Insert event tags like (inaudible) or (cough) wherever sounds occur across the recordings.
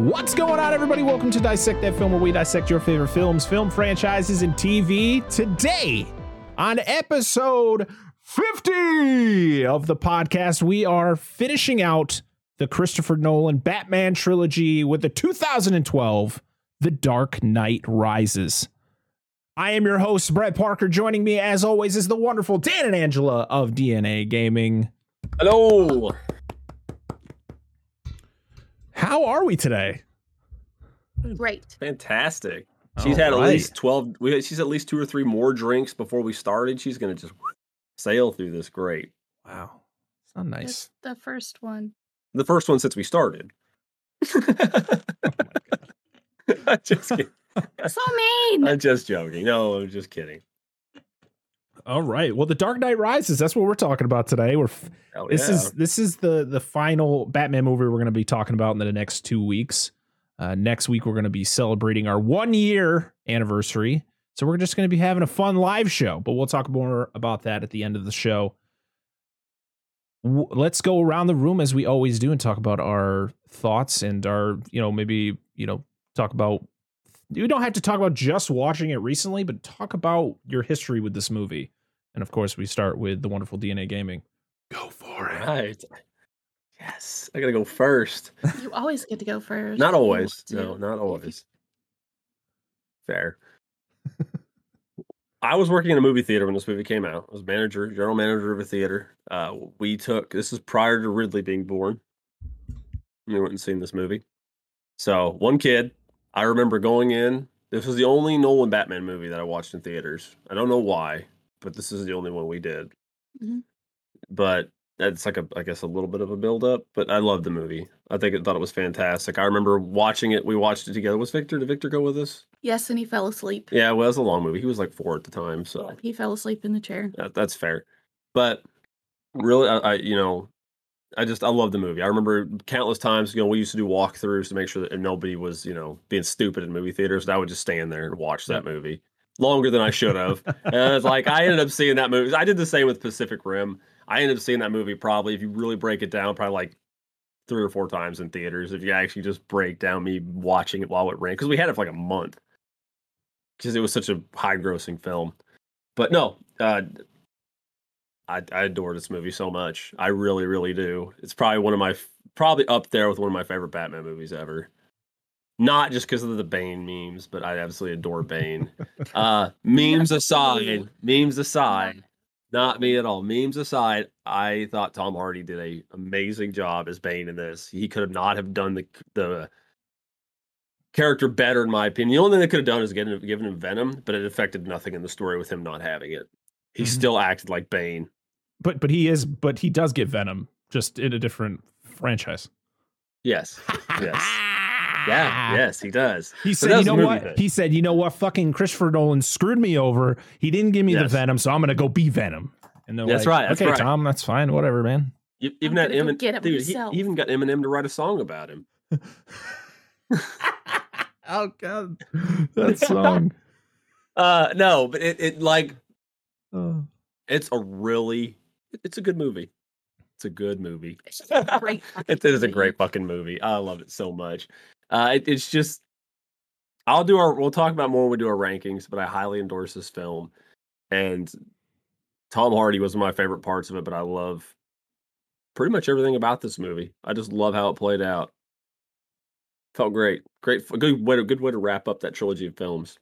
What's going on, everybody? Welcome to Dissect That Film, where we dissect your favorite films, film franchises, and TV. Today, on episode 50 of the podcast, we are finishing out the Christopher Nolan Batman trilogy with the 2012 The Dark Knight Rises. I am your host, Brett Parker. Joining me, as always, is the wonderful Dan and Angela of DNA Gaming. Hello. How are we today? Great. Fantastic. She's All had at least 12 we she's at least two or three more drinks before we started. She's going to just sail through this great. Wow. Sound nice. It's the first one. The first one since we started. Oh (laughs) I'm just kidding. So mean. I'm just joking. No, I'm just kidding. All right. Well, The Dark Knight Rises, that's what we're talking about today. We're f- Hell this is this is the the final Batman movie we're going to be talking about in the next 2 weeks. Uh, next week we're going to be celebrating our 1 year anniversary. So we're just going to be having a fun live show, but we'll talk more about that at the end of the show. W- Let's go around the room as we always do and talk about our thoughts and our, you know, maybe, you know, talk about you don't have to talk about just watching it recently, but talk about your history with this movie. And of course, we start with the wonderful DNA Gaming. Go for it. right. Yes. I got to go first. (laughs) You always get to go first. Not always. No, not always. Fair. (laughs) I was working in a movie theater when this movie came out. I was manager, general manager of a theater. Uh, we took this is prior to Ridley being born. We went and seen this movie. So one kid, I remember going in. This was the only Nolan Batman movie that I watched in theaters. I don't know why, but this is the only one we did. Mhm. But that's like a, I guess, a little bit of a build up. But I loved the movie. I think it thought it was fantastic. I remember watching it. We watched it together. Was Victor? Did Victor go with us? Yes, and he fell asleep. Yeah, well, it was a long movie. He was like four at the time, so He fell asleep in the chair. that, that's fair. But really, I, I you know, I just I love the movie. I remember countless times. You know, we used to do walkthroughs to make sure that nobody was you know being stupid in movie theaters. And I would just stand there and watch that movie longer than I should have. (laughs) and it's like I ended up seeing that movie. I did the same with Pacific Rim. I ended up seeing that movie probably, if you really break it down, probably like three or four times in theaters. If you actually just break down me watching it while it ran, because we had it for like a month, because it was such a high grossing film. But no, uh, I, I adore this movie so much. I really, really do. It's probably one of my, probably up there with one of my favorite Batman movies ever. Not just because of the Bane memes, but I absolutely adore Bane. (laughs) Uh, memes aside, memes aside, not me at all. Memes aside, I thought Tom Hardy did a amazing job as Bane in this. He could have not have done the the character better, in my opinion. The only thing they could have done is given given him Venom, but it affected nothing in the story with him not having it. He Mhm. still acted like Bane. But but he is but he does get Venom just in a different franchise. Yes, yes, (laughs) yeah, yes, he does. He said, "You know what?" thing. He said, "You know what? Fucking Christopher Nolan screwed me over. He didn't give me the Venom, so I'm gonna go be Venom." And they're That's like, right, that's okay, right. Tom, that's fine. Whatever, man. E- Even that gonna go get dude, he myself. even got Eminem to write a song about him. (laughs) (laughs) oh God, that song. Uh, no, but it, it like Oh. it's a really it's a good movie. It's a good movie. It's a great (laughs) it is a great fucking movie. I love it so much. Uh, it, it's just I'll do our we'll talk about more when we do our rankings, but I highly endorse this film. And Tom Hardy was one of my favorite parts of it, but I love pretty much everything about this movie. I just love how it played out. Felt great. Great good way to good way to wrap up that trilogy of films.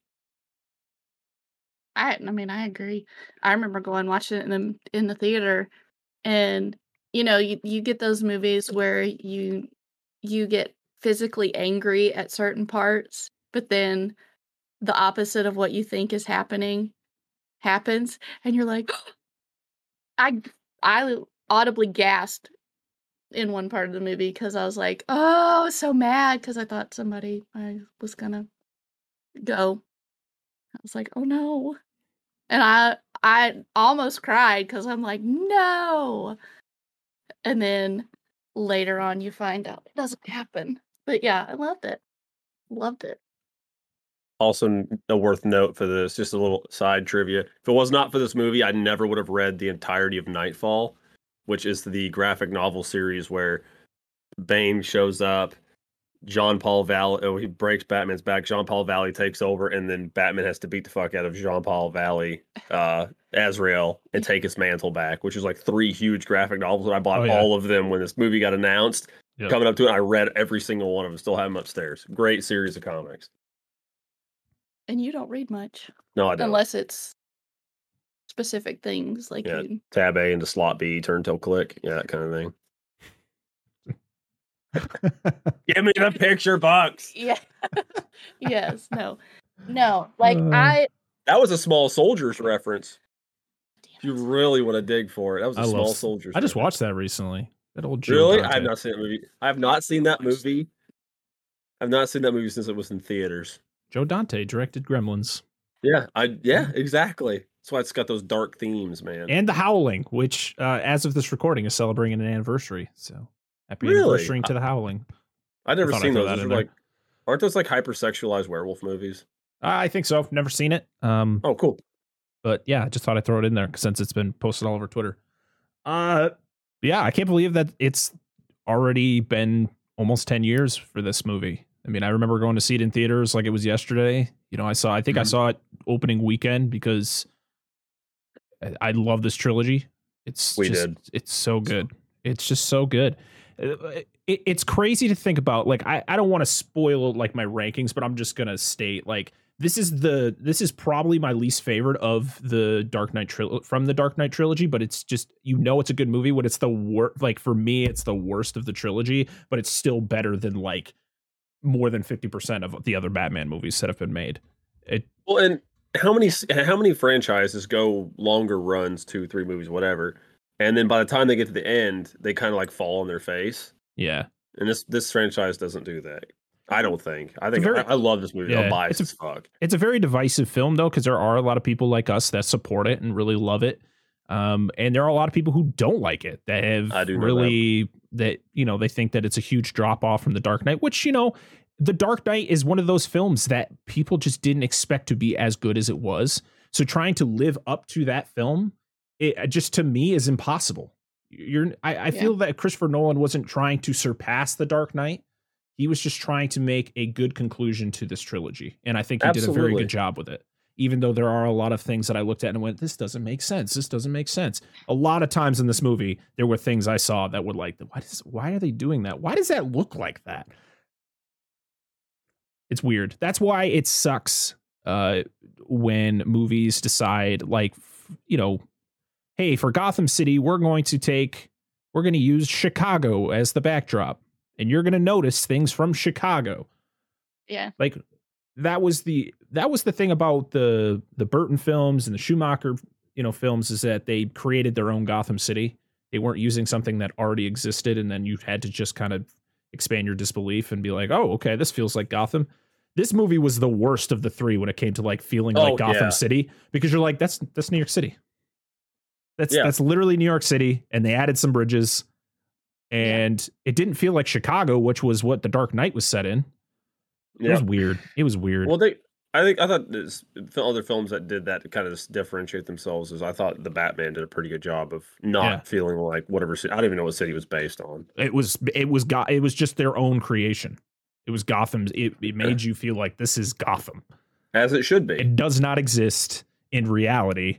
I, I mean, I agree. I remember going watching it in the in the theater, and you know, you you get those movies where you you get physically angry at certain parts, but then the opposite of what you think is happening happens, and you're like, (gasps) I I audibly gasped in one part of the movie because I was like, oh, so mad because I thought somebody I was gonna go. I was like, oh no. And I I almost cried because I'm like, no. And then later on you find out it doesn't happen. But yeah, I loved it. Loved it. Also, a worth note for this, just a little side trivia. If it was not for this movie, I never would have read the entirety of Knightfall, which is the graphic novel series where Bane shows up Jean Paul Valley. Oh, he breaks Batman's back. Jean Paul Valley takes over, and then Batman has to beat the fuck out of Jean Paul Valley, uh, Azrael, and take his mantle back. Which is like three huge graphic novels. And I bought Oh, yeah. all of them when this movie got announced. Yep. Coming up to it, I read every single one of them. Still have them upstairs. Great series of comics. And you don't read much No, I don't. unless it's specific things like Yeah. you. Tab A into slot B, turn till click. Yeah, that kind of thing. Give me the picture box. (laughs) Yeah. yes. No. No. Like Uh, I. That was a small soldiers reference. If you really want to dig for it, that was a I small s- soldiers. I just reference. watched that recently. That old Joe Really? I've not seen that movie. I've not seen that movie. I've not seen that movie since it was in theaters. Joe Dante directed Gremlins Yeah, I yeah, exactly. That's why it's got those dark themes, man. and The Howling, which, uh, as of this recording, is celebrating an anniversary. So happy Really? anniversary to The Howling. I've never I'd seen those. are like, aren't those like hypersexualized werewolf movies? I think so. Never seen it. Um, Oh, cool. but yeah, I just thought I'd throw it in there since it's been posted all over Twitter. Uh, yeah, I can't believe that it's already been almost 10 years for this movie. I mean, I remember going to see it in theaters like it was yesterday. You know, I saw, I think I Mhm. saw it opening weekend because I, I love this trilogy. It's We just, did. it's so good. It's just so good. Uh, It, it's crazy to think about. Like, I, I don't want to spoil like my rankings, but I'm just gonna state like this is the this is probably my least favorite of the Dark Knight trilogy from the Dark Knight trilogy, but it's just you know it's a good movie when it's the worst like for me it's the worst of the trilogy, but it's still better than like more than 50% of the other Batman movies that have been made. It Well, and how many how many franchises go longer runs, two, three movies, whatever, and then by the time they get to the end, they kind of like fall on their face. yeah. And this this franchise doesn't do that. I don't think. I think very- I, I love this movie. Yeah, I'm biased it's as fuck. It's a very divisive film though cuz there are a lot of people like us that support it and really love it. Um and there are a lot of people who don't like it that have I do know that. really that you know they think that it's a huge drop off from the Dark Knight, which you know the Dark Knight is one of those films that people just didn't expect to be as good as it was. So trying to live up to that film, it uh, just to me is impossible. You're, I, I Yeah. feel that Christopher Nolan wasn't trying to surpass the Dark Knight. He was just trying to make a good conclusion to this trilogy, and I think he did a very good job with it. Even though there are a lot of things that I looked at and went, "This doesn't make sense. This doesn't make sense." A lot of times in this movie, there were things I saw that were like, "Why does? Why are they doing that? Why does that look like that?" It's weird. That's why it sucks uh, when movies decide, like, you know, hey, for Gotham City, we're going to take, we're going to use Chicago as the backdrop, and you're going to notice things from Chicago. Yeah. Like that was the that was the thing about the the Burton films and the Schumacher, you know, films is that they created their own Gotham City. They weren't using something that already existed, and then you had to just kind of expand your disbelief and be like, oh, okay, this feels like Gotham. This movie was the worst of the three when it came to like feeling Oh, like Gotham yeah. City because you're like, that's that's New York City. That's Yeah. that's literally New York City, and they added some bridges, and it didn't feel like Chicago, which was what the Dark Knight was set in. It Yeah. was weird. It was weird. Well, they. I think I thought this, other films that did that to kind of just differentiate themselves is I thought the Batman did a pretty good job of not Yeah. feeling like whatever. ci- I don't even know what city it was based on. it was it was got it was just their own creation. It was Gotham's. It, it made you feel like this is Gotham. As it should be. It does not exist in reality.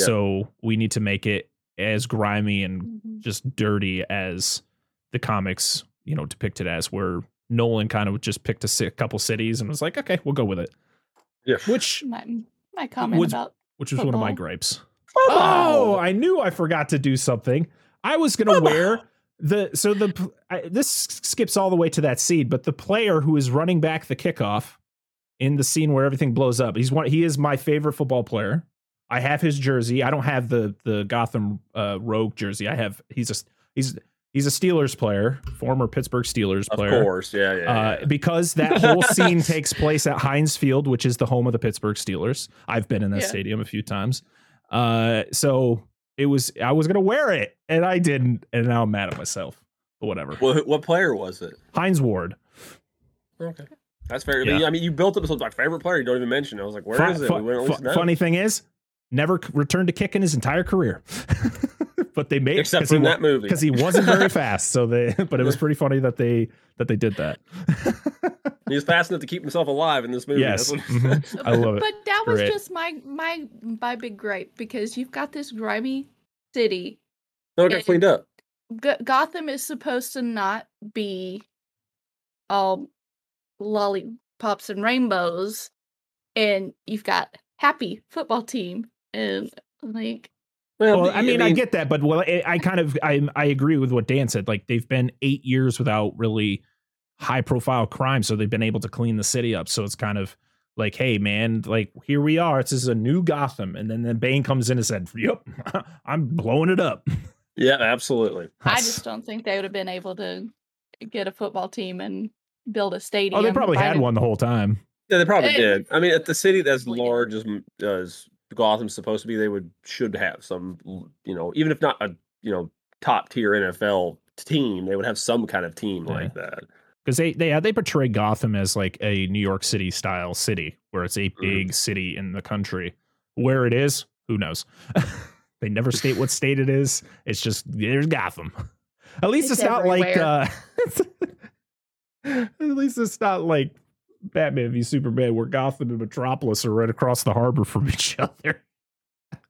Yeah. So we need to make it as grimy and Mhm. just dirty as the comics, you know, depicted as. Where Nolan kind of just picked a, couple cities and was like, okay, we'll go with it. yeah. Which My, my comment Was- about which was one of my Football. gripes. Oh, I knew I forgot to do something. I was gonna wear the so the I, this skips all the way to that scene, but the player who is running back the kickoff in the scene where everything blows up, he's one. He is my favorite football player. I have his jersey. I don't have the the Gotham uh, Rogue jersey. I have he's a he's he's a Steelers player, former Pittsburgh Steelers player. Of course, yeah, yeah. Uh, because that whole (laughs) scene takes place at Heinz Field, which is the home of the Pittsburgh Steelers. I've been in that Yeah. stadium a few times. Uh, so it was I was gonna wear it and I didn't, and now I'm mad at myself. But whatever. What, what player was it? Hines Ward. Okay, that's fair. Yeah. I mean, you built up as my favorite player. You don't even mention. it. I was like, where is it? we wouldn't at least funny thing is, never returned to kick in his entire career. (laughs) but they made Except 'cause for he in that movie. (laughs) because he wasn't very (laughs) fast. So they, but it was pretty funny that they that they did that. He was fast enough to keep himself alive in this movie. yes, That's what- Mhm. I love it. But that was Great. just my my my big gripe because you've got this grimy city. No, it got cleaned up. G- Gotham is supposed to not be all lollipops and rainbows, and you've got happy football team and like Well, the- I mean, I, get that, but well, I, I kind of I I agree with what Dan said. Like they've been eight years without really high profile crime, so they've been able to clean the city up. So it's kind of like, hey, man, like here we are. This is a new Gotham, and then then Bane comes in and said, "Yep, (laughs) I'm blowing it up." Yeah, absolutely. I just don't think they would have been able to get a football team and build a stadium. oh, they probably had one the whole time. Yeah, they probably did. I mean, at the city that's probably did. large as as Gotham's supposed to be, they would should have some, you know, even if not a you know top tier NFL team, they would have some kind of team Yeah. like that. because they they they portray Gotham as like a New York City style city, where it's a big city in the country. Where it is, who knows? (laughs) they never state what state it is. It's just there's Gotham. At least it's, It's not like uh, (laughs) at least it's not like Batman v Superman, where Gotham and Metropolis are right across the harbor from each other.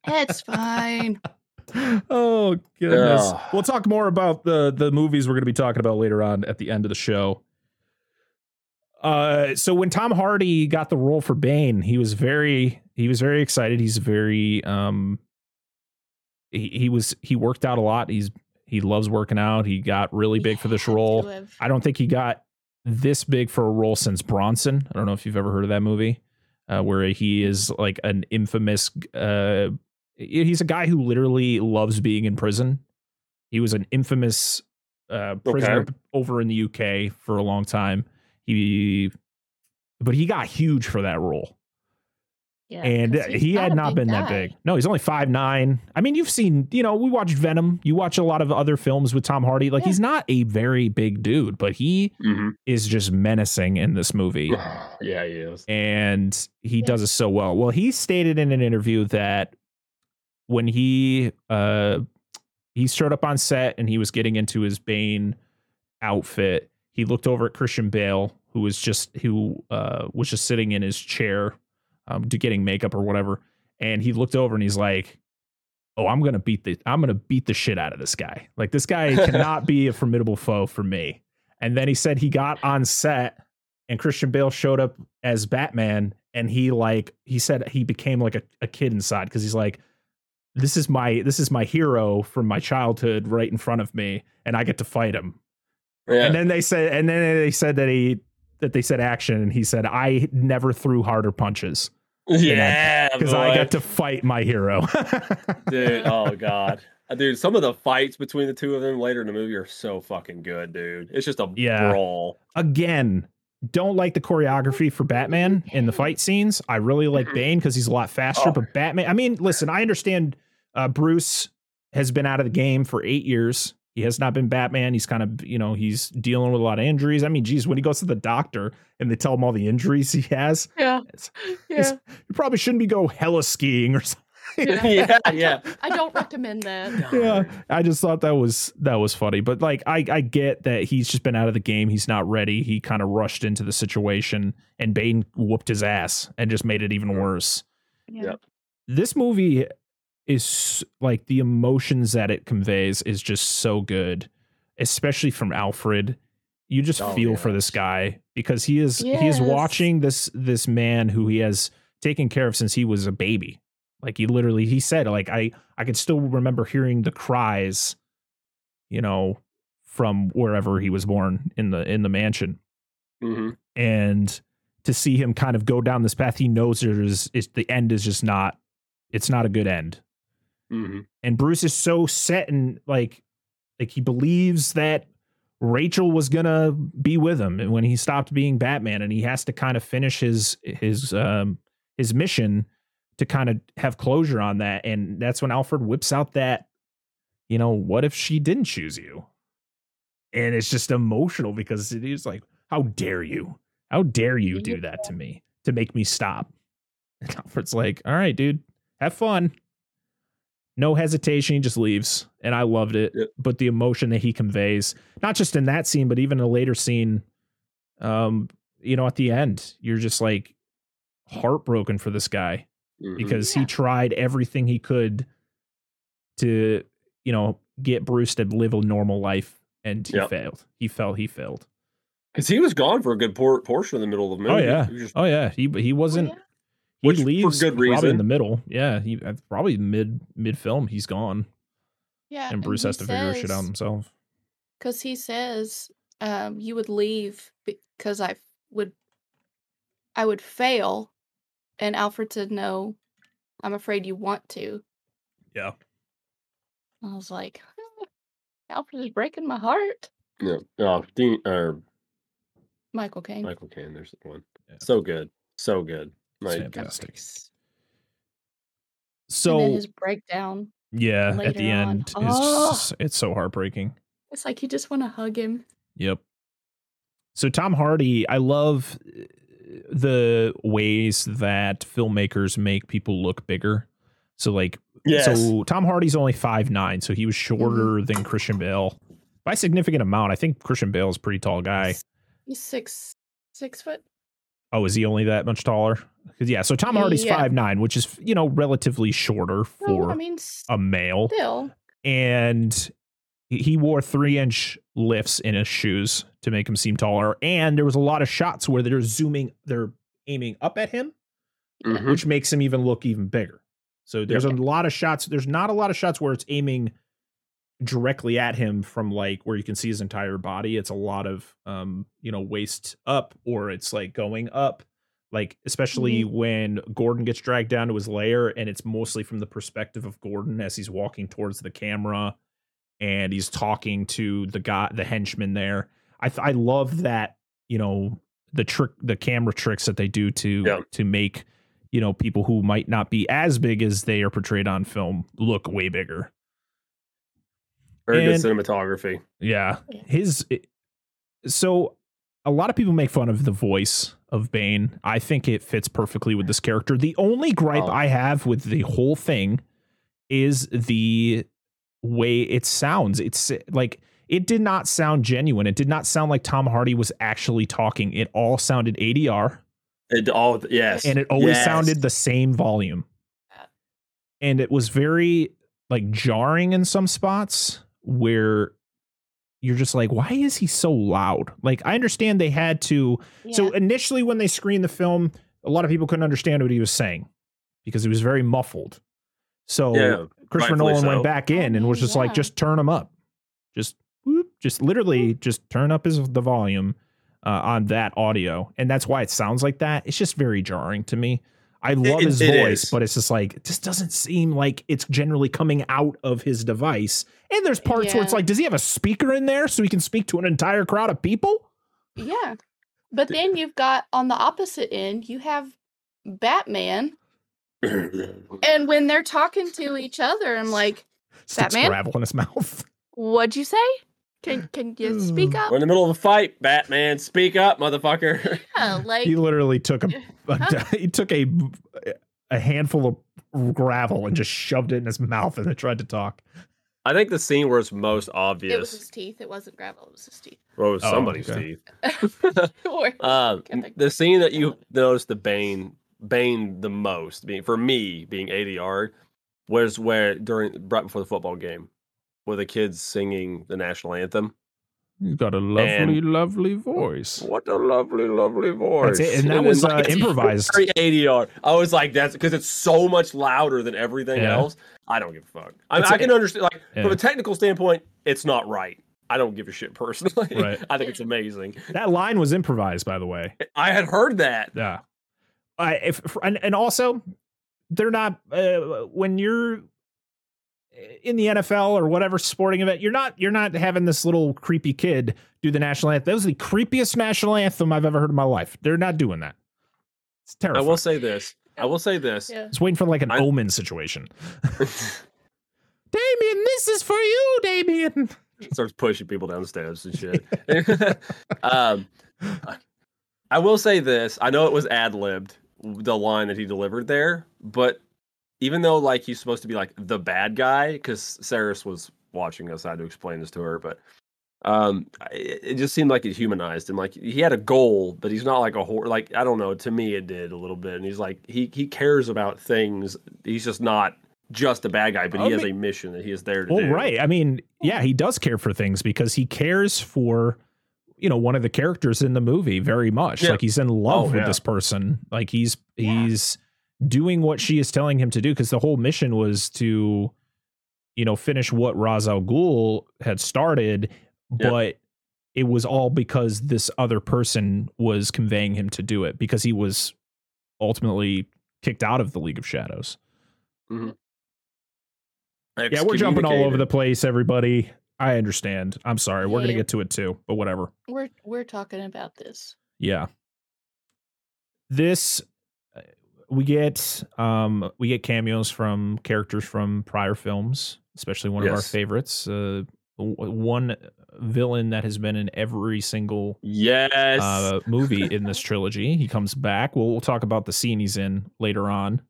It's fine. (laughs) oh goodness. Ugh. We'll talk more about the the movies we're going to be talking about later on at the end of the show. Uh, so when Tom Hardy got the role for Bane, he was very he was very excited. He's very um he, he was he worked out a lot. He's he loves working out. He got really big for this role. I don't think he got this big for a role since Bronson. I don't know if you've ever heard of that movie, uh, where he is like an infamous. Uh, he's a guy who literally loves being in prison. He was an infamous uh, prisoner Okay. over in the UK for a long time. He, but he got huge for that role Yeah, and 'cause he's he had not been that big. No, he's only five nine. I mean, you've seen, you know, we watched Venom. You watch a lot of other films with Tom Hardy. Like Yeah. he's not a very big dude, but he Mm-hmm. is just menacing in this movie, (sighs) yeah, he is. and he Yeah. does it so well. Well, he stated in an interview that when he uh he showed up on set and he was getting into his Bane outfit, he looked over at Christian Bale, who was just who uh was just sitting in his chair, um, to getting makeup or whatever, and he looked over and he's like, "Oh, I'm gonna beat the I'm gonna beat the shit out of this guy. Like this guy (laughs) cannot be a formidable foe for me." And then he said he got on set and Christian Bale showed up as Batman and he like he said he became like a, a kid inside because he's like this is my this is my hero from my childhood right in front of me and I get to fight him. Yeah. And then they said and then they said that he that they said action and he said I never threw harder punches yeah, because I got to fight my hero. (laughs) dude. Oh god, Uh, dude. Some of the fights between the two of them later in the movie are so fucking good, dude. It's just a Yeah. brawl. Again, don't like the choreography for Batman in the fight scenes. I really like. Bane because he's a lot faster, Oh. but Batman, I mean, listen, I understand uh, Bruce has been out of the game for eight years. He has not been Batman. He's kind of, you know, he's dealing with a lot of injuries. I mean, geez, when he goes to the doctor and they tell him all the injuries he has, Yeah, it's, yeah. you probably shouldn't be go hella skiing or (laughs) something. (laughs) yeah, yeah. I don't recommend that. yeah i just thought that was that was funny but like i i get that he's just been out of the game he's not ready he kind of rushed into the situation and bane whooped his ass and just made it even worse Yeah. Yep. this movie is like the emotions that it conveys is just so good especially from alfred. You just Oh, feel for this guy because he is he is watching this this man who he has taken care of since he was a baby. Like he literally he said like i i can still remember hearing the cries you know from wherever he was born in the in the mansion. Hmm and to see him kind of go down this path he knows there's is the end is just not it's not a good end hmm and Bruce is so set and like like he believes that Rachel was gonna be with him and when he stopped being Batman and he has to kind of finish his his um his mission to kind of have closure on that and that's when Alfred whips out that you know what if she didn't choose you? And it's just emotional because it is like how dare you? How dare you do that to me to make me stop? And Alfred's like all right dude have fun no hesitation, he just leaves, and I loved it. Yep. But the emotion that he conveys, not just in that scene, but even a later scene, um, you know, at the end, you're just like heartbroken for this guy Mhm. because Yeah. he tried everything he could to, you know, get Bruce to live a normal life, and he Yep. failed. He felt he failed. Because he was gone for a good por- portion of the middle of the movie. Oh yeah, He just- oh yeah. He he Oh, wasn't. Yeah. He Which, for leaves good probably in the middle. Yeah, he uh, probably mid mid film. He's gone, Yeah, and Bruce has to figure shit out himself. because he says um, you would leave because I would I would fail, and Alfred said no. I'm afraid you want to. Yeah. I was like, Alfred is breaking my heart. yeah. Oh, Dean or Michael Caine. Michael Caine. There's the one. Yeah. So good. So good. It's fantastic. So his breakdown. yeah, at the on. end, is Oh. just- it's so heartbreaking. It's like you just want to hug him. Yep. So Tom Hardy, I love uh, the ways that filmmakers make people look bigger. So like yes. so Tom Hardy's only five nine, so he was shorter than Christian Bale by a significant amount. I think Christian Bale is a pretty tall guy. He's six six foot. Oh, is he only that much taller? Because yeah, so Tom Hardy's Yeah. five nine, which is you know relatively shorter for No, I mean a male. still. and he wore three inch lifts in his shoes to make him seem taller. And there was a lot of shots where they're zooming, they're aiming up at him, Mhm. which makes him even look even bigger. So there's a lot of shots. There's not a lot of shots where it's aiming directly at him from like where you can see his entire body. It's a lot of um, you know, waist up or it's like going up. Like especially mm-hmm. when Gordon gets dragged down to his lair and it's mostly from the perspective of Gordon as he's walking towards the camera and he's talking to the guy the henchman there. I th- I love that, you know, the trick the camera tricks that they do to Yeah. to make you know people who might not be as big as they are portrayed on film look way bigger. Very and- good cinematography. Yeah. Yeah. His it- so a lot of people make fun of the voice of Bane. I think it fits perfectly with this character. The only gripe Oh. I have with the whole thing is the way it sounds. It's like it did not sound genuine. It did not sound like Tom Hardy was actually talking. It all sounded ADR It all yes, and it always yes. sounded the same volume. And it was very like jarring in some spots where you're just like, why is he so loud? Like, I understand they had to. So initially, when they screened the film, a lot of people couldn't understand what he was saying because he was very muffled. So Yeah, Christopher Nolan so. went back in and was just like, just turn him up, just whoop, just literally just turn up his the volume uh, on that audio, and that's why it sounds like that. It's just very jarring to me. I love it- his it voice, is. but it's just like it just doesn't seem like it's generally coming out of his device. And there's parts where it's like, does he have a speaker in there so he can speak to an entire crowd of people? Yeah. But then you've got on the opposite end, you have Batman. And when they're talking to each other, I'm like, Sticks Batman? gravel in his mouth. what'd you say? Can can you speak up? We're in the middle of a fight, Batman. Speak up, motherfucker. (laughs) Yeah, like he literally took a, a (laughs) he took a a handful of gravel and just shoved it in his mouth and then tried to talk. I think the scene where it's most obvious. it was obvious his teeth. It wasn't gravel, it was his teeth. well, it was Oh, somebody's okay. teeth. (laughs) Or- Uh, Can't think the scene that you noticed the Bane Bane the most being for me being 80 yard was where during right before the football game where the kids singing the national anthem. He's got a lovely, And- lovely voice. What a lovely, lovely voice! That's it, and that then, was, like, uh, improvised. Very ADR. I was like, that's because it's so much louder than everything Yeah. else. I don't give a fuck. I, It's I can understand, like, Yeah. from a technical standpoint, it's not right. I don't give a shit personally. Right. (laughs) I think it's amazing. That line was improvised, by the way. I had heard that. Yeah. I if and, and also they're not uh, when you're in the NFL or whatever sporting event, you're not you're not having this little creepy kid do the national anthem. That was the creepiest national anthem I've ever heard in my life. They're not doing that. It's terrible. I will say this. I will say this. yeah. It's waiting for like an I- omen situation. (laughs) Damien, this is for you, Damien. starts pushing people down the steps and shit. (laughs) (laughs) um, I will say this: I know it was ad libbed, the line that he delivered there, but even though like he's supposed to be like the bad guy, because Saris was watching us, I had to explain this to her, but um it, it just seemed like it humanized him like he had a goal but he's not like a horror like i don't know to me it did a little bit and he's like he he cares about things he's just not just a bad guy but I he has a mission that he is there to Well, do right. I mean, yeah, he does care for things because he cares for, you know, one of the characters in the movie very much. Yeah. Like he's in love Oh, with yeah. this person. Like he's Yeah. he's doing what she is telling him to do because the whole mission was to, you know, finish what Ra's al Ghul had started, Yeah. but it was all because this other person was conveying him to do it because he was ultimately kicked out of the League of Shadows. Mm-hmm. Yeah, we're jumping all over the place, everybody. I understand. I'm sorry. We're gonna get to it too, but whatever. We're we're talking about this. Yeah. This we get um we get cameos from characters from prior films, especially one of our favorites. Uh one villain that has been in every single yes uh, movie (laughs) in this trilogy. He comes back. We'll, we'll talk about the scene he's in later on,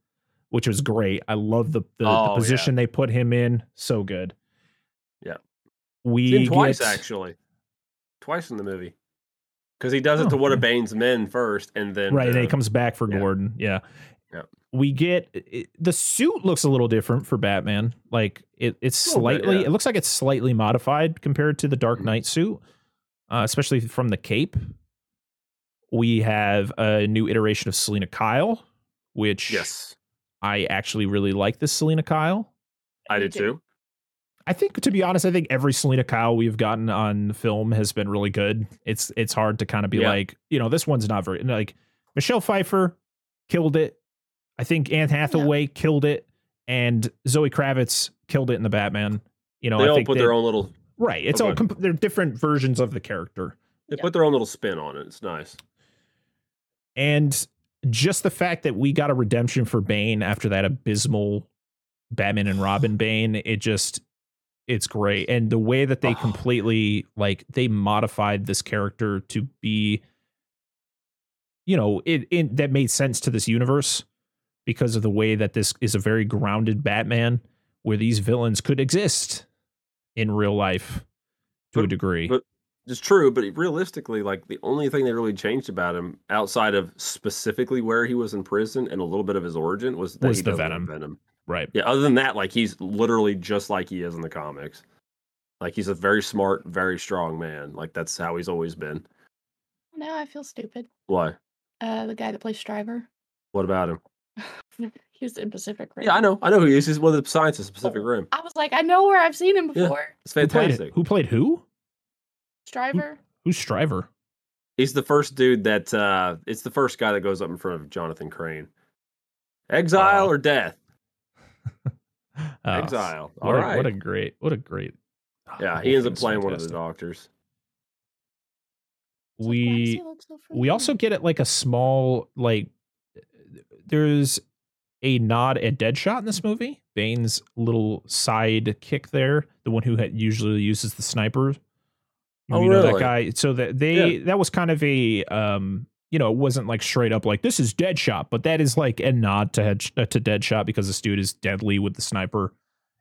which was great. I love the the, Oh, the yeah. position they put him in. So good. Yeah. we twice get- actually twice in the movie because he does it Oh, to one of. Bane's men first and then right, and then he uh, comes back for yeah. Gordon. Yeah. Yeah. We get it, the suit looks a little different for Batman. Like it, it's A little bit, slightly. yeah. It looks like it's slightly modified compared to the Dark Mhm. Knight suit, uh, especially from the cape. We have a new iteration of Selina Kyle, which yes I actually really like this Selina Kyle. i Me did too I think to be honest, I think every Selina Kyle we've gotten on film has been really good. It's it's hard to kind of be Yeah. like, you know, this one's not very like Michelle Pfeiffer killed it. I think Anne Hathaway killed it, and Zoe Kravitz killed it in the Batman. You know, they I all think put they- their own little right. It's Oh, all comp- they're different versions of the character, they Yeah. put their own little spin on it it's nice and just the fact that we got a redemption for Bane after that abysmal Batman and Robin Bane, it just it's great. And the way that they Oh. completely like they modified this character to be you know, it, it that made sense to this universe because of the way that this is a very grounded Batman where these villains could exist in real life to a degree. but It's true, but realistically, like the only thing they really changed about him, outside of specifically where he was in prison and a little bit of his origin, was that Was he the venom. Venom. Right. Yeah. Other than that, like he's literally just like he is in the comics. Like he's a very smart, very strong man. Like that's how he's always been. Now I feel stupid. Why? Uh, the guy that plays Stryver. What about him? (laughs) he was in Pacific Rim. Yeah, I know. I know who he is. He's one of the scientists of Pacific Rim. I was like, I know where I've seen him Yeah. before. It's Who played, fantastic. who played who? Stryver. Who's Stryver? He's the first dude that uh it's the first guy that goes up in front of Jonathan Crane. Exile Oh. or death? (laughs) Oh, Exile. What All a, what a great, what a great. yeah, whole he ends up thing's playing one of the doctors. It's like, why does We he look so we also get it like a small like there's a nod at Deadshot in this movie. Bane's little side kick there, the one who had usually uses the sniper. Oh, you know that guy. So that they that was kind of a um you know it wasn't like straight up like this is Deadshot, but that is like a nod to head, uh, to Deadshot because this dude is deadly with the sniper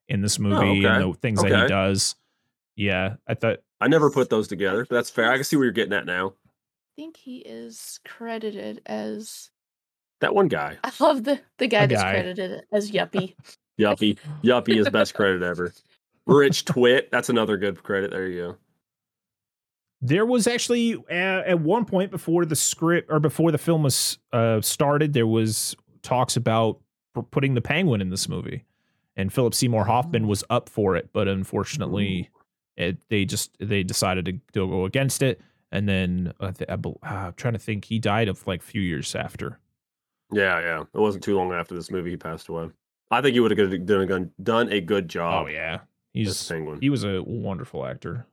in this movie and Oh, okay. the things that he does. Yeah, I thought I never put those together, but that's fair. I can see where you're getting at now. I think he is credited as. That one guy. I love the the guy A that's credited as Yuppie. Yuppie. Yuppie is best credit ever. (laughs) Rich Twit. That's another good credit. There you go. There was actually uh, at one point before the script or before the film was uh, started, there was talks about putting the Penguin in this movie, and Philip Seymour Hoffman was up for it, but unfortunately, it, they just they decided to, to go against it. And then uh, th- I bel- uh, I'm trying to think, he died of like a few years after. Yeah, yeah. It wasn't too long after this movie he passed away. I think he would have done a good, done a good job. Oh yeah, as he's Penguin. he was a wonderful actor.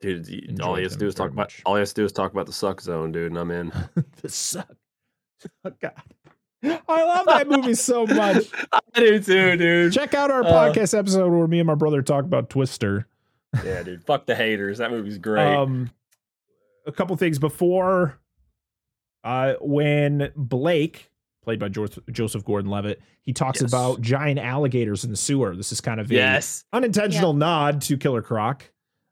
Dude, he- all he has to do is talk very about all he has to do is talk about the suck zone, dude, and I'm in. (laughs) the suck. Oh, God, I love that movie so much. (laughs) I do too, dude. Check out our Uh, podcast episode where me and my brother talk about Twister. yeah, dude. Fuck the haters. That movie's great. Um, a couple things before, uh, when Blake, played by Joseph, Joseph Gordon-Levitt. He talks Yes. about giant alligators in the sewer. This is kind of a Yes. unintentional nod to Killer Croc.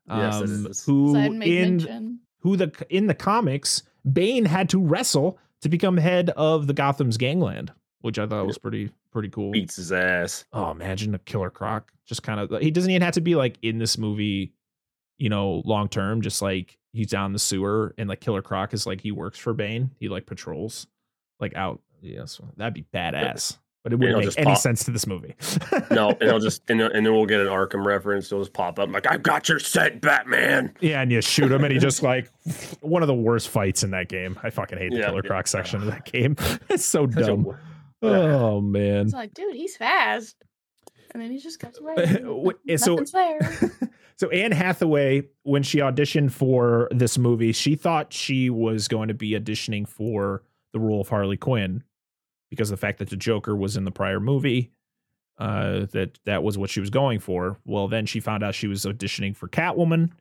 Yes, um, is. who Side in mention. who the in the comics Bane had to wrestle to become head of the Gotham's gangland, which I thought was pretty pretty cool. Beats his ass. Oh, imagine a Killer Croc just kind of he doesn't even have to be like in this movie, you know, long term. Just like he's down the sewer and like Killer Croc is like he works for Bane. He like patrols like out. Yes, that'd be badass. But it wouldn't make just any pop- sense to this movie. (laughs) No, and he'll just and, and then we'll get an Arkham reference. He'll just pop up like, "I've got your scent, Batman." Yeah, and you shoot him, and he just (laughs) like one of the worst fights in that game. I fucking hate the Yeah, Killer yeah. Croc section of (laughs) that game. It's so Such a- dumb. Oh man. It's like, dude, he's fast. And then he just goes away. Eh, so- so Anne Hathaway, when she auditioned for this movie, she thought she was going to be auditioning for the role of Harley Quinn because the fact that the Joker was in the prior movie. Uh, that that was what she was going for. Well, then she found out she was auditioning for Catwoman,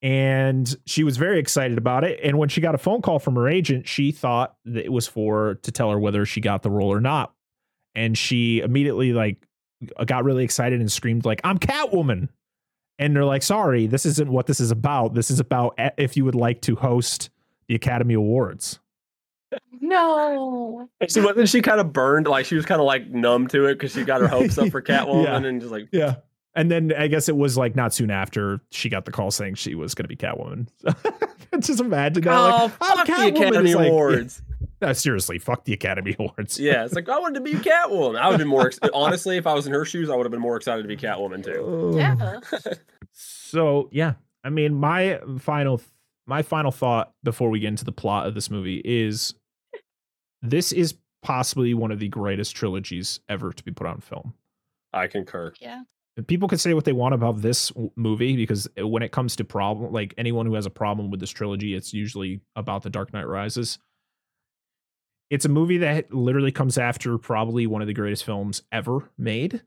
and she was very excited about it. And when she got a phone call from her agent, she thought that it was for to tell her whether she got the role or not. And she immediately like got really excited and screamed like, "I'm Catwoman!" And they're like, "Sorry, this isn't what this is about. This is about if you would like to host the Academy Awards." No. So wasn't she kind of burned? Like she was kind of like numb to it because she got her hopes up for (laughs) Catwoman Yeah. and just like, Yeah. And then I guess it was like not soon after she got the call saying she was going to be Catwoman. (laughs) Just imagine that. oh, like, I'm fuck the Academy like, Awards. No, seriously, fuck the Academy (laughs) Awards. Yeah, it's like I wanted to be Catwoman. I would have been more ex- honestly if I was in her shoes. I would have been more excited to be Catwoman too. Yeah. So yeah, I mean, my final my final thought before we get into the plot of this movie is this is possibly one of the greatest trilogies ever to be put on film. I concur. Yeah. People can say what they want about this movie because when it comes to problem, like anyone who has a problem with this trilogy, it's usually about The Dark Knight Rises. It's a movie that literally comes after probably one of the greatest films ever made.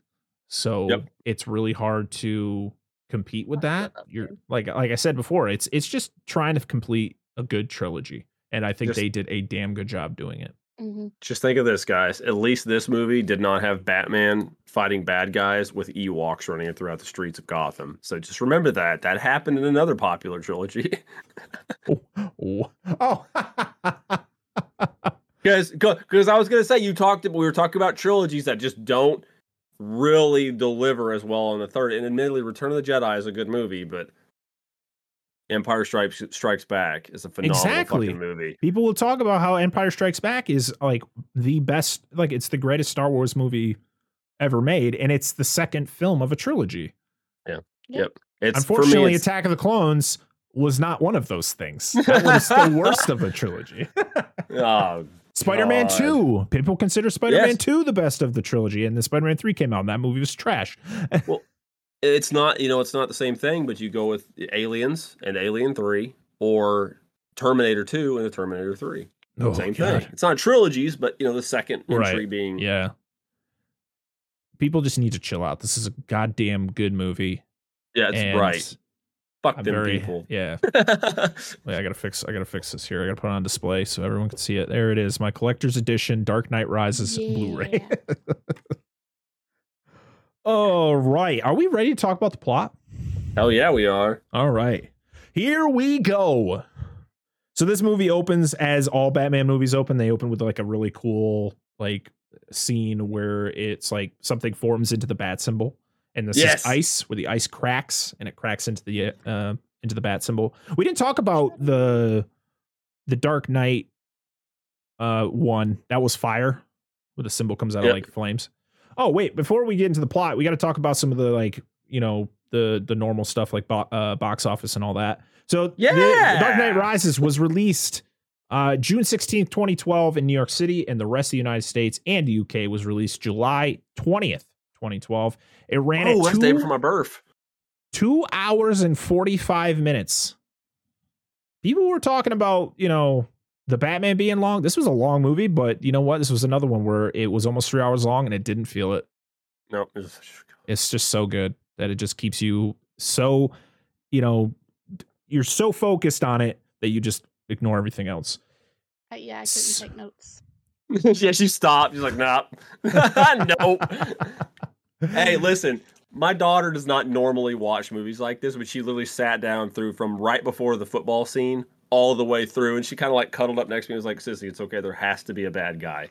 So Yep. it's really hard to compete with that. You're like like I said before, it's it's just trying to complete a good trilogy. And I think Just- they did a damn good job doing it. Hmm Just think of this, guys. At least this movie did not have Batman fighting bad guys with Ewoks running throughout the streets of Gotham. So just remember that. That happened in another popular trilogy. Oh, oh. (laughs) Because because I was gonna say you talked we were talking about trilogies that just don't really deliver as well on the third. And admittedly, Return of the Jedi is a good movie, but Empire Strikes Strikes Back is a phenomenal Exactly. fucking movie. People will talk about how Empire Strikes Back is like the best, like it's the greatest Star Wars movie ever made, and it's the second film of a trilogy. Yeah. Yep. It's Unfortunately, for me, it's- Attack of the Clones was not one of those things. (laughs) That was the worst of a trilogy. (laughs) oh, Spider-Man God. 2. People consider Spider-Man Yes. 2 the best of the trilogy, and then Spider-Man 3 came out, and that movie was trash. It's not you know it's not the same thing, but you go with Aliens and Alien Three or Terminator Two and the Terminator Three. Oh, same God. thing. It's not trilogies, but you know the second Right. entry being Yeah. People just need to chill out. This is a goddamn good movie. yeah, it's and right. Fuck I'm them very, people. (laughs) Yeah. (laughs) Wait, I gotta fix. I gotta fix this here. I gotta put it on display so everyone can see it. There it is. My collector's edition, Dark Knight Rises Blu-ray. (laughs) All right. Are we ready to talk about the plot? Hell yeah, we are. All right. Here we go. So this movie opens as all Batman movies open. They open with like a really cool like scene where it's like something forms into the bat symbol. And this Yes. is ice where the ice cracks and it cracks into the uh into the bat symbol. We didn't talk about the the Dark Knight uh one. That was fire where the symbol comes out Yep. of like flames. Oh wait, before we get into the plot, we got to talk about some of the like, you know, the the normal stuff like bo- uh, box office and all that. So the- the Dark Knight Rises was released uh, June 16th, 2012 in New York City and the rest of the United States and the UK was released July 20th, 2012. It ran Oh, at two, for my birth. two hours and 45 minutes. People were talking about, you know, the Batman being long. This was a long movie, but you know what? This was another one where it was almost three hours long and it didn't feel it. No, it's- It's just so good that it just keeps you so, you know, you're so focused on it that you just ignore everything else. Uh, yeah, I couldn't S- take notes. (laughs) yeah, she stopped. She's like, nah, (laughs) nope. hey, listen, my daughter does not normally watch movies like this, but she literally sat down through from right before the football scene all the way through, and she kind of like cuddled up next to me and was like, "Sissy, it's okay. There has to be a bad guy.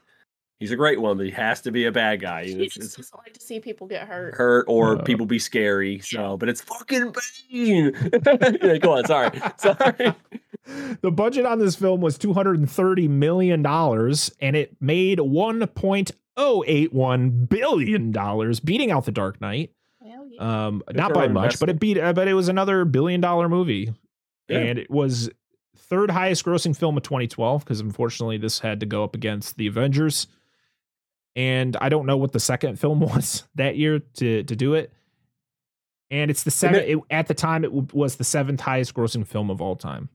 He's a great one, but he has to be a bad guy. She It's, just it's doesn't like to see people get hurt. hurt or Uh. people be scary. So, but it's fucking Bane. (laughs) yeah, go on. Sorry, (laughs) sorry. The budget on this film was $230 million and it made $1.081 billion, beating out The Dark Knight. Um, not by much, but it beat, uh, but it was another billion dollar movie. Yeah. And it was third highest grossing film of 2012 because unfortunately this had to go up against The Avengers. And I don't know what the second film (laughs) was that year to to do it. And it's the seven it, at the time it was the seventh highest grossing film of all time.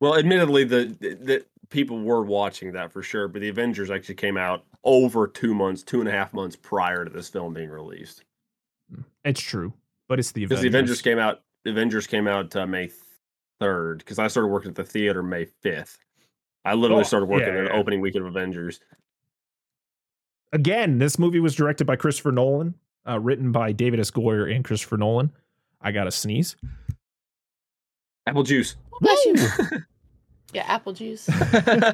Well, admittedly, the the people were watching that for sure, but the Avengers actually came out over two months, two and a half months prior to this film being released. It's true, but it's the Because Avengers. the Avengers came out, the Avengers came out uh, May third. Because I started working at the theater May fifth. I literally Oh, started working yeah, the opening weekend of Avengers. Again, this movie was directed by Christopher Nolan, uh, written by David S. Goyer and Christopher Nolan. I got a sneeze. Apple juice. Bless you. (laughs) yeah, apple juice.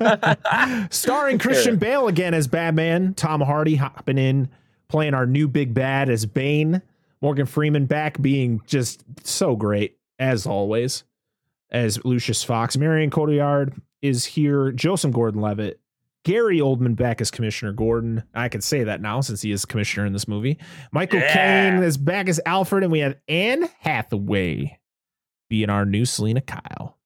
(laughs) Starring Christian Bale again as Batman, Tom Hardy hopping in, playing our new big bad as Bane, Morgan Freeman back being just so great as always as Lucius Fox. Marion Cotillard is here, Joseph Gordon-Levitt, Gary Oldman back as Commissioner Gordon. I can say that now since he is commissioner in this movie. Michael Yeah. Caine is back as Alfred, and we have Anne Hathaway being our new Selina Kyle.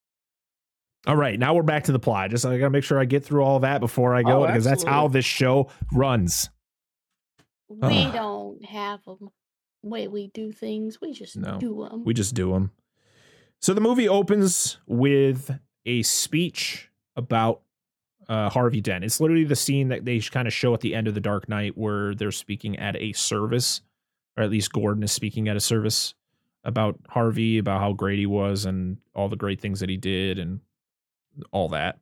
All right, now we're back to the plot. Just I gotta make sure I get through all that before I go Oh, because that's how this show runs. we Ugh. don't have them. Way we do things, we just No. do them. We just do them. So the movie opens with a speech about uh, Harvey Dent. It's literally the scene that they kind of show at the end of The Dark Knight where they're speaking at a service, or at least Gordon is speaking at a service about Harvey, about how great he was and all the great things that he did and all that.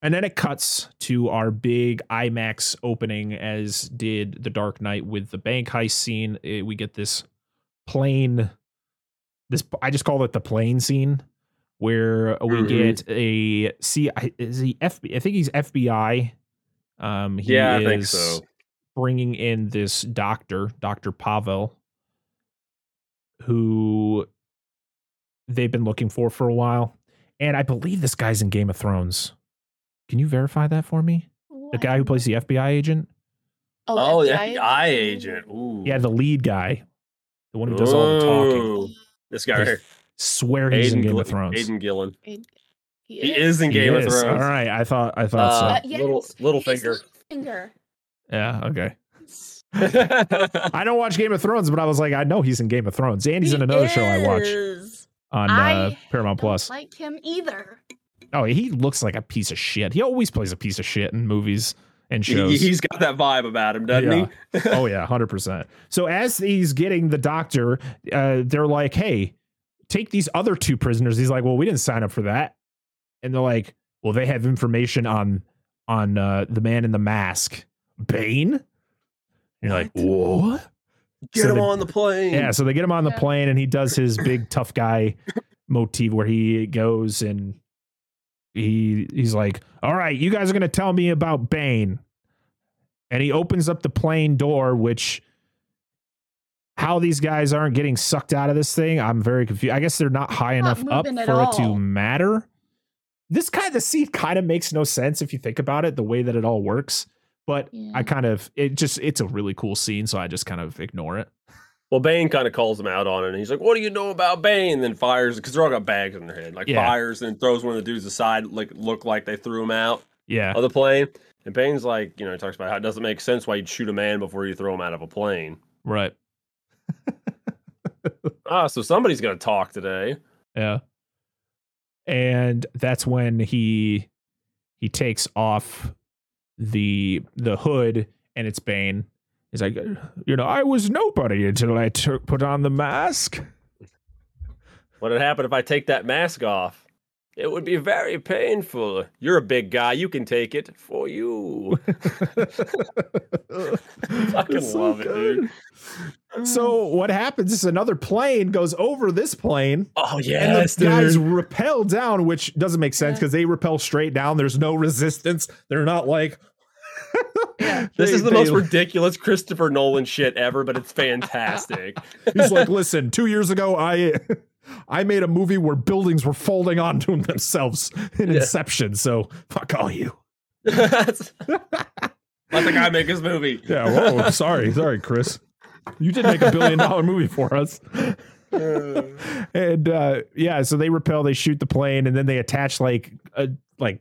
And then it cuts to our big IMAX opening, as did The Dark Knight with the bank heist scene. Eh, we get this plane. This I just call it the plane scene, where we Mhm. get a see. I- Is he FBI? I think he's FBI. Um, he yeah, I is think so. bringing in this doctor, Doctor Pavel, who they've been looking for for a while, and I believe this guy's in Game of Thrones. Can you verify that for me? The guy who plays the FBI agent? Oh, the FBI FBI agent. Ooh. Yeah, the lead guy, the one who does all the talking. Ooh. This guy right here. Swear he's in Game Gil- of Thrones. Aidan Gillen. He He is in He Game of is. Thrones. All right, I thought I thought Uh, so. little- little finger. Finger. Yeah, okay. I (laughs) I don't watch Game of Thrones, but I was like, I know he's in Game of Thrones, and he's in He another show I watch is. on uh, Paramount Don't Plus. like him either. Oh, he looks like a piece of shit. He always plays a piece of shit in movies and He, shows. he's got that vibe about him, doesn't Yeah. he? (laughs) oh yeah, hundred percent. So as he's getting the doctor, uh, they're like, "Hey, take these other two prisoners." He's like, "Well, we didn't sign up for that," and they're like, "Well, they have information on on uh, the man in the mask, Bane." And you're like, "What?" Get So him the- on the plane. Yeah, so they get him on the Yeah. plane, and he does his big tough guy motif where he goes and he he's like, "All right, you guys are gonna tell me about Bane," and he opens up the plane door, which how these guys aren't getting sucked out of this thing, I'm very confused. I guess they're not high Not enough up for it to matter. This kind of the scene kind of makes no sense if you think about it, the way that it all works. But Yeah. I kind of it just it's a really cool scene, so I just kind of ignore it. (laughs) Well, Bane kind of calls him out on it. And he's like, "What do you know about Bane?" And then fires because they're all got bags in their head. Like Yeah. fires and throws one of the dudes aside, like look like they threw him out Yeah. of the plane. And Bane's like, you know, he talks about how it doesn't make sense why you'd shoot a man before you throw him out of a plane. Right. (laughs) Ah, so somebody's gonna talk today. Yeah. And that's when he he takes off the the hood and it's Bane. He's like, you know, I was nobody until I took put on the mask. What would happen if I take that mask off? It would be very painful. You're a big guy. You can take it for you. (laughs) Fucking so love it, dude. So what happens is another plane goes over this plane. Oh yeah. and yes, the guys dude. repel down, which doesn't make sense Yeah. because they repel straight down. There's no resistance. They're not like. Yeah. (laughs) This They- is the they- most ridiculous Christopher Nolan shit ever, but it's fantastic. (laughs) He's like, listen, two years ago, I I made a movie where buildings were folding onto themselves in Yeah. Inception. So fuck all you. That's- (laughs) Let the guy make his movie. Yeah. Whoa. sorry, sorry, Chris. You did make a billion dollar movie for us. and uh yeah, so they repel, they shoot the plane, and then they attach like uh, like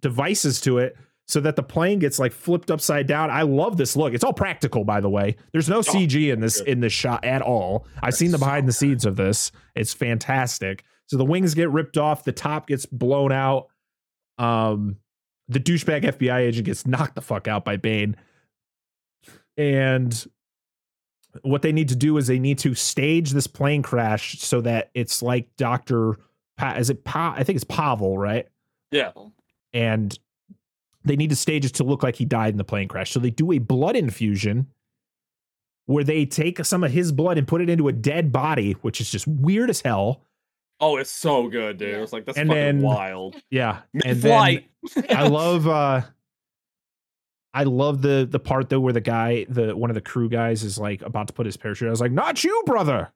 devices to it so that the plane gets like flipped upside down. I love this look. It's all practical, by the way. There's no CG in this in this shot at all. I've seen the so behind the scenes of this. It's fantastic. So the wings get ripped off, the top gets blown out. Um the douchebag FBI agent gets knocked the fuck out by Bane. And what they need to do is they need to stage this plane crash so that it's like Dr. Pa- is it pa- I think it's Pavel, right? Yeah. And they need to stage it to look like he died in the plane crash. So they do a blood infusion where they take some of his blood and put it into a dead body, which is just weird as hell. Oh, it's so good, dude. It's like that's And fucking then- wild. Yeah. And then Mid-flight. I (laughs) love uh I love the the part though where the guy, the one of the crew guys is like about to put his parachute. I was like, not you, brother.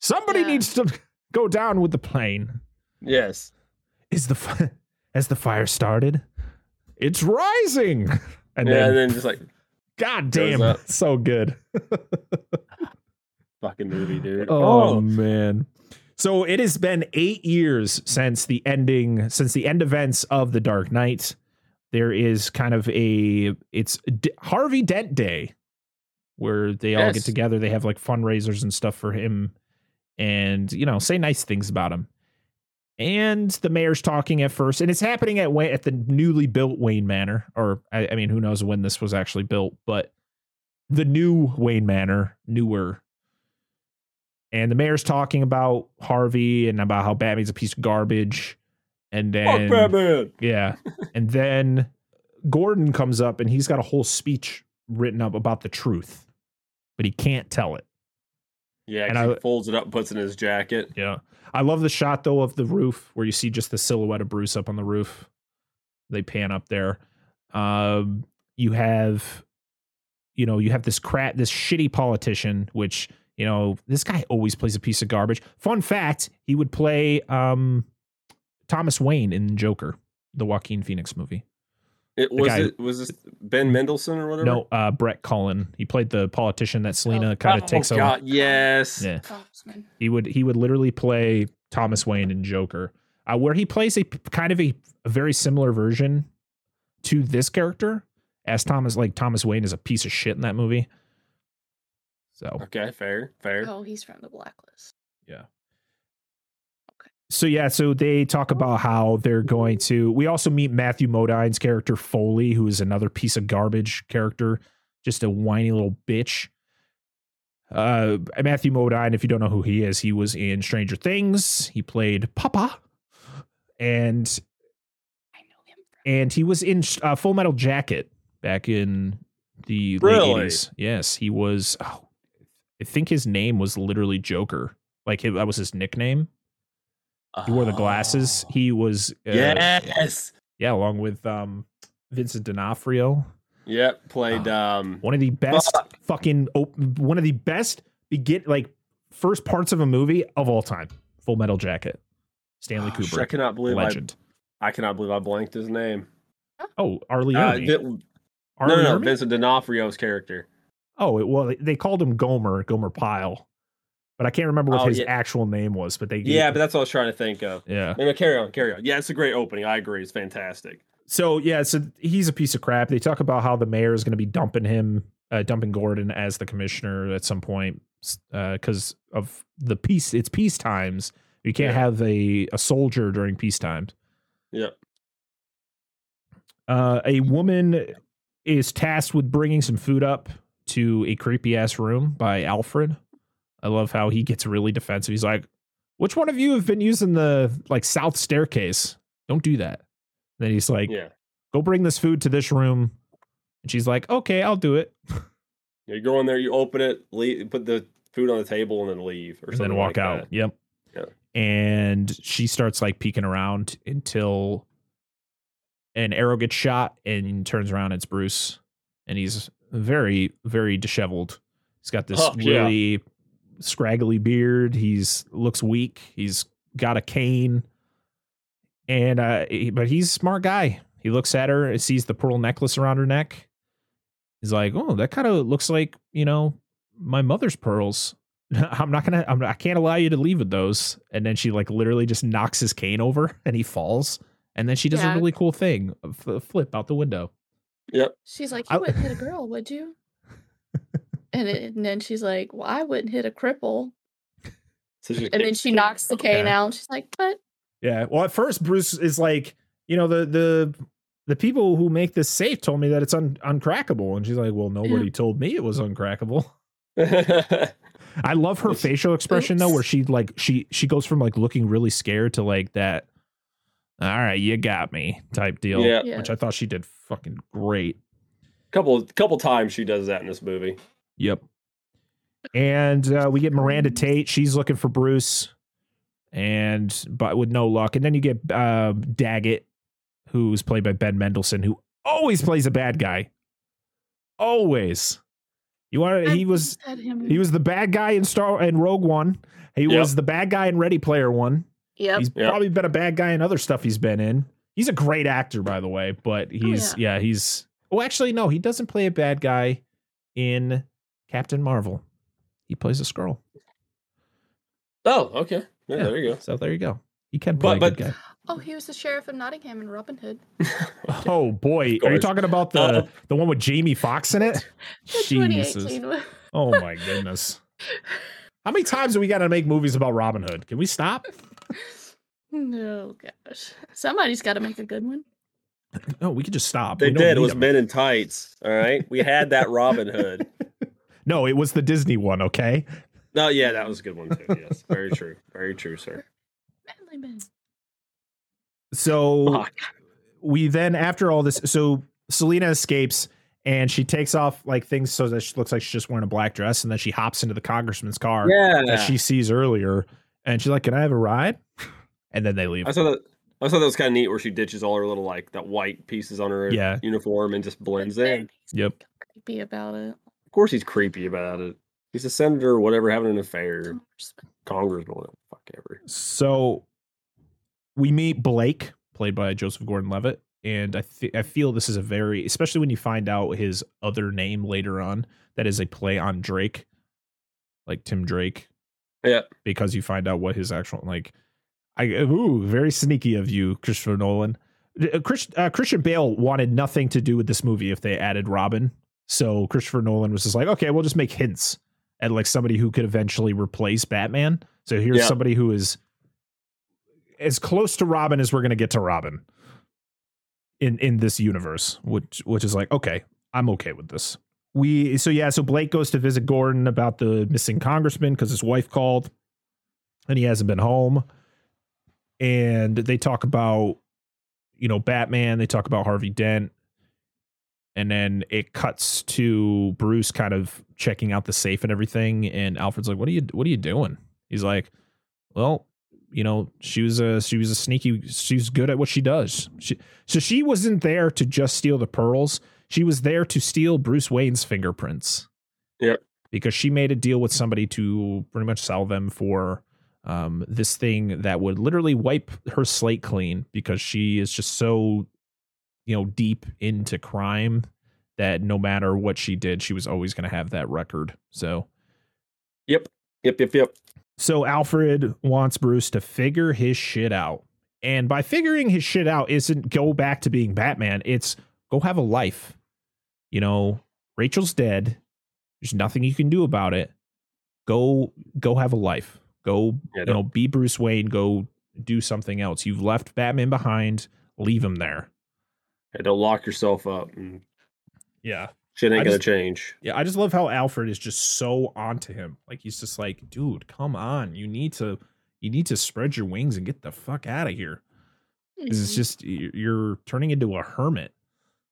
Somebody Yeah. needs to go down with the plane. Yes. Is the (laughs) as the fire started? It's rising. (laughs) And yeah, then, and then just like God damn, so good. (laughs) fucking movie, dude. Oh, oh, man. So it has been eight years since the ending, since the end events of The Dark Knight. There is kind of a it's D- Harvey Dent Day, where they all get together. They have like fundraisers and stuff for him, and you know say nice things about him. And the mayor's talking at first, and it's happening at at the newly built Wayne Manor, or I, I mean, who knows when this was actually built, but the new Wayne Manor, newer and the mayor's talking about Harvey and about how Batman's a piece of garbage. And then Fuck Batman. yeah. (laughs) and then Gordon comes up and he's got a whole speech written up about the truth, but he can't tell it. Yeah, And I- folds it up and puts it in his jacket. Yeah. I love the shot though of the roof where you see just the silhouette of Bruce up on the roof. They pan up there. Um, you have, you know, you have this crap, this shitty politician, which you know this guy always plays a piece of garbage. Fun fact: he would play um, Thomas Wayne in Joker, the Joaquin Phoenix movie. It was guy- it was this Ben Mendelsohn or whatever. No, uh, Brett Cullen. He played the politician that Selina kind of oh, takes over. God, yes. Yeah. He would he would literally play Thomas Wayne in Joker, uh, where he plays a kind of a, a very similar version to this character, as Thomas like Thomas Wayne is a piece of shit in that movie. So Okay, fair, fair. Oh, he's from the blacklist. So yeah, so they talk about how they're going to. We also meet Matthew Modine's character Foley, who is another piece of garbage character, just a whiny little bitch. Uh, Matthew Modine, if you don't know who he is, he was in Stranger Things. He played Papa, and I know him. From- and he was in uh, Full Metal Jacket back in the Really? late 80s. Yes, he was. Oh, I think his name was literally Joker. Like that was his nickname. He wore the glasses. Oh. He was uh, yes. yeah, along with um Vincent D'Onofrio, Yep. Played um one of the best Fuck. fucking op- one of the best begin like first parts of a movie of all time. Full Metal Jacket. Stanley oh, shit, I cannot believe legend. I I cannot believe I blanked his name. Oh, R. Lee Uh, no, R. Lee no, no? Vincent D'Onofrio's character. Oh, it, well, they called him Gomer, Gomer Pyle, but I can't remember what Oh, his yeah. actual name was. But they, Yeah, but that's what I was trying to think of. yeah. Carry on, carry on. Yeah, it's a great opening. I agree. It's fantastic. So yeah, so he's a piece of crap. They talk about how the mayor is going to be dumping him, uh, dumping Gordon as the commissioner at some point because of the peace. It's peace times. You can't Yeah. have a a soldier during peace times. Yep. Uh, a woman is tasked with bringing some food up to a creepy ass room by Alfred. I love how he gets really defensive. He's like, which one of you have been using the like south staircase? Don't do that. And then he's like, Yeah. go bring this food to this room. And she's like, okay, I'll do it. (laughs) You go in there, you open it, leave, put the food on the table, and then leave, or and something then walk like out. that. Yep. Yeah. And she starts like peeking around until an arrow gets shot and turns around. It's Bruce, and he's very, very disheveled. He's got this really. yeah. Really scraggly beard. He's looks weak. He's got a cane, and uh, he- but he's a smart guy. He looks at her and sees the pearl necklace around her neck. He's like, "Oh, that kind of looks like you know my mother's pearls." (laughs) I'm not gonna. I'm, I can't allow you to leave with those. And then she like literally just knocks his cane over, (laughs) and he falls. And then she does Yeah. a really cool thing, a f- flip out the window. Yep. She's like, I- you wouldn't hit a girl, would you? And, it, and then she's like, well, I wouldn't hit a cripple. So she, And then she knocks the cane Yeah. out. And she's like, but Yeah. Well, at first Bruce is like, you know, the the the people who make this safe told me that it's un- uncrackable, and she's like, well, nobody told me it was uncrackable. (laughs) I love her facial expression though, where she like she she goes from like looking really scared to like that. All right, you got me type deal. Yeah. Yeah. Which I thought she did fucking great. couple couple times she does that in this movie. Yep. And uh, we get Miranda Tate. She's looking for Bruce, and but with no luck. And then you get uh, Daggett, who's played by Ben Mendelsohn, who always plays a bad guy. Always. You want? He was he was the bad guy in Star in Rogue One. He Yep. was the bad guy in Ready Player One. Yep. He's Yep. probably been a bad guy in other stuff he's been in. He's a great actor, by the way, but he's yeah. he's oh actually no, he doesn't play a bad guy in Captain Marvel. He plays a Skrull. Oh, okay. Yeah, Yeah. there you go. So there you go. He can play But- a good Oh, he was the sheriff of Nottingham in Robin Hood. guy. (laughs) Oh boy, are you talking about the Uh, the one with Jamie Foxx in it? (laughs) The Jesus. 2018 one. Oh my goodness. How many times do we got to make movies about Robin Hood? Can we stop? (laughs) No, gosh. Somebody's got to make a good one. No, we could just stop. They We did. It was was 'em. Men in Tights. All right. We had that Robin Hood. No, it was the Disney one. Okay. No, yeah, that was a good one too. Yes. Very true. Very true, sir. So Fuck. we then after all this so selina escapes and she takes off like things so that she looks like she's just wearing a black dress and then she hops into the congressman's car Yeah. that she sees earlier and she's like can i have a ride and then they leave I saw that I thought that was kind of neat where she ditches all her little like that white pieces on her Yeah. uniform and just blends in. Yep. Creepy about it. Of course he's creepy about it. He's a senator or whatever having an affair. Congressman. Congressman, whatever, fuck ever. so we meet blake played by joseph gordon-levitt and i th- i feel this is a very especially when you find out his other name later on that is a play on drake like tim drake Yeah. because you find out what his actual like I ooh very sneaky of you, Christopher Nolan. Uh, Chris, uh, Christian Bale wanted nothing to do with this movie if they added Robin. So Christopher Nolan was just like, okay, we'll just make hints at like somebody who could eventually replace Batman. So here's Yeah. somebody who is as close to Robin as we're gonna get to Robin in in this universe, which which is like, okay, I'm okay with this. We so yeah, so Blake goes to visit Gordon about the missing congressman because his wife called and he hasn't been home. And they talk about, you know, Batman, they talk about Harvey Dent. And then it cuts to Bruce kind of checking out the safe and everything. And Alfred's like, What are you what are you doing? He's like, Well, you know, she was a she was a sneaky she's good at what she does. She so she wasn't there to just steal the pearls. She was there to steal Bruce Wayne's fingerprints. Yep. Because she made a deal with somebody to pretty much sell them for um, this thing that would literally wipe her slate clean because she is just so, you know, deep into crime that no matter what she did, she was always going to have that record. So, Yep. Yep. Yep. Yep. so Alfred wants Bruce to figure his shit out. And by figuring his shit out isn't go back to being Batman, it's go have a life. You know, Rachel's dead. There's nothing you can do about it. Go go have a life. Go, Yeah, you know, be Bruce Wayne, go do something else. You've left Batman behind, leave him there. Hey, don't lock yourself up. And Yeah. shit ain't I gonna just- change. Yeah, I just love how Alfred is just so onto him. Like he's just like, dude, come on. You need to you need to spread your wings and get the fuck out of here. It's Mhm. just you're turning into a hermit,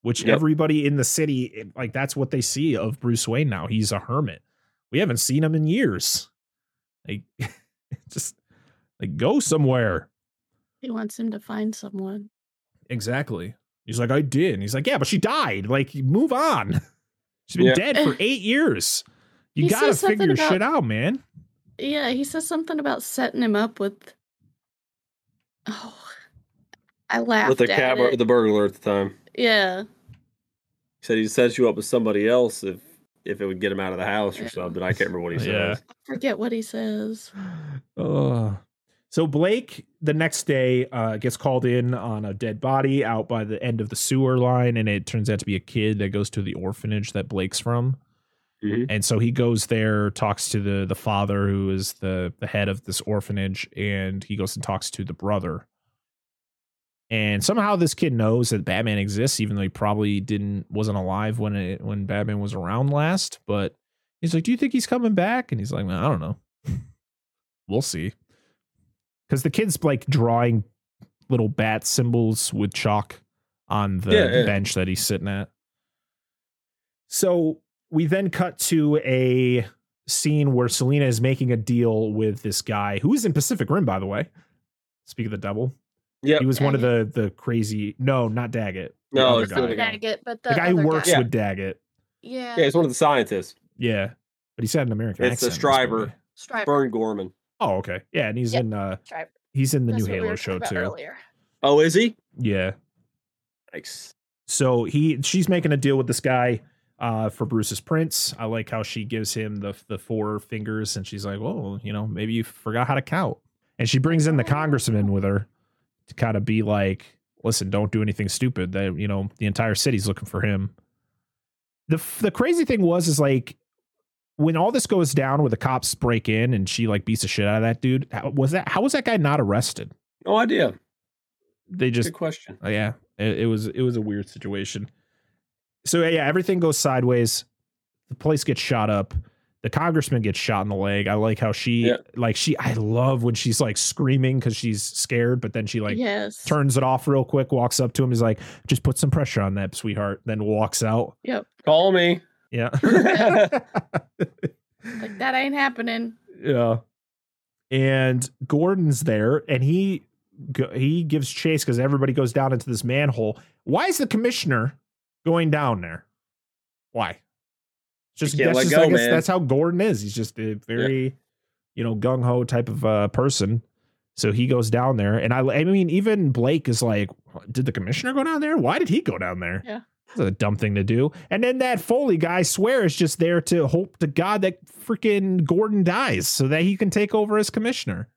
which Yep. everybody in the city like that's what they see of Bruce Wayne now. He's a hermit. We haven't seen him in years. Like (laughs) just like go somewhere. he wants him to find someone. Exactly. He's like, I did. And he's like, Yeah, but she died. Like, move on. (laughs) She's been Yeah. dead for eight years. You He gotta figure your shit out, man. Yeah, he says something about setting him up with. Oh, (sighs) I laughed with the at cab, it. the burglar at the time. yeah, He said he sets you up with somebody else if if it would get him out of the house or Yeah. something. I can't remember what he (laughs) Yeah. says. forget what he says. (sighs) Oh. So Blake the next day uh, gets called in on a dead body out by the end of the sewer line, and it turns out to be a kid that goes to the orphanage that Blake's from. Mhm. And so he goes there, talks to the the father who is the the head of this orphanage, and he goes and talks to the brother. And somehow this kid knows that Batman exists, even though he probably didn't wasn't alive when it when Batman was around last. But he's like, "Do you think he's coming back?" And he's like, "I don't know. (laughs) we'll see." Because the kid's like drawing little bat symbols with chalk on the Yeah, yeah. bench that he's sitting at. So we then cut to a scene where Selina is making a deal with this guy who is in Pacific Rim, by the way. Speak of the devil. Yeah, He was one of the the crazy. No, not Daggett. No, it's the guy. other. Daggett, but the, The guy who works guy- with Daggett. Yeah, Yeah, he's one of the scientists. Yeah, but he's had an American It's the accent. in this Stryver. movie. Burn Gorman. Oh, okay. Yeah, and he's Yep. in uh Stripe. he's in the That's new what we Halo show too. Earlier. Oh, is he? Yeah. Nice. So he she's making a deal with this guy uh for Bruce's prints. I like how she gives him the the four fingers and she's like, "Well, you know, maybe you forgot how to count." And she brings in the congressman with her to kind of be like, "Listen, don't do anything stupid. That, you know, the entire city's looking for him." The the crazy thing was is like when all this goes down where the cops break in and she like beats the shit out of that dude, how, was that how was that guy not arrested? No idea. They just Good question. Oh, yeah, it, it was it was a weird situation. So yeah, everything goes sideways. The place gets shot up. The congressman gets shot in the leg. I like how she Yeah. like she. I love when she's like screaming because she's scared, but then she like yes. turns it off real quick, walks up to him, is like, "Just put some pressure on that, sweetheart." Then walks out. Yep. Call me. Yeah, (laughs) Like that ain't happening. yeah. And Gordon's there, and he he gives chase because everybody goes down into this manhole. Why is the commissioner going down there? Why? Just that's just go, I guess that's how Gordon is. He's just a very, you know, gung ho type of uh, person. So he goes down there, and I I mean even Blake is like, did the commissioner go down there? Why did he go down there? Yeah. That's a dumb thing to do. And then that Foley guy swear is just there to hope to God that freaking Gordon dies so that he can take over as commissioner.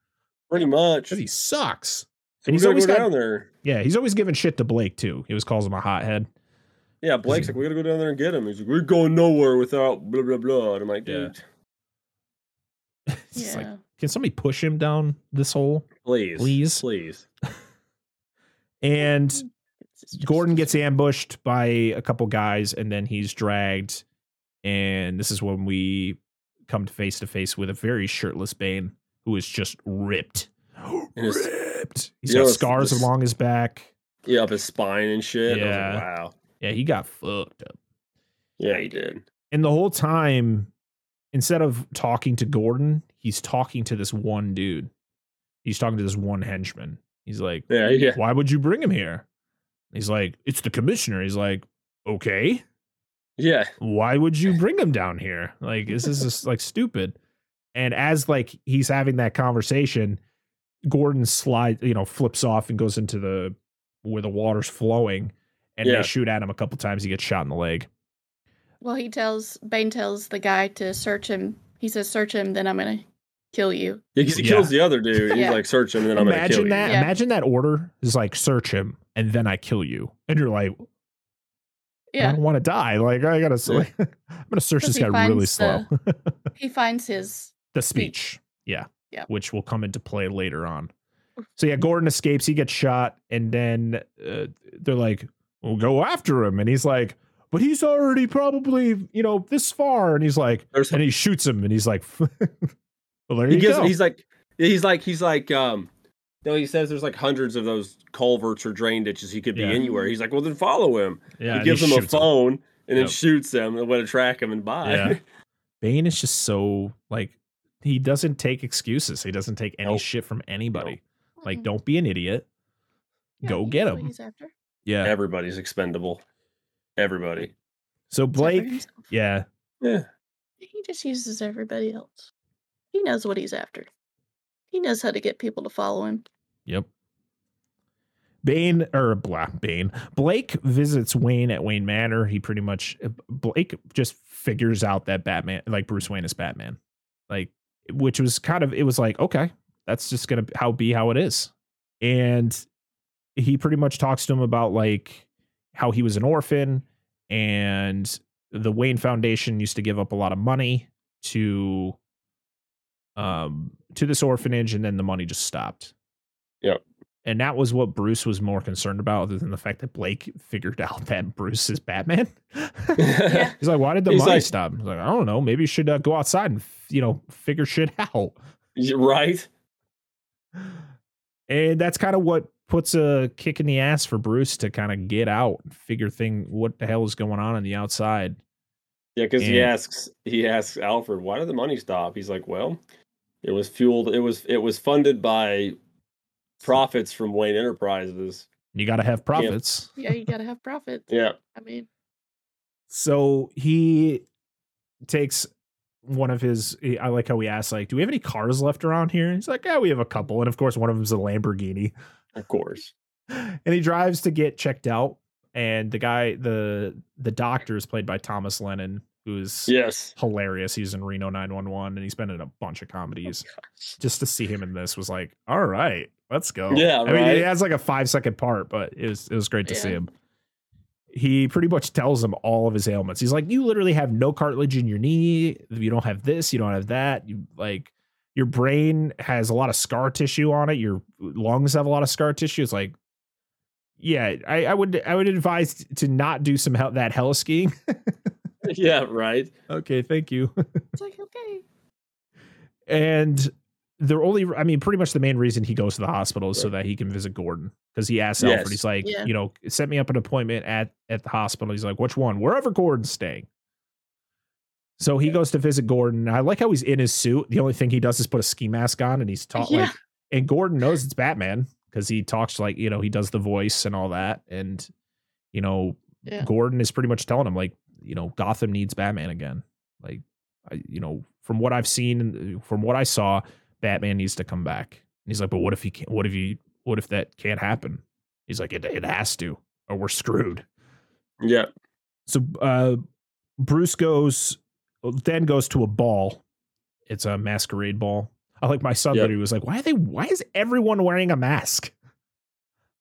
Pretty much. Because he sucks. So and we always go got- down there. Yeah, he's always giving shit to Blake too. He always calls him a hothead. Yeah, Blake's like, we gotta go down there and get him. He's like, we're going nowhere without blah blah blah. And I'm like, Yeah. dude, (laughs) It's Yeah. like, can somebody push him down this hole? please, Please. please. (laughs) And It's just- Gordon gets ambushed by a couple guys, and then he's dragged. And this is when we come to face to face with a very shirtless Bane who is just ripped. (gasps) ripped. He's got it's- scars this- along his back. Yeah, up his spine and shit. I was Yeah. like, wow. Yeah, he got fucked up. Yeah, he did. And the whole time, instead of talking to Gordon, he's talking to this one dude. He's talking to this one henchman. He's like, Yeah, yeah. Why would you bring him here? He's like, It's the commissioner. He's like, Okay. Yeah. Why would you (laughs) bring him down here? Like, this is just like stupid. And as like he's having that conversation, Gordon slides, you know, flips off and goes into the where the water's flowing, and Yeah. they shoot at him a couple times. He gets shot in the leg. Well, he tells Bane tells the guy to search him. He says, "Search him, then I'm gonna kill you." He, he Yeah. kills the other dude. He's Yeah. like, search him, and then I'm gonna kill imagine that. you. Yeah. Imagine that order is like search him and then I kill you, and you're like, I Yeah, don't want to die. Like I gotta, like, (laughs) I'm gonna search this guy really finds slow. (laughs) he finds his. the speech, yeah, Yeah. which will come into play later on. So yeah, Gordon escapes. He gets shot, and then uh, they're like, "We'll go after him," and he's like. But he's already probably, you know, this far, and he's like, There's- and he shoots him, and he's like, (laughs) "Well, there He you gives. go." He's like, he's like he's like um no, he says there's like hundreds of those culverts or drain ditches he could be Yeah. anywhere. He's like, well then follow him. Yeah, he and gives him a shoots him. phone and then Yep. shoots them and way to track him and buy. Yeah. (laughs) Bane is just so like he doesn't take excuses. He doesn't take any Nope. shit from anybody. Like, Mm, don't be an idiot. yeah, go get him. He's after. Yeah. Everybody's expendable. Everybody. So Blake, yeah, Yeah. He just uses everybody else. He knows what he's after. He knows how to get people to follow him. Yep. Bane or blah Bane. Blake visits Wayne at Wayne Manor. He pretty much Blake just figures out that Batman, like Bruce Wayne is Batman, like which was kind of it was like okay, that's just gonna how be how it is, and he pretty much talks to him about like how he was an orphan and the Wayne Foundation used to give up a lot of money to um to this orphanage and then the money just stopped. Yep. And that was what Bruce was more concerned about, other than the fact that Blake figured out that Bruce is Batman. Yeah. (laughs) He's like, why did the He's money like- stop? He's like, I don't know. Maybe you should uh, go outside and, you know, figure shit out. Right? And that's kind of what puts a kick in the ass for Bruce to kind of get out, and figure thing what the hell is going on on the outside. Yeah, because he asks he asks Alfred, why did the money stop? He's like, Well, it was fueled it was it was funded by profits from Wayne Enterprises. You got to have profits. Yeah, you gotta have profits. Yeah. I mean, So he takes one of his. I like how he asks, like, "Do we have any cars left around here?" He's like, "Yeah, we have a couple." And of course, one of them's a Lamborghini. Of course. (laughs) And he drives to get checked out. And the guy, the the doctor, is played by Thomas Lennon, who's Yes. hilarious. He's in Reno 911, and he's been in a bunch of Oh, comedies. Just to see him in this was like, all right, let's go. Yeah, I mean, right. it has like a five second part, but it was it was great to see him. He pretty much tells him all of his ailments. He's like, you literally have no cartilage in your knee. You don't have this. You don't have that. You like your brain has a lot of scar tissue on it. Your lungs have a lot of scar tissue. It's like, yeah, I, I would I would advise to not do some hell, that hella skiing. (laughs) (laughs) yeah, right. okay, thank you. (laughs) it's like okay. And the only, I mean, pretty much the main reason he goes to the hospital is so that he can visit Gordon because he asks Alfred, he's like, Yeah. you know, set me up an appointment at at the hospital. He's like, which one? Wherever Gordon's staying. So he goes to visit Gordon. I like how he's in his suit. The only thing he does is put a ski mask on, and he's taught Yeah. like, and Gordon knows it's Batman because he talks like, you know, he does the voice and all that, and you know, Yeah. Gordon is pretty much telling him like, you know, Gotham needs Batman again. Like, I, you know, from what I've seen, from what I saw, Batman needs to come back. And he's like, but what if he can't? What if he? What if that can't happen? He's like, it, it has to, or we're screwed. Yeah. So uh, Bruce goes, then goes to a ball. It's a masquerade ball. I like my son Yep. literally was like, why are they? Why is everyone wearing a mask?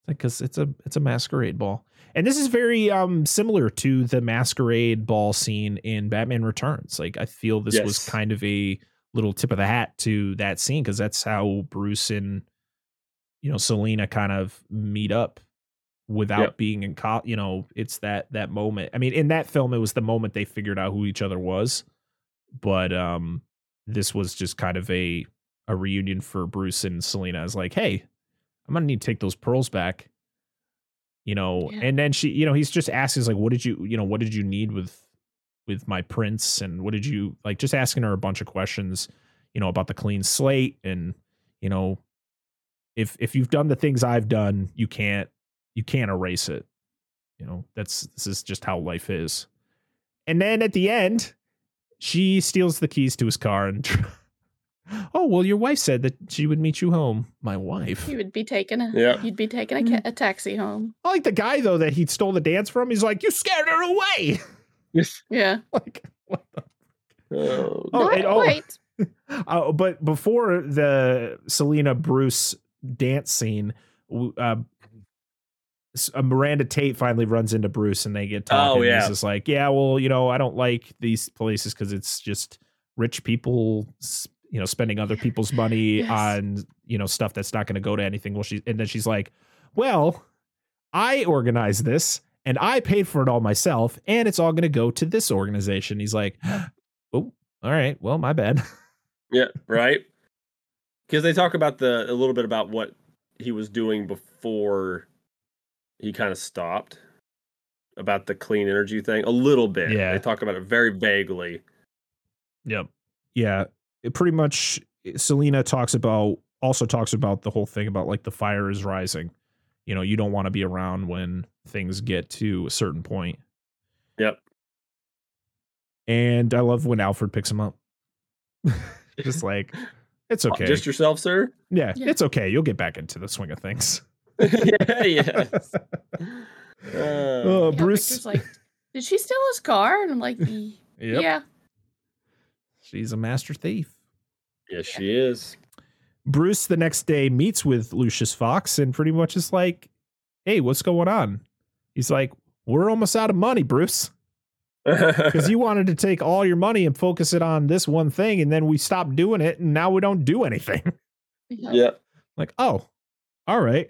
Because it's a it's a masquerade ball, and this is very um similar to the masquerade ball scene in Batman Returns. Like I feel this was kind of a little tip of the hat to that scene because that's how Bruce and you know Selina kind of meet up without Yep. being in co- you know it's that that moment i mean in that film it was the moment they figured out who each other was but um this was just kind of a a reunion for bruce and selina as like hey i'm gonna need to take those pearls back you know Yeah. and then she you know he's just asking like what did you you know what did you need with with my prints and what did you like just asking her a bunch of questions you know about the clean slate and you know if if you've done the things i've done you can't you can't erase it. You know that's this is just how life is. And then at the end she steals the keys to his car and (laughs) oh well your wife said that she would meet you home my wife You would be taking a Yeah. you'd be taking a, Mm. ca- a taxi home. i like the guy though that he stole the dance from he's like you scared her away Yes. (laughs) Yeah. like what the Oh, Oh, Not and- oh. quite. Uh, (laughs) but before the Selina Bruce dance scene, w- uh, uh, Miranda Tate finally runs into Bruce and they get talking. Oh, yeah. He's just like, yeah, well, you know, I don't like these places because it's just rich people, s- you know, spending other people's money Yes. on, you know, stuff that's not going to go to anything. Well, she, and then she's like, well, I organized this and I paid for it all myself and it's all going to go to this organization. He's like, (gasps) oh, all right. Well, my bad. (laughs) yeah, right. because they talk about the a little bit about what he was doing before he kind of stopped about the clean energy thing a little bit. Yeah. they talk about it very vaguely. Yep. Yeah. It pretty much Selina talks about also talks about the whole thing about like the fire is rising. You know, you don't want to be around when things get to a certain point. Yep. And I love when Alfred picks him up. (laughs) Just like (laughs) it's okay. Just yourself, sir. yeah, Yeah. it's okay. You'll get back into the swing of things. (laughs) yeah, yeah. Uh, Oh, Yeah, Bruce. Victor's like, did she steal his car? And I'm like, "Y- Yep. yeah. She's a master thief. Yes, she is. Bruce the next day meets with Lucius Fox and pretty much is like, "Hey, what's going on?" He's like, "We're almost out of money, Bruce, (laughs) because you wanted to take all your money and focus it on this one thing, and then we stopped doing it, and now we don't do anything." Yeah. yeah. like, oh, all right.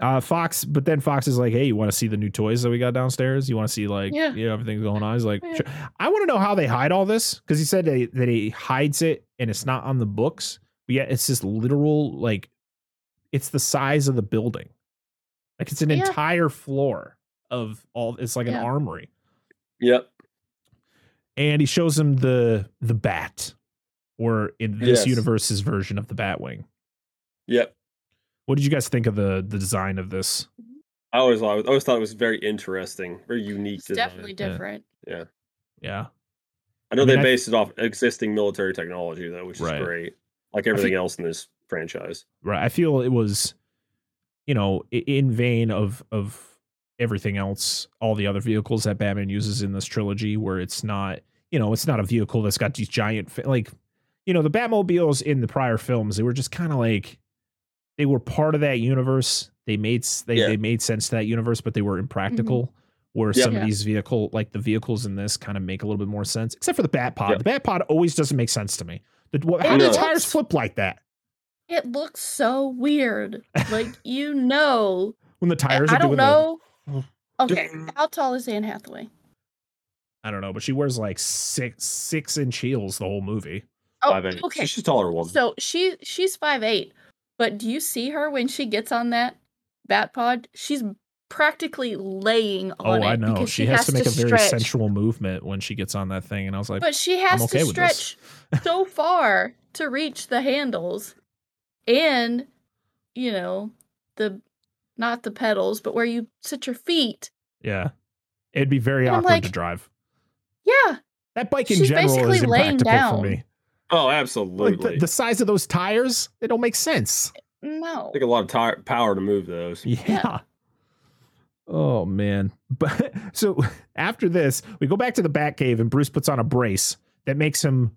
Uh, Fox, but then Fox is like, "Hey, you want to see the new toys that we got downstairs? You want to see like, Yeah. you know, everything's going on?" He's like, Yeah. "Sure." "I want to know how they hide all this because he said they, that he hides it and it's not on the books, but yet it's just literal like, it's the size of the building, like it's an Yeah. entire floor of all. It's like an armory." Yep. and he shows him the the bat, or in this Yes. universe's version of the Batwing. Yep. What did you guys think of the the design of this? I always, I always thought it was very interesting, very unique. It's definitely different. Yeah, Yeah. I know I mean, they I- based it off existing military technology though, which is Right. great. Like everything else in this franchise. right. I feel it was, you know, in vain of of everything else, all the other vehicles that Batman uses in this trilogy, where it's not, you know, it's not a vehicle that's got these giant like, you know, the Batmobiles in the prior films, they were just kind of like, they were part of that universe. They made they Yeah. they made sense to that universe, but they were impractical. Mm-hmm. Where Yep. some of these vehicle, like the vehicles in this, kind of make a little bit more sense, except for the Bat Pod. Yep. The Bat Pod always doesn't make sense to me. The, wh- how do the tires flip like that It looks so weird. Like (laughs) you know, when the tires I are don't doing the- know. (sighs) Okay, how tall is Anne Hathaway? I don't know, but she wears like six six inch heels the whole movie. Oh, Five eight. okay. She's a taller woman. So she she's five eight, but do you see her when she gets on that bat pod? She's practically laying Oh, on it I know. because She, has, to make a very stretch. sensual movement when she gets on that thing, and I was like, But she has okay to stretch so far to reach the handles, and you know the not the pedals, but where you sit your feet. yeah, it'd be very And awkward to drive. Yeah, That bike in she's general is impractical for me. Oh, Like absolutely. the, the size of those tires, they don't make sense. no. Take a lot of tire power to move those. Yeah. Oh man. (laughs) But so after this, we go back to the Batcave and Bruce puts on a brace that makes him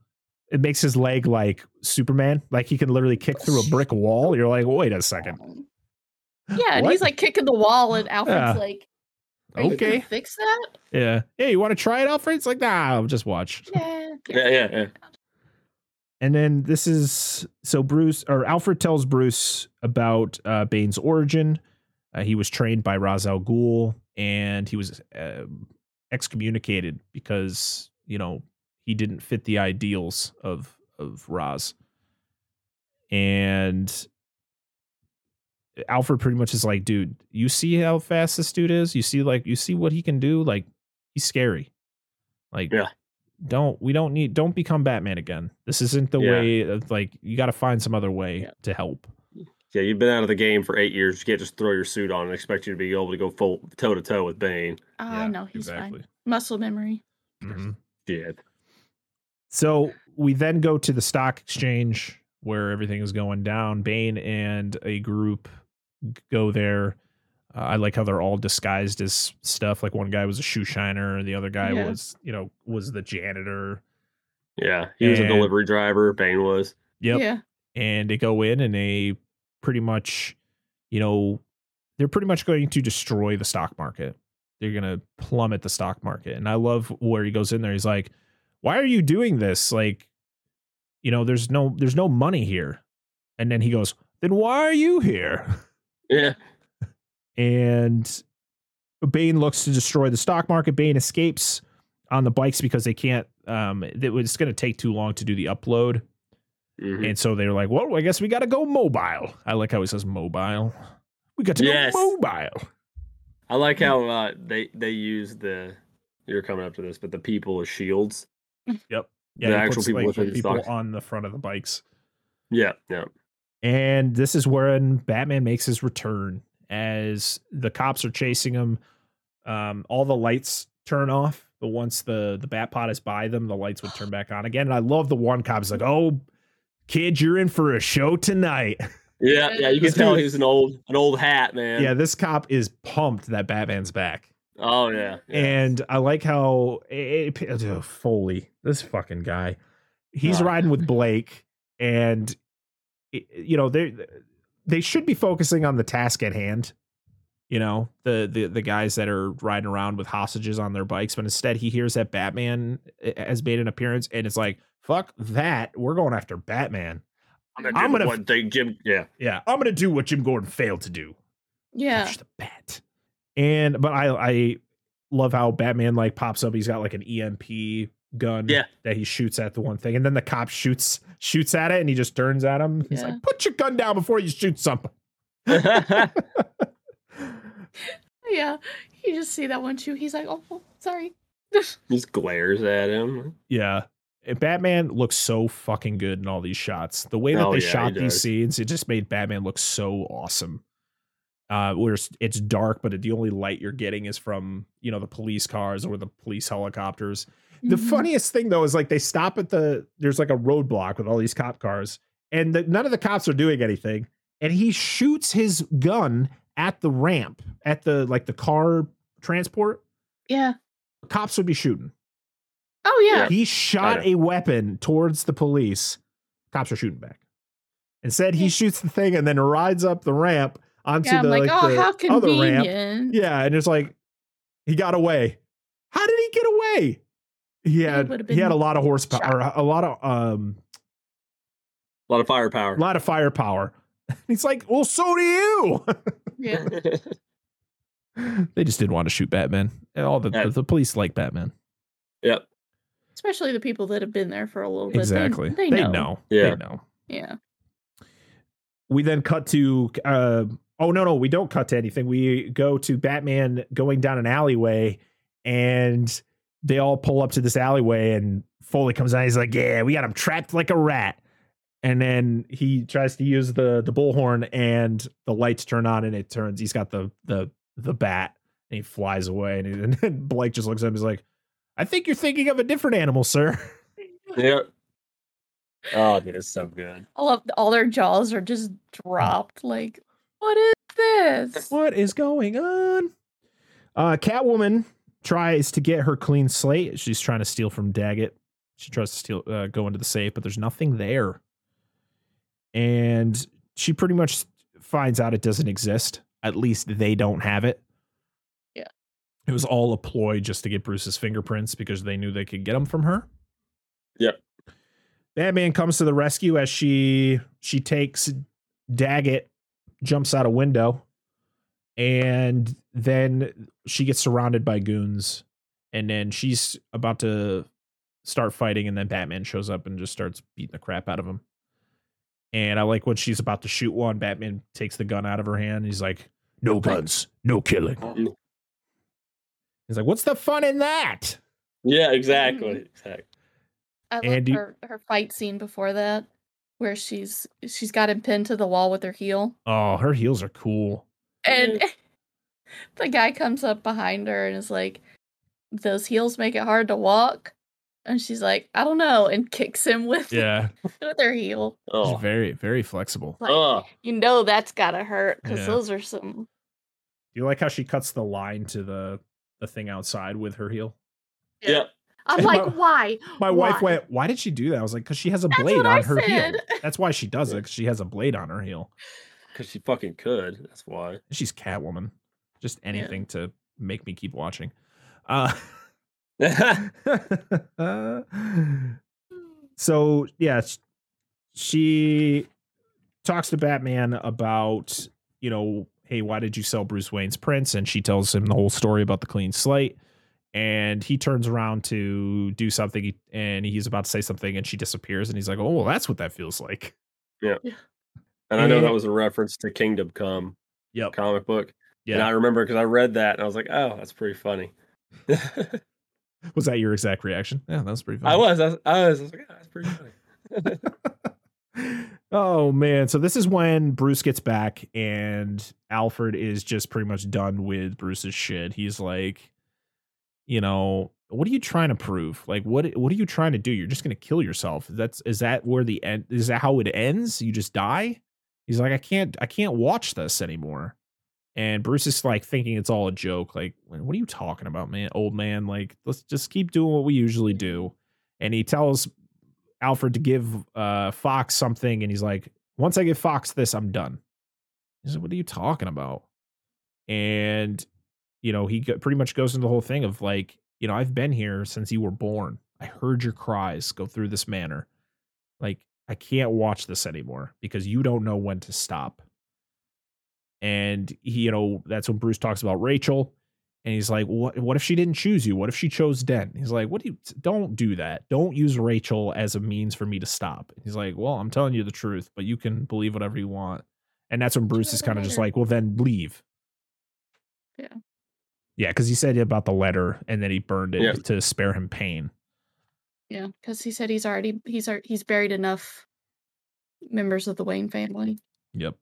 it makes his leg like Superman, like he can literally kick through a brick wall. You're like, wait a second. Yeah, and What? he's like kicking the wall, and Alfred's Yeah. like, Are Okay. gonna fix that? Yeah. Hey, you want to try it, Alfred? It's like, nah, I'll just watch. Yeah. Yeah, yeah, yeah. And then this is so Bruce or Alfred tells Bruce about uh, Bane's origin. Uh, he was trained by Ra's al Ghul, and he was uh, excommunicated because you know he didn't fit the ideals of of Ra's. And Alfred pretty much is like, dude, you see how fast this dude is? You see, like, you see what he can do? Like, he's scary. Like, Yeah. Don't we don't need don't become Batman again. This isn't the Yeah. way of like you got to find some other way Yeah. to help. Yeah, you've been out of the game for eight years. You can't just throw your suit on and expect you to be able to go full toe to toe with Bane. I know he's exactly. fine. Muscle memory. Mhm. Shit. So we then go to the stock exchange where everything is going down. Bane and a group go there. Uh, I like how they're all disguised as stuff. Like one guy was a shoe shiner, the other guy Yeah. was, you know, was the janitor. Yeah, he was a delivery driver. Bane was. Yep. Yeah. and they go in and they pretty much, you know, they're pretty much going to destroy the stock market. They're going to plummet the stock market. And I love where he goes in there. He's like, "Why are you doing this? Like, you know, there's no there's no money here." And then he goes, "Then why are you here?" (laughs) Yeah, and Bane looks to destroy the stock market. Bane escapes on the bikes because they can't. Um, it was going to take too long to do the upload. Mhm. And so they were like, well, I guess we got to go mobile. I like how he says mobile. We got to Yes. go mobile. I like how uh, they they use the. You're coming up to this, but the people as shields. Yep. Yeah, The actual puts, people like, the people on the front of the bikes. Yeah, yeah. And this is when Batman makes his return as the cops are chasing him. Um, all the lights turn off, but once the the bat pod is by them, the lights would turn back on again. And I love the one cop's like, "Oh, kid, you're in for a show tonight." (laughs) Yeah, yeah, you can tell he's an old an old hat, man. yeah, this cop is pumped that Batman's back. Oh yeah. yeah. And I like how it, it- oh, Foley, this fucking guy, he's Ah. riding with Blake, and it- you know they they should be focusing on the task at hand. You know the the the guys that are riding around with hostages on their bikes, but instead he hears that Batman eh, has made an appearance, and it's like fuck that, we're going after Batman. I'm gonna, I'm do the gonna- one thing, Jim. Yeah. Yeah, I'm gonna do what Jim Gordon failed to do. Yeah. catch the bat. And but I I love how Batman like pops up. He's got like an EMP gun Yeah. that he shoots at the one thing, and then the cop shoots shoots at it, and he just turns at him. He's Yeah. like, "Put your gun down before you shoot something." (laughs) Yeah. You just see that one too. He's like, oh, oh, sorry. (laughs) Just glares at him. Yeah. And Batman looks so fucking good in all these shots. The way that Oh, they yeah, shot these scenes, it just made Batman look so awesome. Uh, where it's- it's dark, but the only light you're getting is from you know the police cars or the police helicopters. The Mhm. funniest thing though is like they stop at the there's like a roadblock with all these cop cars, and the, none of the cops are doing anything, and he shoots his gun at the ramp at the like the car transport. Yeah. Cops would be shooting. Oh, yeah. He shot a weapon towards the police. Cops are shooting back. Instead, he shoots the thing and then rides up the ramp onto Yeah, the, like, like, oh, the how other ramp. Yeah, and it's like he got away. How did he get away? He had would've he had a lot of horsepower, a lot of um, A lot of firepower. a lot of firepower. (laughs) He's like, well, so do you. Yeah. (laughs) they just didn't want to shoot Batman. All the, Yeah. the the police like Batman. yep. Especially the people that have been there for a little bit. They- Exactly. They, They know. know. Yeah. They know. Yeah. we then cut to uh oh no no we don't cut to anything we go to batman going down an alleyway and they all pull up to this alleyway and foley comes out he's like yeah we got him trapped like a rat and then he tries to use the the bullhorn and the lights turn on and it turns he's got the the the bat and he flies away and, he, (laughs) and then blake just looks at him he's like i think you're thinking of a different animal sir (laughs) Yep. Oh, dude, it's so good. All of all their jaws are just dropped. Like, what is this? What is going on? Uh, Catwoman tries to get her clean slate. She's trying to steal from Daggett. She tries to steal, uh, go into the safe, but there's nothing there. And she pretty much finds out it doesn't exist. At least they don't have it. Yeah. It was all a ploy just to get Bruce's fingerprints because they knew they could get them from her. Yep. Batman comes to the rescue as she she takes Daggett, jumps out a window, and then she gets surrounded by goons, and then she's about to start fighting, and then Batman shows up and just starts beating the crap out of him. And I like when she's about to shoot one, Batman takes the gun out of her hand. and He's like, "No guns, no killing." He's like, "What's the fun in that?" Yeah, exactly. Exactly. I love Andy- her her fight scene before that, where she's she's got him pinned to the wall with her heel, Oh, her heels are cool. And (laughs) the guy comes up behind her and is like, "Those heels make it hard to walk," and she's like, "I don't know," and kicks him with (laughs) Yeah, with her heel. she's Oh. very, very flexible. Like, Oh. you know that's gotta hurt because Yeah. those are some. Do you like how she cuts the line to the the thing outside with her heel? Yep. I'm And like, my- why? My wife Why? went, "Why did she do that?" I was like, "Cause she has a That's blade on I her heel. (laughs) That's why she does it. 'cause she has a blade on her heel. Because she fucking could. That's why. She's Catwoman. Just anything to make me keep watching. Uh, (laughs) (laughs) so yeah, she talks to Batman about you know, hey, why did you sell Bruce Wayne's prints? And she tells him the whole story about the clean slate. and he turns around to do something and he's about to say something and she disappears and he's like, "Oh, well, that's what that feels like." And I know that mm-hmm. was a reference to Kingdom Come Yep. comic book. Yeah. And. I remember because I read that and I was like, oh, that's pretty funny. (laughs) Was that your exact reaction? Yeah, that was pretty funny. I was. I was, I was, I was like, oh, that's pretty funny. (laughs) oh man so this is when bruce gets back and alfred is just pretty much done with bruce's shit he's like you know what are you trying to prove like what what are you trying to do you're just going to kill yourself that's is that where the end is that how it ends you just die he's like i can't i can't watch this anymore and bruce is like thinking it's all a joke like what are you talking about man old man like let's just keep doing what we usually do and he tells Alfred to give uh, Fox something, and he's like, "Once I give Fox this, I'm done." He's like, "What are you talking about?" And you know, he pretty much goes into the whole thing of like, you know, I've been here since you were born. I heard your cries go through this manor. Like, I can't watch this anymore because you don't know when to stop. And he, you know, that's when Bruce talks about Rachel. And he's like, "What? What if she didn't choose you? What if she chose Den?" He's like, "What do you? Don't do that. Don't use Rachel as a means for me to stop." He's like, "Well, I'm telling you the truth, but you can believe whatever you want." And that's when Bruce is kind of just like, "Well, then leave." Yeah. Yeah, because he said about the letter, and then he burned it Yeah. to spare him pain. Yeah, because he said he's already he's ar- he's buried enough members of the Wayne family. Yep.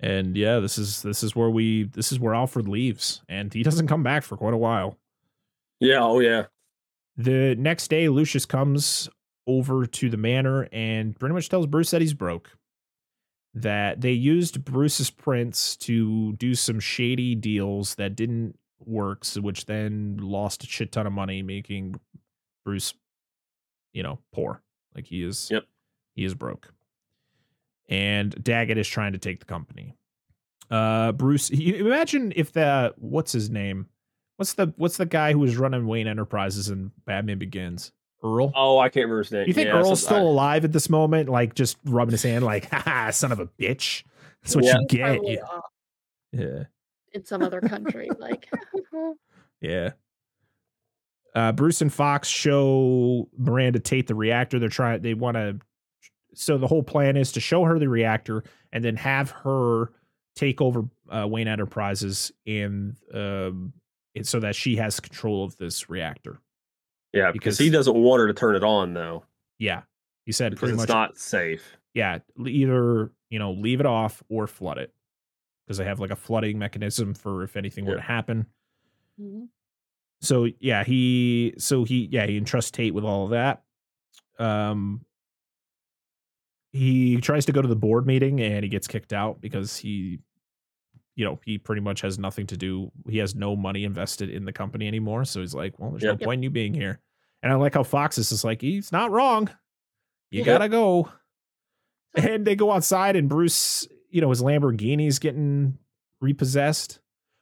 And yeah, this is this is where we this is where Alfred leaves, and he doesn't come back for quite a while. yeah. Oh, yeah. The next day, Lucius comes over to the manor and pretty much tells Bruce that he's broke. That they used Bruce's prints to do some shady deals that didn't work, so which then lost a shit ton of money, making Bruce, you know, poor. Like he is, Yep. he is broke. And Daggett is trying to take the company. Uh, Bruce, you imagine if the what's his name? What's the what's the guy who was running Wayne Enterprises in Batman Begins? Earl. Oh, I can't remember his name. you think yeah, Earl's still I- alive at this moment? Like just rubbing his hand, like, (laughs) "Ha son of a bitch." That's what Yeah. you get. Probably Yeah. off yeah. in some other country. like, (laughs) (laughs) Yeah. Uh, Bruce and Fox show Miranda Tate the reactor. They're trying. They want to. So the whole plan is to show her the reactor and then have her take over uh, Wayne Enterprises and um, and so that she has control of this reactor. yeah, because- because he doesn't want her to turn it on though, Yeah, he said because pretty it's much. not safe. yeah, either you know leave it off or flood it because they have like a flooding mechanism for if anything were to happen. Mhm. So yeah he so he yeah he entrusts tate with all of that. Um he tries to go to the board meeting and he gets kicked out because he you know he pretty much has nothing to do he has no money invested in the company anymore. So he's like well there's no point in you being here. And i like how fox is just like he's not wrong. You Yeah. gotta go. And they go outside and bruce you know his lamborghini's getting repossessed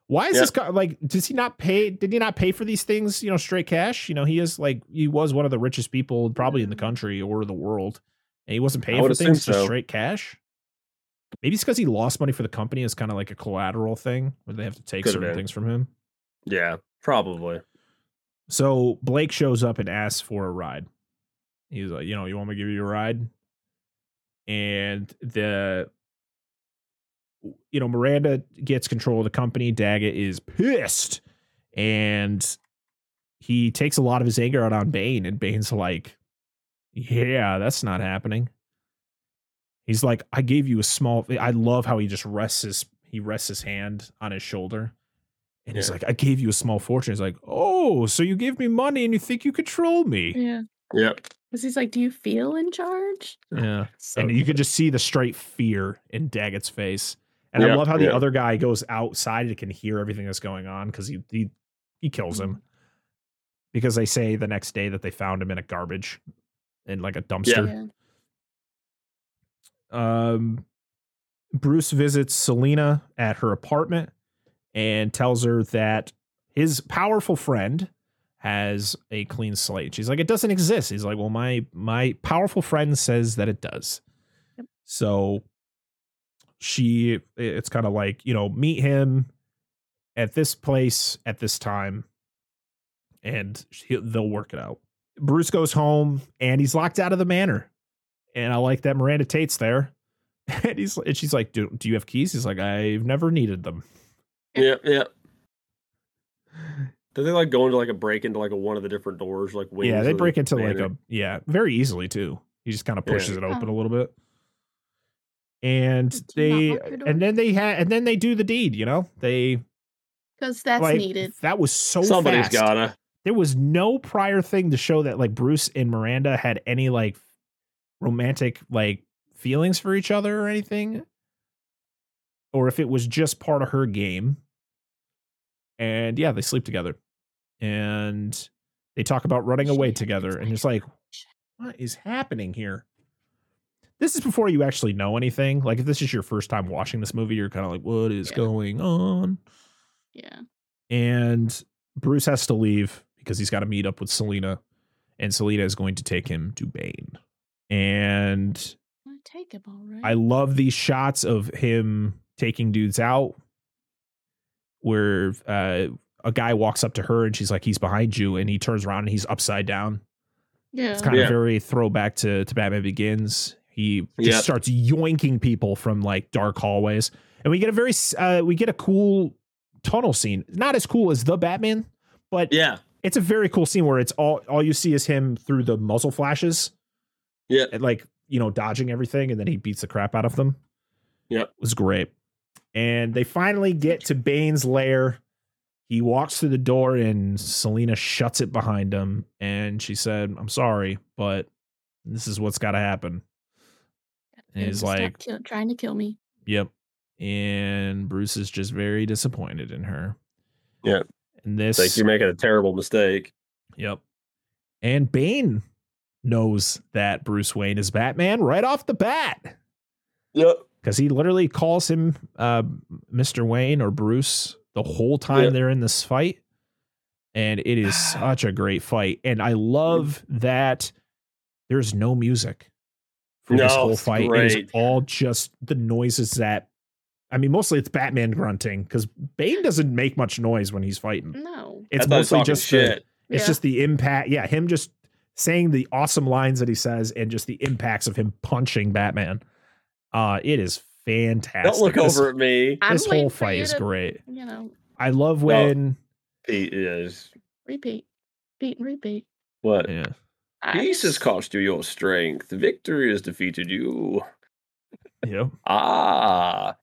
why is Yep. this guy like does he not pay did he not pay for these things you know straight cash? You know he is like he was one of the richest people probably in the country or the world and he wasn't paying for things just straight cash? Maybe it's because he lost money for the company as kind of like a collateral thing where they have to take Could've certain things from him. Yeah, probably. so blake shows up and asks for a ride. He's like you know you want me to give you a ride? And the you know miranda gets control of the company. Daggett is pissed. And he takes a lot of his anger out on bane and bane's like yeah that's not happening. He's like i gave you a small i love how he just rests his he rests his hand on his shoulder. And he's Yeah. like i gave you a small fortune. He's like oh so you gave me money and you think you control me? Yeah, Yep. because he's like, "Do you feel in charge?" yeah. (laughs) So and you can just see the straight fear in Daggett's face. And I love how the yep. other guy goes outside and can hear everything that's going on because he, he he kills him. Because they say the next day that they found him in a garbage in like a dumpster. Yeah. Um Bruce visits Selina at her apartment and tells her that his powerful friend has a clean slate. She's like, it doesn't exist. He's like, well, my my powerful friend says that it does. Yep. So she it's kind of like, you know, meet him at this place at this time and he, they'll work it out. Bruce goes home and he's locked out of the manor. And I like that Miranda Tate's there. (laughs) And he's and she's like, do, do you have keys? He's like, I've never needed them. Yeah, yeah. Do they like go into like a break into like a one of the different doors, like wings yeah, they of the break into like a yeah, very easily too. He just kind of Yeah. pushes it open Oh. a little bit. And they lock your door. and then they had and then they do the deed, you know? They Because that's like needed. that was so Somebody's fast. gotta. there was no prior thing to show that like Bruce and Miranda had any like romantic like feelings for each other or anything or if it was just part of her game and yeah they sleep together and they talk about running away together and it's like what is happening here this is before you actually know anything like if this is your first time watching this movie you're kind of like what is Yeah. going on Yeah. and Bruce has to leave because he's got to meet up with Selina, and Selina is going to take him to Bane. And I take him all right. I love these shots of him taking dudes out, where uh, a guy walks up to her and she's like, "He's behind you," and he turns around and he's upside down. yeah. It's kind Yeah. of very throwback to to Batman Begins. He just Yep. starts yoinking people from like dark hallways, and we get a very uh, we get a cool tunnel scene. Not as cool as the Batman, but Yeah. it's a very cool scene where it's all all you see is him through the muzzle flashes, Yeah. and like you know dodging everything, and then he beats the crap out of them. Yeah, it was great. And they finally get to Bane's lair. He walks through the door, and Selina shuts it behind him. And she said, "I'm sorry, but this is what's got to happen." And Him he's like, kill- trying to kill me. "Yep." And Bruce is just very disappointed in her. Yep. And this, It's like you're making a terrible mistake. Yep. And Bane knows that Bruce Wayne is Batman right off the bat Yep. because he literally calls him uh, Mr. Wayne or Bruce the whole time Yeah. they're in this fight. And it is (sighs) such a great fight. And I love that there's no music for this whole it's fight. It is all just the noises that, I mean, mostly it's Batman grunting because Bane doesn't make much noise when he's fighting. No. It's I thought he was mostly talking just the- it's Yeah. just the impact. Yeah, him just saying the awesome lines that he says and just the impacts of him punching Batman. Uh, it is fantastic. Don't look This- over at me. I'm This whole fight is to, great. You know, I love when Pete is repeat, repeat, and repeat. what? yeah. Peace has cost you your strength. Victory has defeated you. Yep. Ah,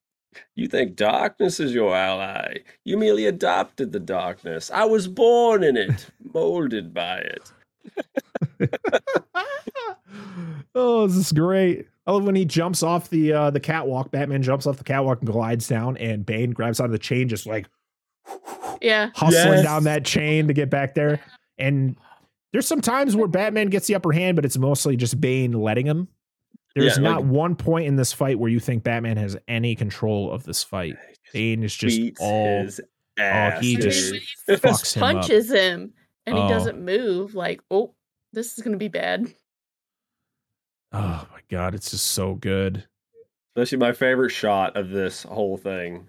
you think darkness is your ally. You merely adopted the darkness. I was born in it, molded by it. (laughs) oh, this is great. I love when he jumps off the uh the catwalk. Batman jumps off the catwalk and glides down, and Bane grabs onto the chain, just like Yeah. hustling Yes. down that chain to get back there. And there's some times where (laughs) Batman gets the upper hand, but it's mostly just Bane letting him. There's Yeah, not like- one point in this fight where you think Batman has any control of this fight. (sighs) Bane is just Beats all his ass. he I just- mean, fucks just him up. punches him and Oh. he doesn't move. Like, oh, this is gonna be bad. oh my god, it's just so good. Especially my favorite shot of this whole thing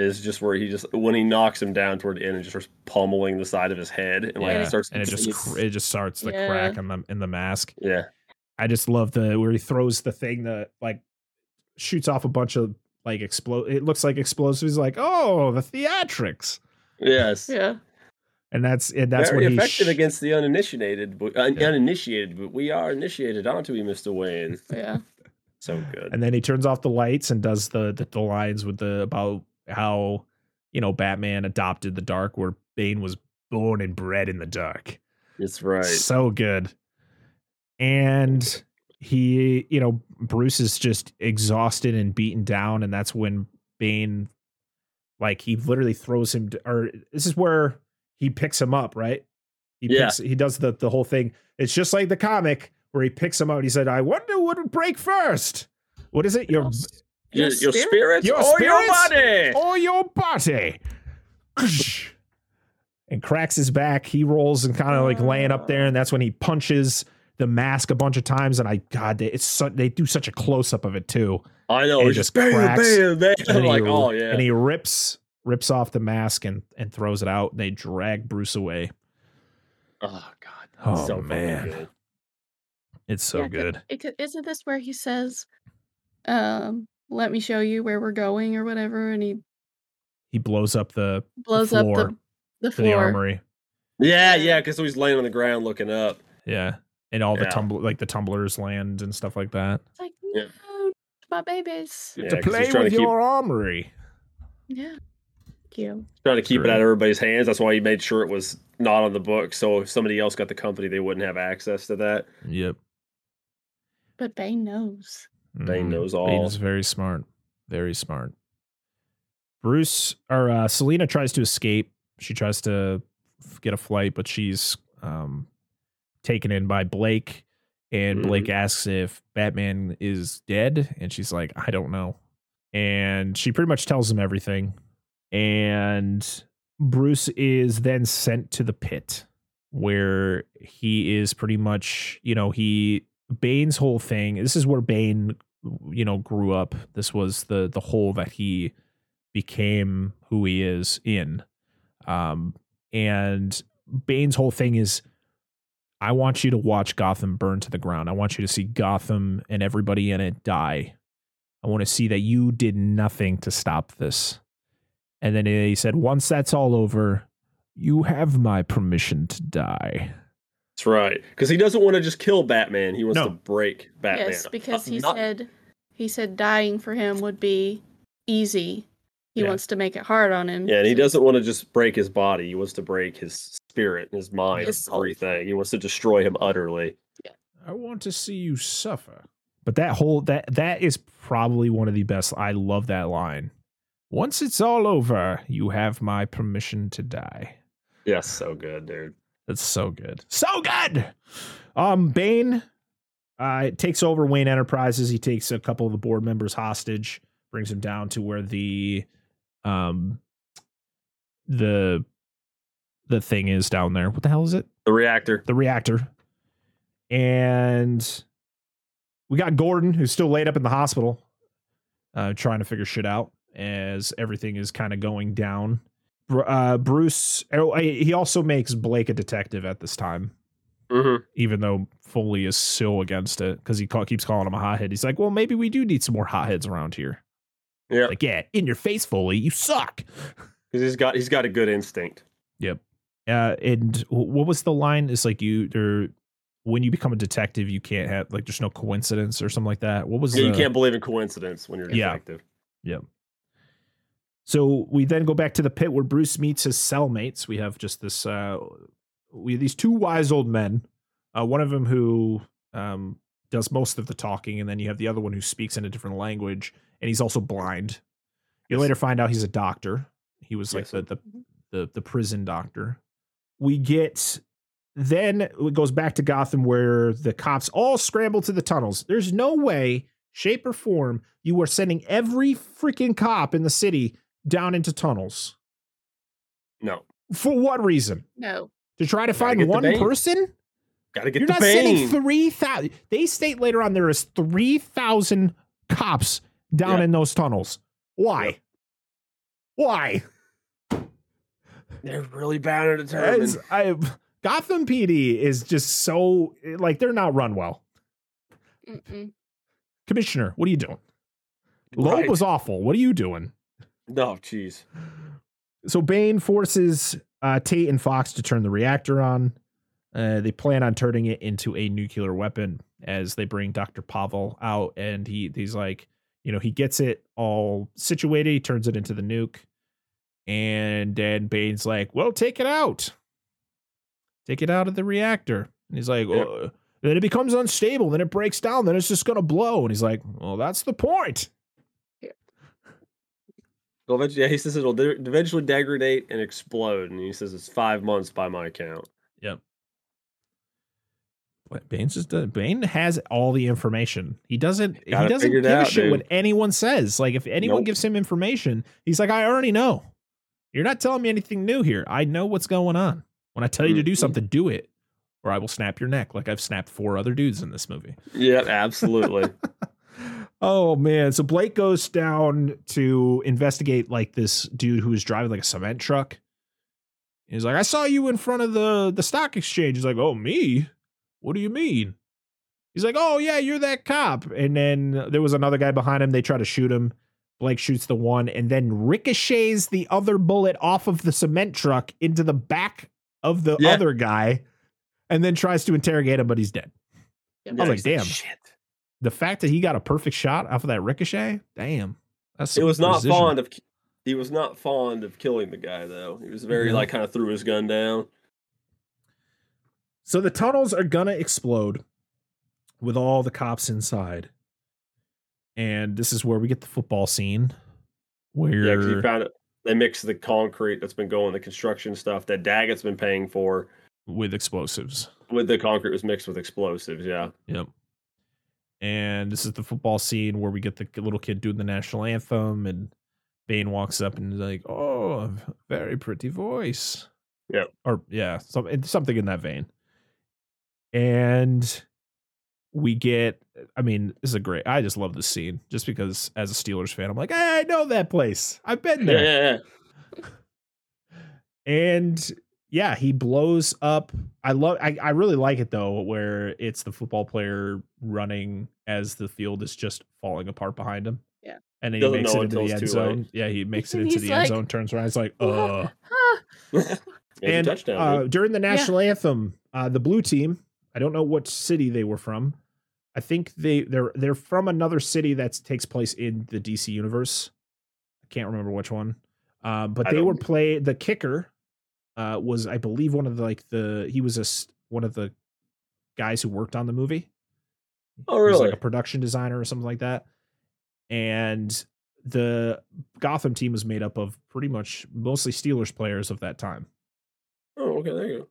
is just where he just when he knocks him down toward the end and just starts pummeling the side of his head and like Yeah, it starts and it just it's- cr- it just starts to Yeah. crack in the in the mask. yeah I just love the where he throws the thing that like shoots off a bunch of like explode. It looks like explosives. Like oh, the theatrics, yes Yeah. and that's and that's very when he effective sh- againted the uninitiated but un- Yeah. uninitiated but we are initiated aren't we Mr. Wayne Yeah. (laughs) so good and then he turns off the lights and does the the, the lines with the about how you know Batman adopted the dark, where Bane was born and bred in the dark. it's right So good. And he, you know, Bruce is just exhausted and beaten down, and that's when Bane, like, he literally throws him, to, or this is where he picks him up, right? He Yeah. picks, he does the the whole thing. It's just like the comic where he picks him up. He said, "I wonder what would break first. What is it? Your your, Your your spirit? spirits Your or your body or your body. (laughs) and cracks his back. He rolls and kind of like laying up there, and that's when he punches the mask a bunch of times. And I, God, they, it's so, they do such a close up of it too. I know and it just just bam cracks, bam bam And I'm (laughs) like he, oh yeah and he rips rips off the mask and and throws it out. And they drag Bruce away. Oh God. Oh so man, it's so Yeah, 'cause good. It could, isn't this where he says, um, "Let me show you where we're going" or whatever, and he He blows up the blows up floor the the to the armory. Yeah, Yeah. yeah, because he's laying on the ground looking up. Yeah, and all the tumble like the tumblers land and stuff like that. It's like, Yeah. my babies. Yeah, to 'cause he's play with to keep- your armory. Yeah, cute. Trying to keep it out of everybody's hands. That's why he made sure it was not on the book. So if somebody else got the company, they wouldn't have access to that. Yep. But Bane knows. Bane Mhm. knows Bane all. is very smart. Very smart. Bruce or uh, Selina tries to escape. She tries to get a flight, but she's um, taken in by Blake. And Blake asks if Batman is dead, and she's like, "I don't know." And she pretty much tells him everything. And Bruce is then sent to the pit, where he is pretty much, you know, he Bane's whole thing. This is where Bane, you know, grew up. This was the the hole that he became who he is in. Um, and Bane's whole thing is, I want you to watch Gotham burn to the ground. I want you to see Gotham and everybody in it die. I want to see that you did nothing to stop this. And then he said, once that's all over, you have my permission to die. That's right. Because he doesn't want to just kill Batman. He wants No. to break Batman. Yes, because Uh, he not- said he said dying for him would be easy. He Yeah. wants to make it hard on him. Yeah, and he doesn't want to just break his body. He wants to break his spirit, and his mind, His everything. He wants to destroy him utterly. Yeah. I want to see you suffer. But that whole that that is probably one of the best. I love that line. Once it's all over, you have my permission to die. Yes, so good, dude. That's so good. So good. Um Bane uh takes over Wayne Enterprises. He takes a couple of the board members hostage, brings them down to where the um the the thing is down there. What the hell is it? The reactor. the reactor. And we got Gordon, who's still laid up in the hospital, uh, trying to figure shit out as everything is kind of going down. Uh, Bruce, oh, he also makes Blake a detective at this time, hmm even though Foley is so against it because he keeps calling him a hothead. He's like, well, maybe we do need some more hotheads around here. Yeah, Like, yeah, in your face, Foley, you suck. (laughs) because he's got he's got a good instinct. Yep. Uh, and what was the line? It's like you there when you become a detective, you can't have like there's no coincidence or something like that. What was Yeah, you can't believe in coincidence when you're a detective. Yeah. detective. So we then go back to the pit where Bruce meets his cellmates. We have just this uh we have these two wise old men. Uh one of them who um does most of the talking and then you have the other one who speaks in a different language and he's also blind. You Yes. later find out he's a doctor. He was like Yes. the, the the the prison doctor. We get then it goes back to Gotham where the cops all scramble to the tunnels. There's no way, shape, or form you are sending every freaking cop in the city down into tunnels. No, For what reason? No. To try to find one person? got to get You're the not Bane. sending 3,000. They state later on there is 3,000 cops down Yeah. in those tunnels. Why? Yep. Why? They're really bad at determined. I, Gotham PD is just so like they're not run well. Mm-mm. Commissioner, what are you doing? Loeb was awful. What are you doing? No, jeez. So Bane forces uh, Tate and Fox to turn the reactor on. Uh, they plan on turning it into a nuclear weapon as they bring Dr. Pavel out, and he he's like, you know, he gets it all situated. He turns it into the nuke, and then Bane's like, "Well, take it out, take it out of the reactor." And he's like. "Uh, "Then it becomes unstable. Then it breaks down. Then it's just gonna blow." And he's like, "Well, that's the point." Well, eventually, yeah, he says it'll de- eventually degrade and explode, and he says it's five months by my count. But Bane's just uh, Bane has all the information. He doesn't. He Got it doesn't figured give a shit dude. what anyone says. Like if anyone Nope. gives him information, he's like, I already know. You're not telling me anything new here. I know what's going on. When I tell you to do Mhm. something, do it, or I will snap your neck, like I've snapped four other dudes in this movie. Yeah, absolutely. (laughs) oh man! So Blake goes down to investigate like this dude who was driving like a cement truck, He's like, I saw you in front of the the stock exchange. He's like, Oh, me? What do you mean? He's like, Oh yeah, you're that cop. And then there was another guy behind him. They try to shoot him. Blake shoots the one and then ricochets the other bullet off of the cement truck into the back of the Yeah. other guy, and then tries to interrogate him, but he's dead. Yep. I was like, he's damn. Shit. The fact that he got a perfect shot off of that ricochet, damn. That's It some was not precision. fond of. He was not fond of killing the guy though. He was very No. like kind of threw his gun down. So the tunnels are gonna explode with all the cops inside. And this is where we get the football scene where Yeah, because you found it. They mix the concrete that's been going, the construction stuff that Daggett's been paying for, with explosives. with the concrete was mixed with explosives. Yeah, Yep. And this is the football scene where we get the little kid doing the national anthem, and Bane walks up and is like, "Oh, very pretty voice." Yeah. Or yeah, some, something in that vein. And we get, I mean, this is a great. I just love this scene just because as a Steelers fan, I'm like, hey, I know that place. I've been yeah, there. yeah. yeah. (laughs) and yeah he blows up. I love I, I really like it though where it's the football player running as the field is just falling apart behind him. Yeah. and then he Doesn't makes it into the end too late. zone yeah he makes (laughs) it into he's the end zone turns around It's like "What? uh. (laughs) And uh, during the national anthem uh the blue team i don't know what city they were from. I think they they're they're from another city that takes place in the dc universe. I can't remember which one. Uh, but I they don't- were play the kicker uh, was I believe one of the like the he was a one of the guys who worked on the movie. oh, He was really? like a production designer or something like that. And the Gotham team was made up of pretty much mostly Steelers players of that time. oh, okay. There you go.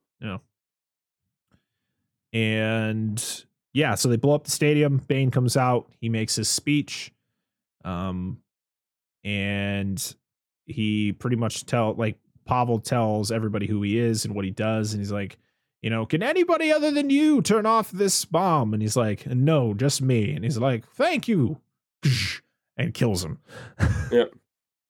Yeah. And yeah, so they blow up the stadium. Bane comes out. He makes his speech. Um, and he pretty much tell like Pavel tells everybody who he is and what he does, and he's like, you know, can anybody other than you turn off this bomb? And he's like, no, just me. And he's like, thank you, (laughs) and kills him. Yep. (laughs)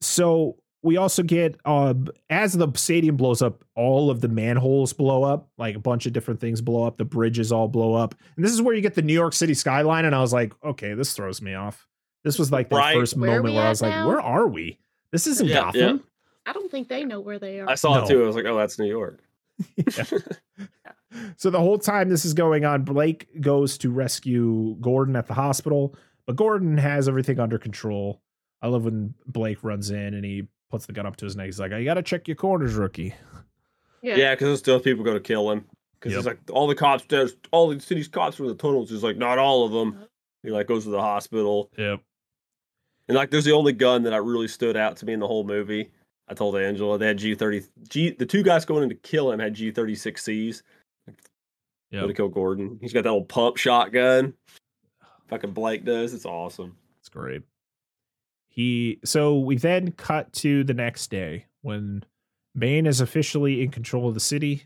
So we also get uh as the stadium blows up, all of the manholes blow up, like a bunch of different things blow up, the bridges all blow up. And this is where you get the New York City skyline. And I was like, okay, this throws me off. This was like the Right. first Where moment where I at was like, where are we? This isn't Yeah, Gotham. yeah. I don't think they know where they are. I saw No. it too. I was like, oh, that's New York. Yeah. (laughs) so the whole time this is going on, Blake goes to rescue Gordon at the hospital, but Gordon has everything under control. I love when Blake runs in and he puts the gun up to his neck. He's like, "I gotta check your corners, rookie." Yeah, because still people go to kill him. Because Yep. it's like all the cops, there's all the city's cops were in the tunnels. He's like, not all of them. He like goes to the hospital. Yep. And like, there's the only gun that I really stood out to me in the whole movie. I told Angela they had G thirty G. The two guys going in to kill him had G thirty six Cs. Yeah, To kill Gordon. He's got that old pump shotgun. Fucking Blake does. It's awesome. It's great. He so we then cut to the next day when Bane is officially in control of the city,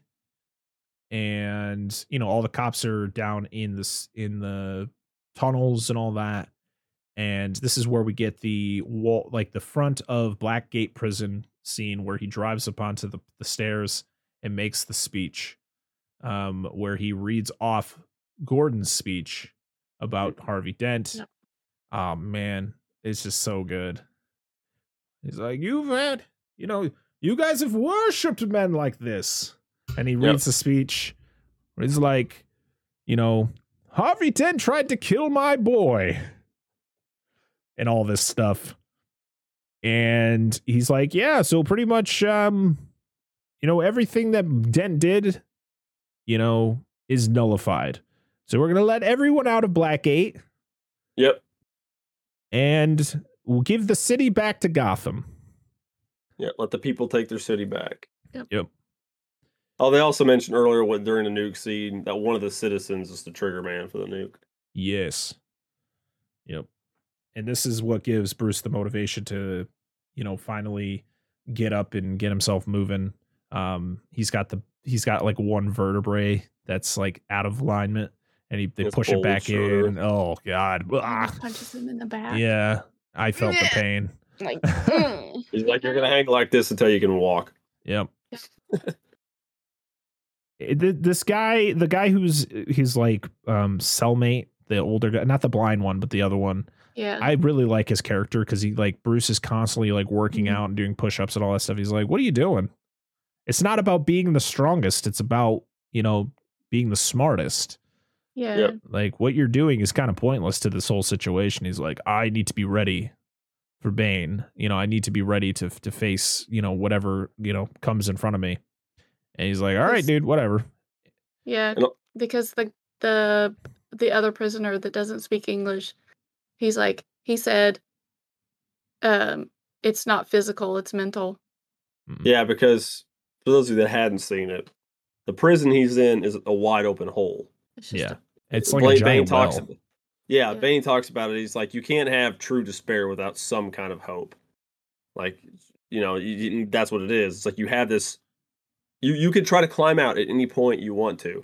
and you know all the cops are down in this in the tunnels and all that. And this is where we get the wall, like the front of Blackgate Prison scene, where he drives up onto the, the stairs and makes the speech, um, where he reads off Gordon's speech about Harvey Dent. Yep. Oh man, it's just so good. He's like, You've had, you know, you guys have worshipped men like this. And he Yep. reads the speech. where He's like, you know, Harvey Dent tried to kill my boy. And all this stuff. And he's like, Yeah, so pretty much um, you know, everything that Dent did, you know, is nullified. So we're gonna let everyone out of Blackgate Yep. and we'll give the city back to Gotham. Yeah. Let the people take their city back. Yep. Yep. Oh, they also mentioned earlier when during the nuke scene that one of the citizens is the trigger man for the nuke. Yes. Yep. And this is what gives Bruce the motivation to, you know, finally get up and get himself moving. Um, he's got the he's got like one vertebrae that's like out of alignment, and he they His push it back shoulder. in. Oh God. Ah. punches him in the back. Yeah. I (laughs) felt the pain. Like, (laughs) mm. He's like, you're gonna hang like this until you can walk. Yep. it- (laughs) th- this guy, the guy who's his like um cellmate, the older guy, not the blind one, but the other one. Yeah. I really like his character because he like Bruce is constantly like working Mhm. out and doing push-ups and all that stuff. He's like, "What are you doing?" It's not about being the strongest. It's about you know being the smartest. yeah. Yep. Like what you're doing is kind of pointless to this whole situation. He's like, "I need to be ready for Bane. You know, I need to be ready to to face you know whatever you know comes in front of me." And he's like, "All right, dude, whatever." Yeah, uh, because the the the other prisoner that doesn't speak English, he's like he said, um, it's not physical, it's mental. Mm. Yeah, because for those of you that hadn't seen it, the prison he's in is a wide open hole. It's just Yeah. a- It's like Bla- a giant talks. well. ab- Yeah, Yeah. Bane talks about it. He's like, you can't have true despair without some kind of hope. Like, you know, you, you- that's what it is. It's like you have this. You you can try to climb out at any point you want to,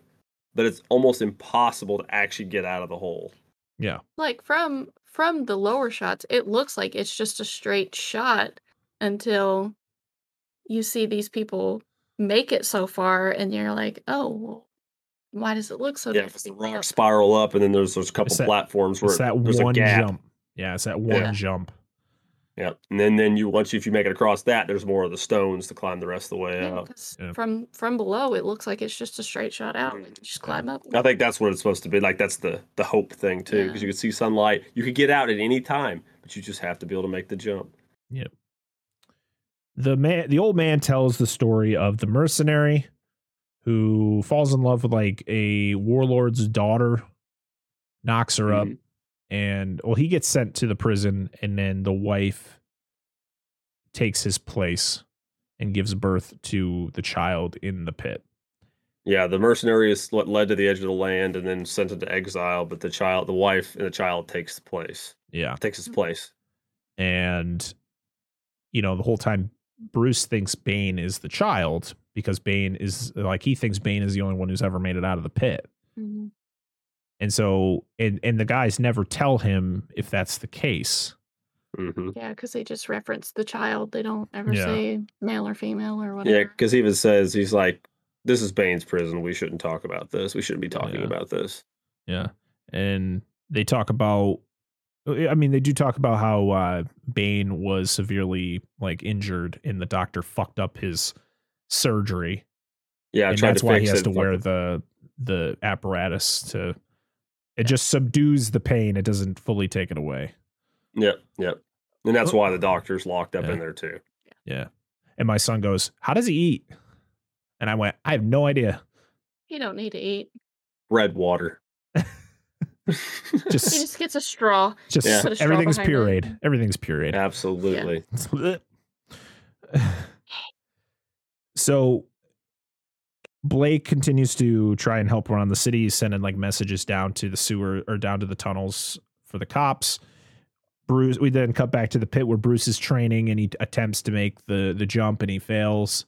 but it's almost impossible to actually get out of the hole. Yeah. like from from the lower shots, it looks like it's just a straight shot until you see these people make it so far, and you're like, oh, why does it look so yeah, because the rocks spiral up, and then there's there's a couple It's that- platforms where It's that there's one a gap. jump. Yeah, it's that one Yeah. jump. Yeah, and then then you once you, if you make it across that, there's more of the stones to climb the rest of the way Yeah, out. 'cause Yeah. from from below, it looks like it's just a straight shot out. Like, you just climb up. I think that's what it's supposed to be. Like that's the the hope thing too, because Yeah. you can see sunlight. You could get out at any time, but you just have to be able to make the jump. Yep. The man the old man tells the story of the mercenary who falls in love with like a warlord's daughter knocks her up Mhm. And well he gets sent to the prison and then the wife takes his place and gives birth to the child in the pit Yeah, the mercenary is what led to the edge of the land and then sent into exile, but the child, the wife, and the child takes the place, yeah takes his place. and you know the whole time bruce thinks bane is the child because bane is like he thinks bane is the only one who's ever made it out of the pit Mhm. And so, and and the guys never tell him if that's the case. hmm Yeah, because they just reference the child. They don't ever Yeah. say male or female or whatever Yeah, because he even says he's like, "This is Bane's prison. We shouldn't talk about this. We shouldn't be talking Yeah. about this." Yeah, and they talk about. I mean, they do talk about how uh, Bane was severely like injured, and the doctor fucked up his surgery, Yeah, and tried that's to why he has it, to wear the the apparatus to. It just subdues the pain. It doesn't fully take it away. Yep, yep, and that's why the oh. doctor's locked up Yeah. in there too. Yeah, and my son goes, "How does he eat?" And I went, "I have no idea. You don't need to eat. Red water. just He Just just gets a straw. just Yeah. A straw everything's behind it. pureed. Everything's pureed." Absolutely. (laughs) (sighs) so Blake continues to try and help around the city, He's sending like messages down to the sewer or down to the tunnels for the cops. Bruce, we then cut back to the pit where Bruce is training and he attempts to make the the jump and he fails.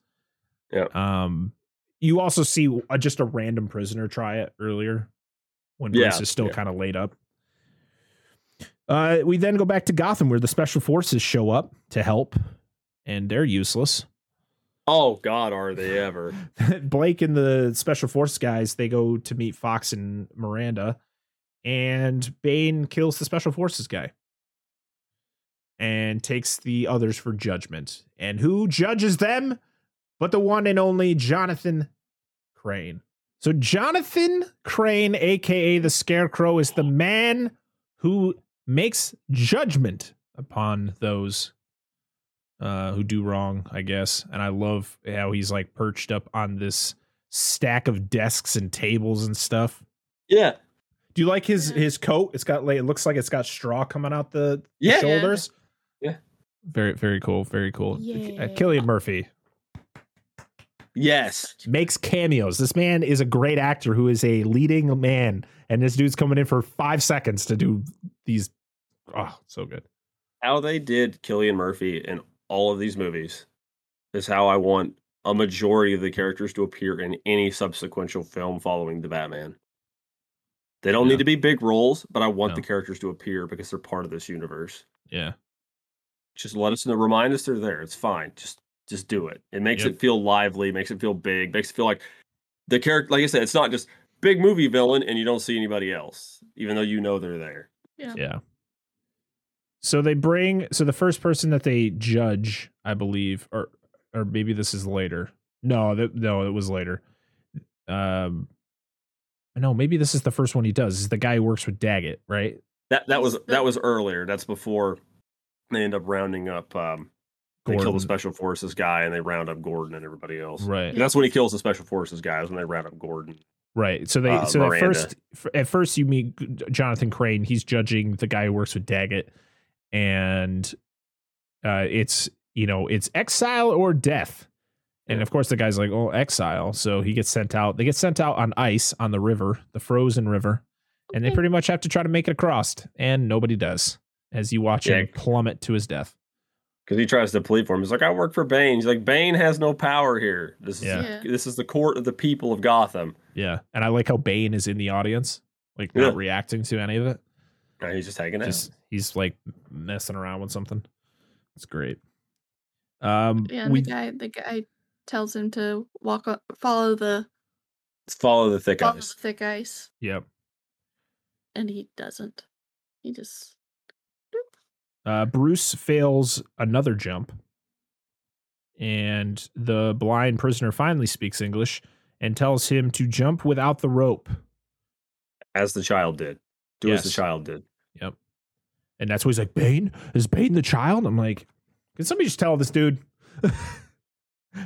Yep. Um, you also see uh, just a random prisoner try it earlier when Bruce is still yeah. kind of laid up. Uh, we then go back to Gotham where the special forces show up to help, and they're useless. Oh God, are they ever? (laughs) Blake and the special force guys they go to meet Fox and Miranda, and Bane kills the special forces guy and takes the others for judgment. And who judges them but the one and only Jonathan Crane? So Jonathan Crane, aka the Scarecrow, is the man who makes judgment upon those uh, who do wrong, I guess. And I love how he's like perched up on this stack of desks and tables and stuff. Yeah, Do you like his Yeah. his coat? It's got like it looks like it's got straw coming out the Yeah. shoulders. Yeah. Very very cool. Very cool. Uh, Yeah. Cillian Murphy yes. makes cameos. This man is a great actor who is a leading man, and this dude's coming in for five seconds to do these. Oh, so good. How they did Cillian Murphy in all of these movies is how I want a majority of the characters to appear in any subsequent film following the Batman. They don't Yeah. need to be big roles, but I want No. the characters to appear because they're part of this universe. Yeah. Just let us know, remind us they're there. It's fine. Just just do it. It makes Yep. it feel lively, makes it feel big, makes it feel like the character, like I said, it's not just big movie villain and you don't see anybody else, even though you know they're there. Yeah. Yeah. So they bring so the first person that they judge, I believe, or or maybe this is later. No, that no, it was later. Um no, maybe this is the first one he does. Is the guy who works with Daggett, right? That that was that was earlier. That's before they end up rounding up. Um, they kill the special forces guy and they round up Gordon and everybody else. Right. And that's when he kills the special forces guys when they round up Gordon. Right. So they Uh, so at first at first you meet Jonathan Crane. He's judging the guy who works with Daggett, and uh, it's you know it's exile or death. And of course the guy's like, oh, exile. So he gets sent out. They get sent out on ice on the river, the frozen river, and they pretty much have to try to make it across. And nobody does, as you watch him plummet to his death. Because he tries to plead for him. He's like, I work for Bane. He's like, Bane has no power here. This is Yeah. Yeah. this is the court of the people of Gotham. Yeah. And I like how Bane is in the audience, like not Yeah. reacting to any of it. And he's just hanging out. just he's like messing around with something. It's great. Um, Yeah, and we the guy the guy tells him to walk on, follow the Follow the thick follow the ice. thick ice, yep. and he doesn't. He just Uh, Bruce fails another jump, and the blind prisoner finally speaks English and tells him to jump without the rope. As the child did. Do as the child did. Yep. And that's why he's like, Bane is Bane the child. I'm like, can somebody just tell this dude? (laughs)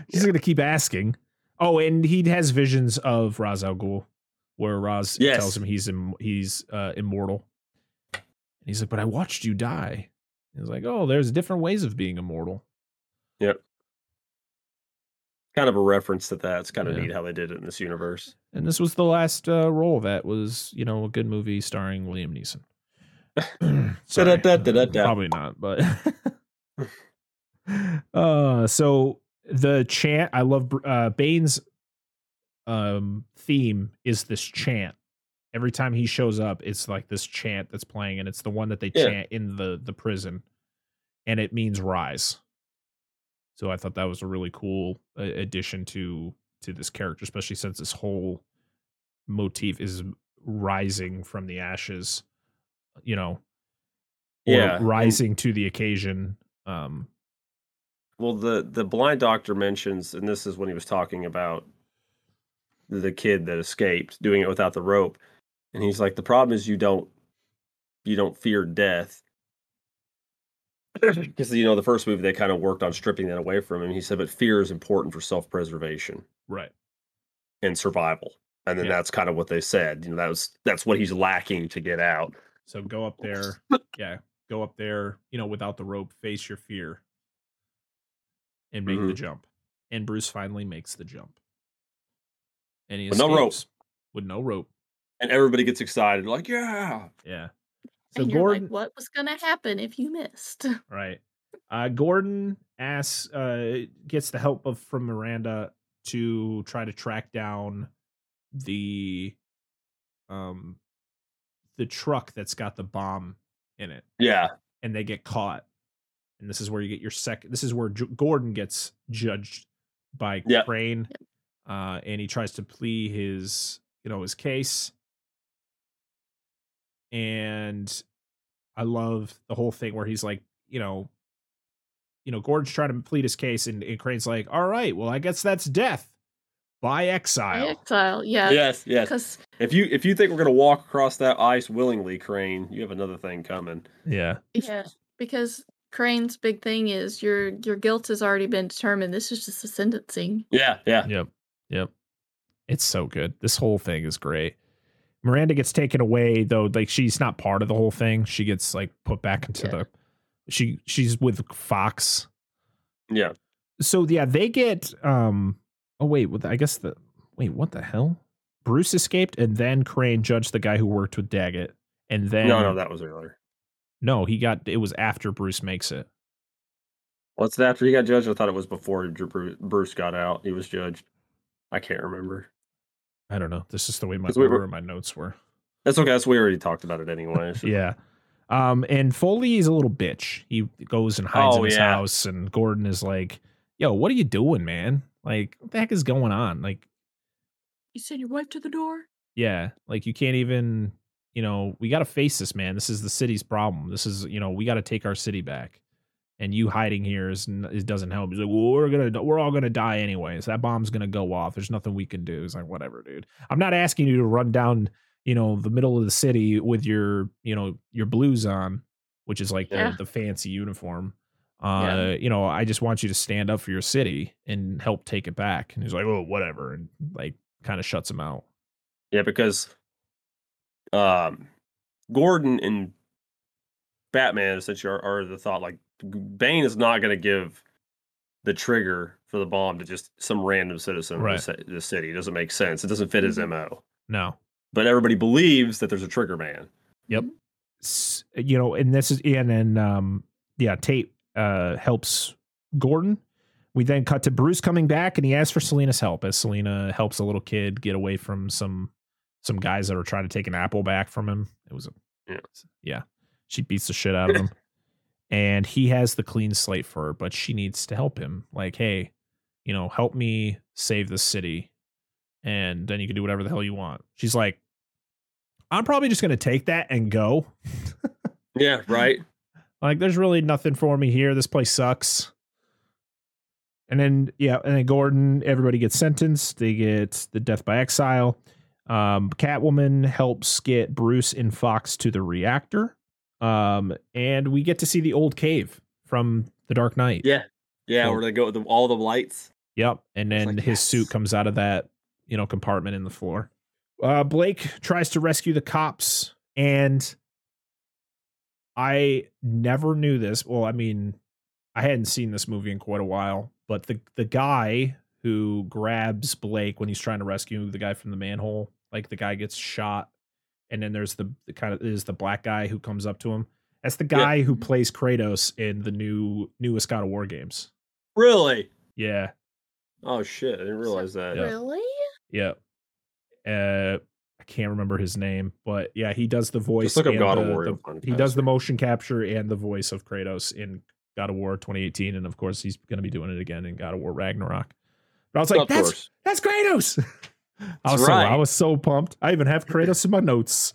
He's gonna keep asking. Oh, and he has visions of Ra's Al Ghul, where Ra's Yes. tells him he's Im- he's uh, immortal. And he's like, but I watched you die. He's like, oh, there's different ways of being immortal. Yep. Kind of a reference to that. It's kind of Yeah. neat how they did it in this universe. And this was the last uh, role that was, you know, a good movie starring Liam Neeson. (clears throat) Sorry. Da-da-da-da-da-da. Probably not, but (laughs) uh so the chant I love uh Bane's um theme is this chant. Every time he shows up, it's like this chant that's playing and it's the one that they Yeah. chant in the the prison and it means rise. So I thought that was a really cool uh, addition to to this character, especially since this whole motif is rising from the ashes, you know, Yeah, and- rising to the occasion. Um, Well, the the blind doctor mentions, and this is when he was talking about the kid that escaped, doing it without the rope, and he's like, the problem is you don't you don't fear death. (clears throat) Because you know the first movie they kind of worked on stripping that away from him. He said, but fear is important for self preservation right. and survival, and then Yeah. that's kind of what they said. You know that was that's what he's lacking to get out. So go up there. (laughs) yeah. Go up there, you know, without the rope, face your fear and make the Mhm. jump. And Bruce finally makes the jump. And he With no rope. With no rope. And everybody gets excited, like, yeah. Yeah. So and you're Gordon, like, what was gonna happen if you missed? (laughs) Right. Uh, Gordon asks, uh, gets the help of from Miranda to try to track down the, um, the truck that's got the bomb in it, Yeah. and they get caught. And this is where you get your second. This is where J- Gordon gets judged by Yeah. Crane, uh, and he tries to plea his, you know, his case. And I love the whole thing where he's like, you know, you know, Gordon's trying to plead his case, and, and Crane's like, "All right, well, I guess that's death by exile." Exile, yeah. Yes, yes. Because If you if you think we're gonna walk across that ice willingly, Crane, you have another thing coming. Yeah, yeah, because Crane's big thing is your your guilt has already been determined. This is just a sentencing. Yeah, yeah. yep, yep. It's so good. This whole thing is great. Miranda gets taken away though, like she's not part of the whole thing. She gets like put back into Yeah. the. She she's with Fox. Yeah. So yeah, they get. um Oh wait, the- I guess the wait. What the hell? Bruce escaped, and then Crane judged the guy who worked with Daggett, and then No, no, that was earlier. no, he got it was after Bruce makes it. What's that after he got judged? I thought it was before Bruce got out. He was judged. I can't remember. I don't know. This is the way my we were- my notes were. That's okay. That's we already talked about it anyway. (laughs) so- Yeah. Um, and Foley is a little bitch. He goes and hides in Oh, his yeah. house, and Gordon is like, "Yo, what are you doing, man? Like, what the heck is going on? Like, You send your wife to the door? Yeah, like you can't even, you know, we got to face this, man. This is the city's problem. This is, you know, we got to take our city back. And you hiding here is it doesn't help. He's like, well, we're gonna, we're all gonna die anyways. That bomb's gonna go off. There's nothing we can do. It's like, whatever, dude. I'm not asking you to run down, you know, the middle of the city with your, you know, your blues on, which is like Yeah. the, the fancy uniform. Uh, Yeah. you know, I just want you to stand up for your city and help take it back. And he's like, oh, whatever, and like kind of shuts him out. Yeah, because um, Gordon and Batman essentially are, are the thought like Bane is not going to give the trigger for the bomb to just some random citizen Right. of the, city. It doesn't make sense. It doesn't fit his mo. No. But everybody believes that there's a trigger man. Yep. you know, and this is and then um yeah, Tate uh helps Gordon. We then cut to Bruce coming back and he asks for Selina's help as Selina helps a little kid get away from some some guys that are trying to take an apple back from him. It was a Yeah. yeah. She beats the shit out of him. (laughs) and he has the clean slate for her, but she needs to help him. Like, hey, you know, help me save the city. And then you can do whatever the hell you want. She's like, I'm probably just gonna take that and go. (laughs) Yeah, right. Like, there's really nothing for me here. This place sucks. And then, yeah, and then Gordon, everybody gets sentenced. They get the death by exile. Um, Catwoman helps get Bruce and Fox to the reactor. Um, and we get to see the old cave from The Dark Knight. Yeah. Yeah, Cool. where they go with the, all the lights. Yep. And then like, his suit comes out of that, you know, compartment in the floor. Uh, Blake tries to rescue the cops, and I never knew this. Well, I mean, I hadn't seen this movie in quite a while, but the the guy who grabs Blake when he's trying to rescue the guy from the manhole, like the guy gets shot, and then there's the, the kind of is the black guy who comes up to him. That's the Yeah. guy who plays Kratos in the new newest God of War games. Really? Yeah. Oh shit! I didn't realize that. Yeah. Really? Yeah. Uh I can't remember his name, but yeah, he does the voice. Just look up God of War. the- you'll find it he does the motion capture and the voice of Kratos in God of War 2018, and of course he's going to be doing it again in God of War Ragnarok. But I was like, of that's course. that's Kratos. (laughs) I was so I was so pumped. I even have Kratos in my notes.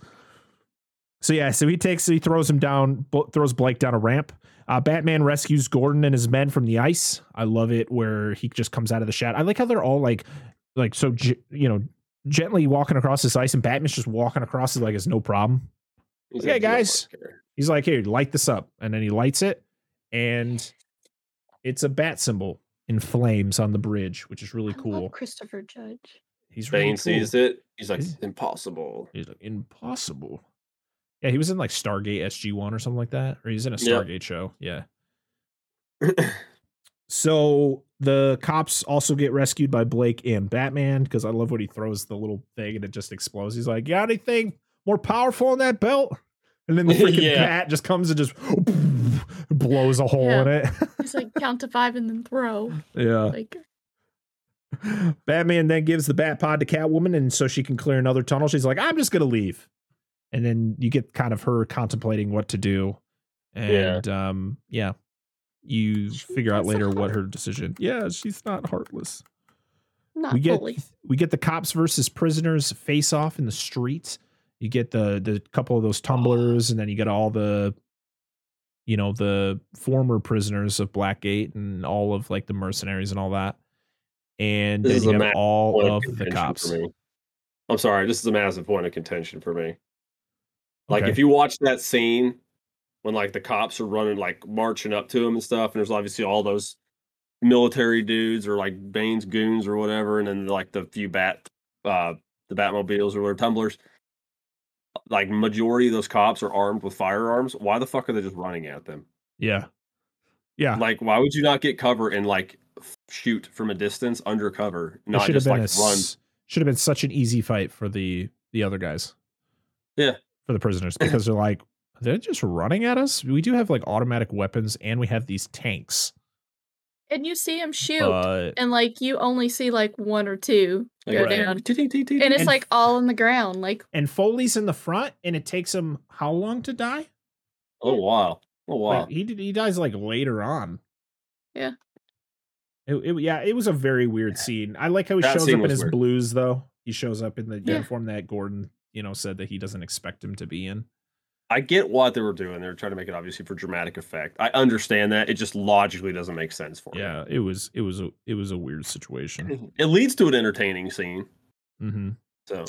So yeah, so he takes he throws him down, throws Blake down a ramp. Uh, Batman rescues Gordon and his men from the ice. I love it where he just comes out of the shadow. I like how they're all like, like so, you know, gently walking across this ice, and Batman's just walking across it like it's no problem. He's Okay, a guys. He's like, "Here, light this up," and then he lights it, and it's a bat symbol in flames on the bridge, which is really I love cool. Christopher Judge. He's really Bane cool. sees it. He's like, Is- impossible. He's like, impossible. Yeah, he was in like Stargate SG One or something like that, or he's in a Yeah. Stargate show. Yeah. (laughs) So the cops also get rescued by Blake and Batman because I love when he throws the little thing and it just explodes. He's like, "Got anything more powerful in that belt?" And then the (laughs) freaking Yeah. bat just comes and just (laughs) blows a hole in it. (laughs) He's like count to five and then throw. yeah. Like Batman then gives the bat pod to Catwoman, and so she can clear another tunnel. She's like, "I'm just gonna leave," and then you get kind of her contemplating what to do, and um, yeah, you She figure out later what her decision. Yeah, she's not heartless. not we get fully. we get the cops versus prisoners face off in the streets. You get the the couple of those tumblers, and then you get all the, you know, the former prisoners of Blackgate and all of like the mercenaries and all that. And This then is you a have all Point of the cops. I'm sorry. This is a massive point of contention for me. Like Okay. if you watch that scene when like the cops are running like marching up to him and stuff, and there's obviously all those military dudes or like Bane's goons or whatever, and then like the few bat uh the Batmobiles or whatever tumblers. Like majority of those cops are armed with firearms. Why the fuck are they just running at them? Yeah. Yeah. Like, why would you not get cover and like shoot from a distance undercover not just like a run? should have been such an easy fight for the the other guys. Yeah. For the prisoners because they're like they're just running at us. We do have like automatic weapons and we have these tanks. And you see him shoot. But and like you only see like one or two Like, go right. down. And it's And- like all on the ground. Like and Foley's in the front and it takes him how long to die? Oh wow! Oh wow! Like he did, he dies like later on. Yeah. It, it- yeah, it was a very weird scene. I like how he That shows up in his weird. blues though. He shows up in the Yeah. uniform that Gordon, you know, said that he doesn't expect him to be in. I get what they were doing. They were trying to make it obviously for dramatic effect. I understand that. It just logically doesn't make sense for me. Yeah, it was it was a it was a weird situation. (clears throat) It leads to an entertaining scene. Mm-hmm. So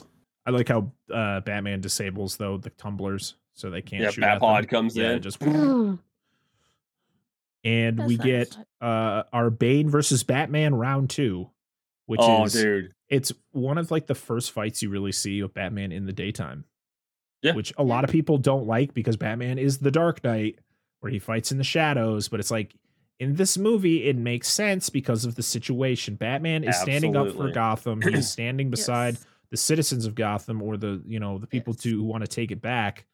I like how uh, Batman disables though the tumblers so they can't yeah, shoot at them. Batpod comes Yeah, in. just (gasps) That's and we nice. get uh our Bane versus Batman round two, which oh, is dude. it's one of like the first fights you really see of Batman in the daytime. Yeah. Which a lot of people don't like because Batman is the Dark Knight where he fights in the shadows, but it's like in this movie it makes sense because of the situation. Batman is standing up for Gotham. He is standing (clears throat) beside Yes. the citizens of Gotham or the, you know, the people Yes. to who want to take it back.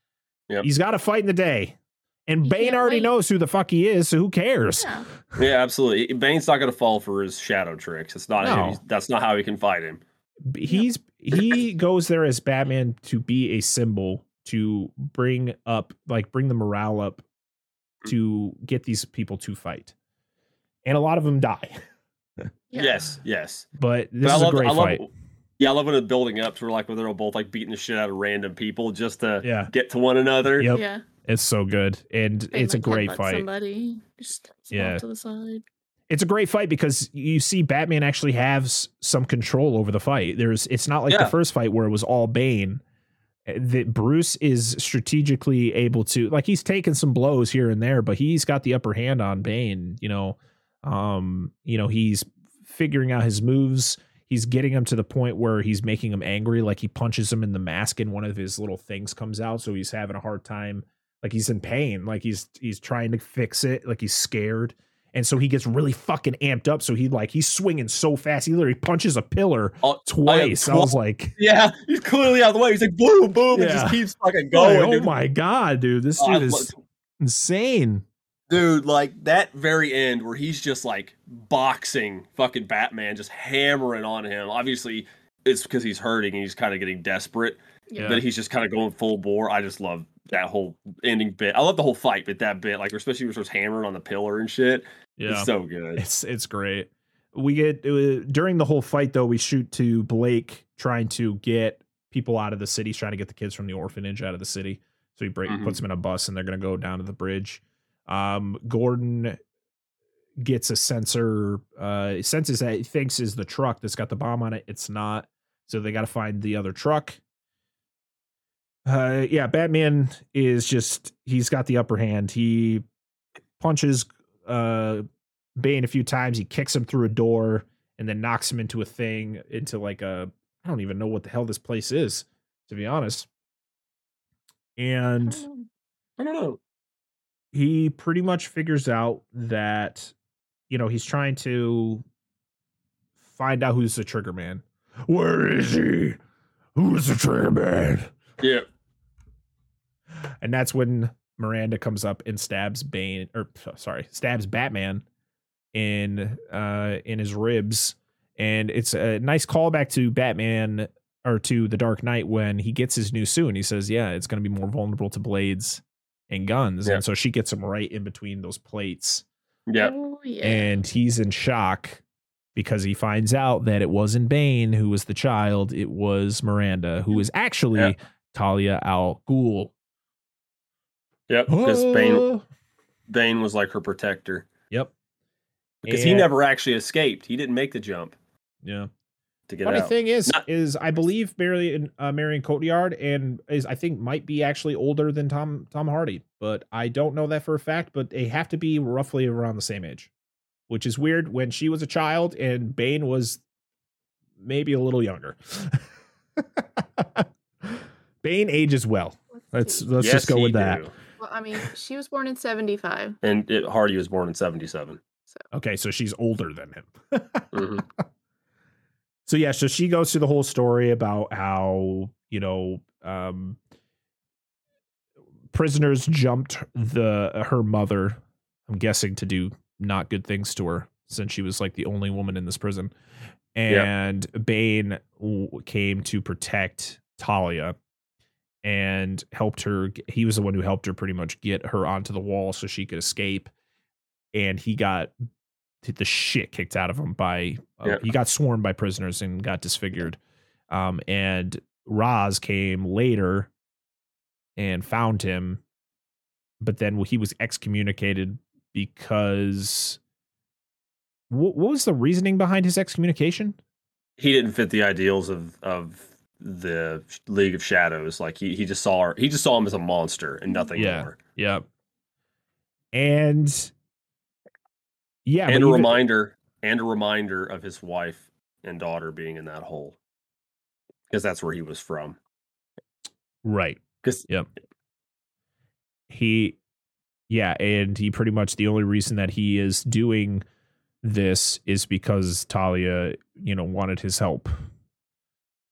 Yep. He's got to fight in the day. And He Bane already wait. knows who the fuck he is, so who cares? Yeah. Yeah, absolutely. Bane's not going to fall for his shadow tricks. It's not. No. He's- That's not how he can fight him. B- he's he goes there as Batman to be a symbol to bring up like bring the morale up mm. to get these people to fight. And a lot of them die. (laughs) Yeah. Yes, yes. But this But I is a great I love, fight. Yeah, I love when it's building up to where like when they're all both like beating the shit out of random people just to Yeah. get to one another. Yep. Yeah. It's so good. And Bane, it's a great fight. Somebody just Yeah. yeah. to the side. It's a great fight because you see Batman actually has some control over the fight. There's it's not like the first fight where it was all Bane. Uh, That Bruce is strategically able to like he's taken some blows here and there, but he's got the upper hand on Bane, you know. Um, you know, he's figuring out his moves. He's getting him to the point where he's making him angry, like he punches him in the mask and one of his little things comes out, so he's having a hard time like he's in pain, like he's he's trying to fix it, like he's scared. And so he gets really fucking amped up. So he like he's swinging so fast. He literally punches a pillar Oh, twice. I, was like, Yeah, he's clearly out of the way. He's like boom, boom, and just keeps fucking like, going. oh dude. my god, dude, this Oh, dude lo- is insane. dude, like that very end where he's just like boxing fucking Batman, just hammering on him. Obviously, it's because he's hurting and he's kind of getting desperate. Yeah. But he's just kind of going full bore. I just love that whole ending bit. I love the whole fight, but that bit, like especially when he was hammering on the pillar and shit. Yeah, It's so good. it's it's great. We get uh, during the whole fight though. We shoot to Blake trying to get people out of the city. He's trying to get the kids from the orphanage out of the city. So he break, Mhm. puts them in a bus and they're gonna go down to the bridge. Um, Gordon gets a sensor. Uh, senses that he thinks is the truck that's got the bomb on it. It's not. So they got to find the other truck. Uh, yeah, Batman is just he's got the upper hand. He punches uh Bane a few times. He kicks him through a door and then knocks him into a thing, into like a I don't even know what the hell this place is, to be honest. And I don't know. he pretty much figures out that you know he's trying to find out who's the trigger man. Where is he? Who's the trigger man? Yeah. And that's when Miranda comes up and stabs Bane or sorry, stabs Batman in uh in his ribs. And it's a nice callback to Batman or to the Dark Knight when he gets his new suit and he says, Yeah, it's gonna be more vulnerable to blades and guns. Yeah. And so she gets him right in between those plates. Yeah. Oh, yeah. And he's in shock because he finds out that it wasn't Bane who was the child, it was Miranda, who who is actually Yeah. Talia al Ghul. Yep. Because Bane Oh. Bane was like her protector. Yep. Because he never actually escaped. He didn't make the jump Yeah. to get Funny out. thing is, Not- is I believe Marion uh, Marion Cotillard and is I think might be actually older than Tom Tom Hardy, but I don't know that for a fact. But they have to be roughly around the same age, which is weird when she was a child and Bane was maybe a little younger. (laughs) Bane ages well. Let's let's Yes, just go with that. do. Well, I mean, she was born in 75. And it, Hardy was born in 77. Okay, so she's older than him. Mhm. (laughs) so yeah, so she goes through the whole story about how you know um, prisoners jumped the her mother. I'm guessing to do not good things to her since she was like the only woman in this prison. Yeah. And Bane w- came to protect Talia and helped her. He was the one who helped her pretty much get her onto the wall so she could escape. And he got the shit kicked out of him by uh, Yeah. he got swarmed by prisoners and got disfigured. Um, and Roz came later and found him, but then he was excommunicated because what, what was the reasoning behind his excommunication? He didn't fit the ideals of of the League of Shadows. Like he he just saw her, he just saw him as a monster and nothing Yeah. more. Yep. And yeah, and a even- reminder and a reminder of his wife and daughter being in that hole because that's where he was from. right. Because he yeah and he pretty much the only reason that he is doing this is because talia you know wanted his help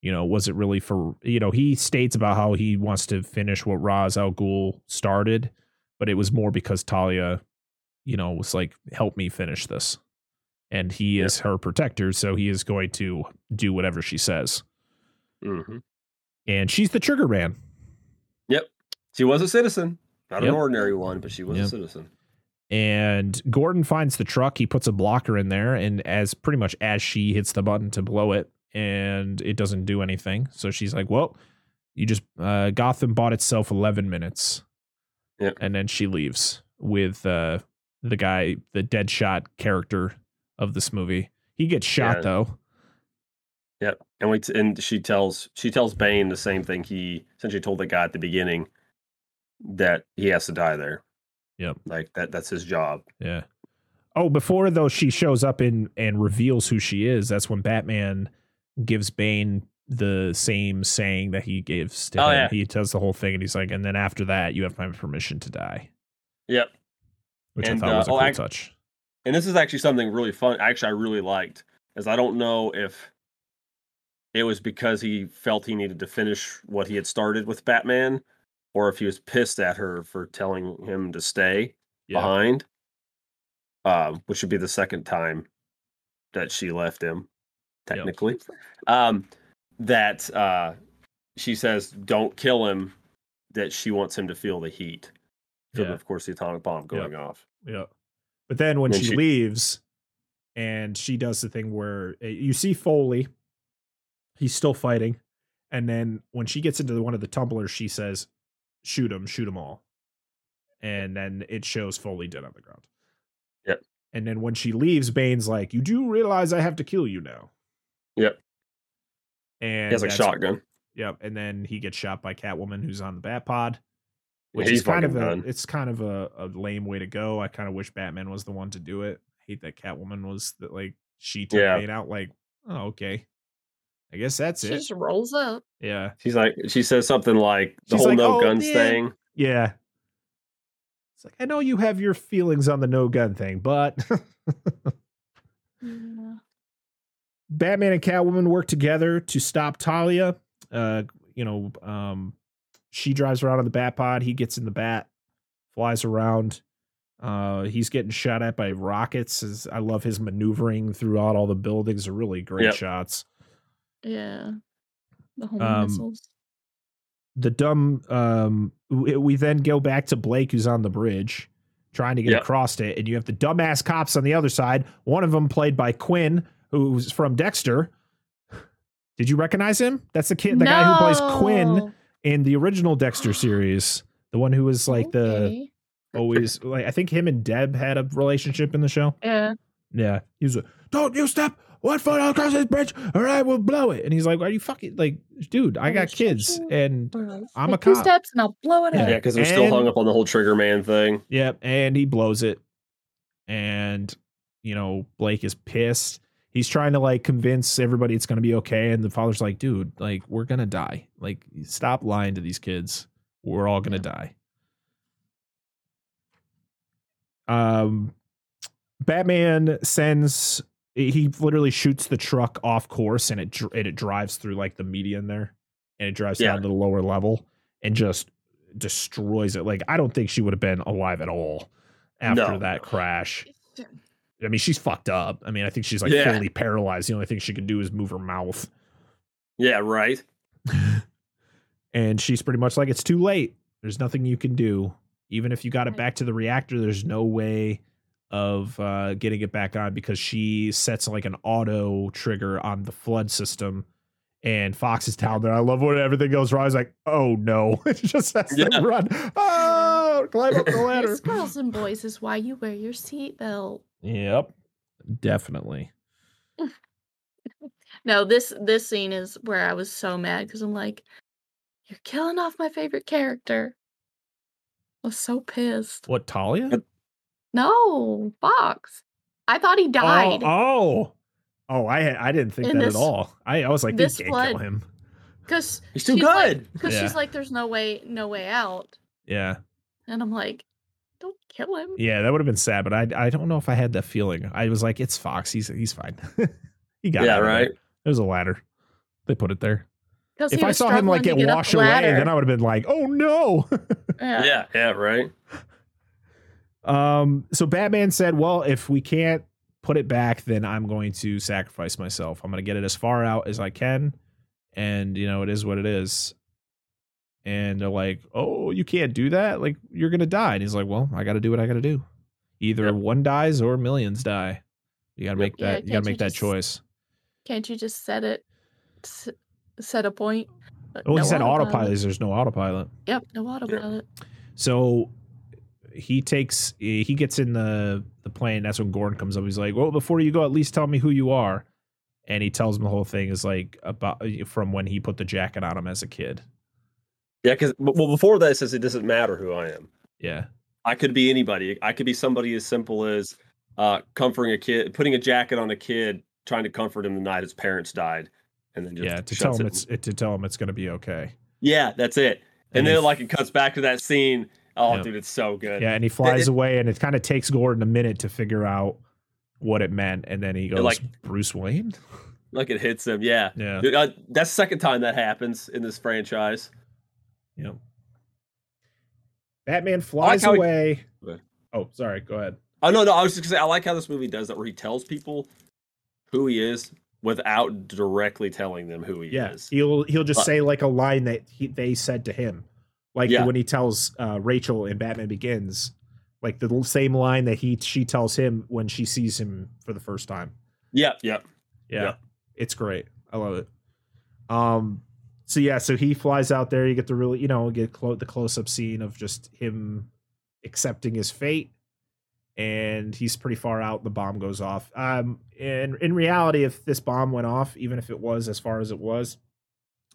you know was it really for you know he states about how he wants to finish what Ra's al Ghul started but it was more because talia you know was like help me finish this and he is her protector so he is going to do whatever she says Mhm. and she's the trigger man Yep. she was a citizen, not Yep. an ordinary one, but she was Yep. a citizen. and Gordon finds the truck. He puts a blocker in there, and as pretty much as she hits the button to blow it, and it doesn't do anything. So she's like, "Well, you just uh, Gotham bought itself 11 minutes." Yep. and then she leaves with uh, the guy, the Deadshot character of this movie. He gets shot Yeah. though. Yep. And we t- and she tells she tells Bane the same thing he essentially told the guy at the beginning that he has to die there. Yep. Like that that's his job. Yeah. Oh, before though she shows up and and reveals who she is, that's when Batman gives Bane the same saying that he gives to Oh, him. yeah. He does the whole thing and he's like, and then after that, you have my permission to die. Yep. Which And, I thought was a uh, oh, cool touch. And this is actually something really fun. Actually, I really liked, is I don't know if it was because he felt he needed to finish what he had started with Batman, or if he was pissed at her for telling him to stay Yeah. behind. Um, which would be the second time that she left him, technically. Um, that uh, she says, "Don't kill him." That she wants him to feel the heat. Yeah. of course, the atomic bomb Yep. going off. Yeah. But then when she, she- leaves and she does the thing where uh, you see Foley, he's still fighting. And then when she gets into one of the tumblers, she says, shoot him, shoot them all. And then it shows Foley dead on the ground. Yep. And then when she leaves, Bane's like, You do realize I have to kill you now. Yep. And He has like that's- shotgun. Yep. And then he gets shot by Catwoman, who's on the Batpod. Which He's is kind of a done. it's kind of a, a lame way to go. I kind of wish Batman was the one to do it. I hate that Catwoman was that like she took Yeah. Bane out. Like, oh okay, I guess that's She it. She just rolls up. Yeah, She's like, she says something like the She's whole like, no "Oh, guns man." thing. yeah. It's like I know you have your feelings on the no gun thing, but (laughs) Yeah. Batman and Catwoman work together to stop Talia. Uh, you know, um, she drives around on the Batpod. He gets in the Bat, flies around. Uh, he's getting shot at by rockets. As I love his maneuvering throughout all the buildings. Are really great Yep. shots. Yeah. The homing Um, missiles. The dumb. Um, we, we then go back to Blake, who's on the bridge, trying to get Yep. across it, and you have the dumbass cops on the other side. One of them played by Quinn, who's from Dexter. Did you recognize him? That's the kid, the guy who plays Quinn in the original Dexter series. The one who was like the always like I think him and Deb had a relationship in the show. Yeah. Yeah. He was like, Don't you step one foot across this bridge or I will blow it. And he's like, Are you fucking like, dude, I got kids and I'm a Take two steps and I'll blow it Yeah. up. Yeah, because they're still hung up on the whole Trigger Man thing. Yep, and he blows it. And you know, Blake is pissed. He's trying to like convince everybody it's gonna be okay. And the father's like, dude, like, we're gonna die. Like, stop lying to these kids. We're all gonna Yeah. die. Um Batman sends he literally shoots the truck off course and it and it drives through like the median there and it drives Yeah. down to the lower level and just destroys it. Like I don't think she would have been alive at all after No. that crash. I mean, she's fucked up. I mean, I think she's like Yeah. fully paralyzed. The only thing she can do is move her mouth. Yeah, right. (laughs) And she's pretty much like, it's too late. There's nothing you can do. Even if you got it back to the reactor, there's no way of uh, getting it back on because she sets like an auto trigger on the flood system and Fox is down there. I love when everything goes wrong. He's like, oh no. (laughs) it just has to run. Oh, climb up the (laughs) ladder. Yes, girls and boys is why you wear your seatbelt. Yep. Definitely. (laughs) No, this this scene is where I was so mad because I'm like, you're killing off my favorite character. I was so pissed. What, Talia? No, Fox. I thought he oh, died. Oh, oh. Oh, I I didn't think In that this- at all. I, I was like, this this can't kill him. Because He's too good. Because Yeah. she's like, there's no way, no way out. Yeah. And I'm like, don't kill him. Yeah, that would have been sad, but I I don't know if I had that feeling. I was like, it's Fox. He's he's fine. (laughs) he got Yeah, out of there. right. There's a ladder. They put it there. If I saw him like get washed away, then I would have been like, oh no. yeah. (laughs) (laughs) Yeah, yeah, right. um. So Batman said, well, if we can't put it back, then I'm going to sacrifice myself. I'm going to get it as far out as I can, and you know it is what it is. And they're like, oh, you can't do that. Like you're gonna die. And he's like, well, I got to do what I got to do. Either Yep. one dies or millions die. You got to Yep. make Yeah, that. you got to make that just- choice. Can't you just set it, set a point? But Oh, he no said autopilot. autopilot. There's no autopilot. Yep, no autopilot. So he takes eh, he gets in the the plane. That's when Gordon comes up. He's like, "Well, before you go, at least tell me who you are." And he tells him the whole thing is like about eh, from when he put the jacket on him as a kid. Yeah, because well, before that, it says it doesn't matter who I am. Yeah, I could be anybody. I could be somebody as simple as uh, comforting a kid, putting a jacket on a kid, trying to comfort him the night his parents died, and then just yeah. To tell him it. it's it, to tell him it's gonna be okay. yeah, that's it. And, And then like it cuts back to that scene. Oh, dude, it's so good. Yeah, and he flies it- away, and it kind of takes Gordon a minute to figure out what it meant, and then he goes, like- "Bruce Wayne." Like it hits him. Yeah, Yeah, Dude, uh, that's the second time that happens in this franchise. Yep. Batman flies how he- away. Go ahead. Oh, sorry. Go ahead. Oh no, no, I was just gonna say I like how this movie does that, where he tells people who he is without directly telling them who he Yeah, is. he'll he'll just But- say like a line that he, they said to him, like Yeah. when he tells uh, Rachel in Batman Begins, like the same line that he she tells him when she sees him for the first time. Yep, yep. Yeah, Yeah. it's great. I love it. Um, so yeah, so he flies out there. You get the really, you know, get clo- the close up scene of just him accepting his fate, and he's pretty far out. The bomb goes off. Um, and in reality, if this bomb went off, even if it was as far as it was,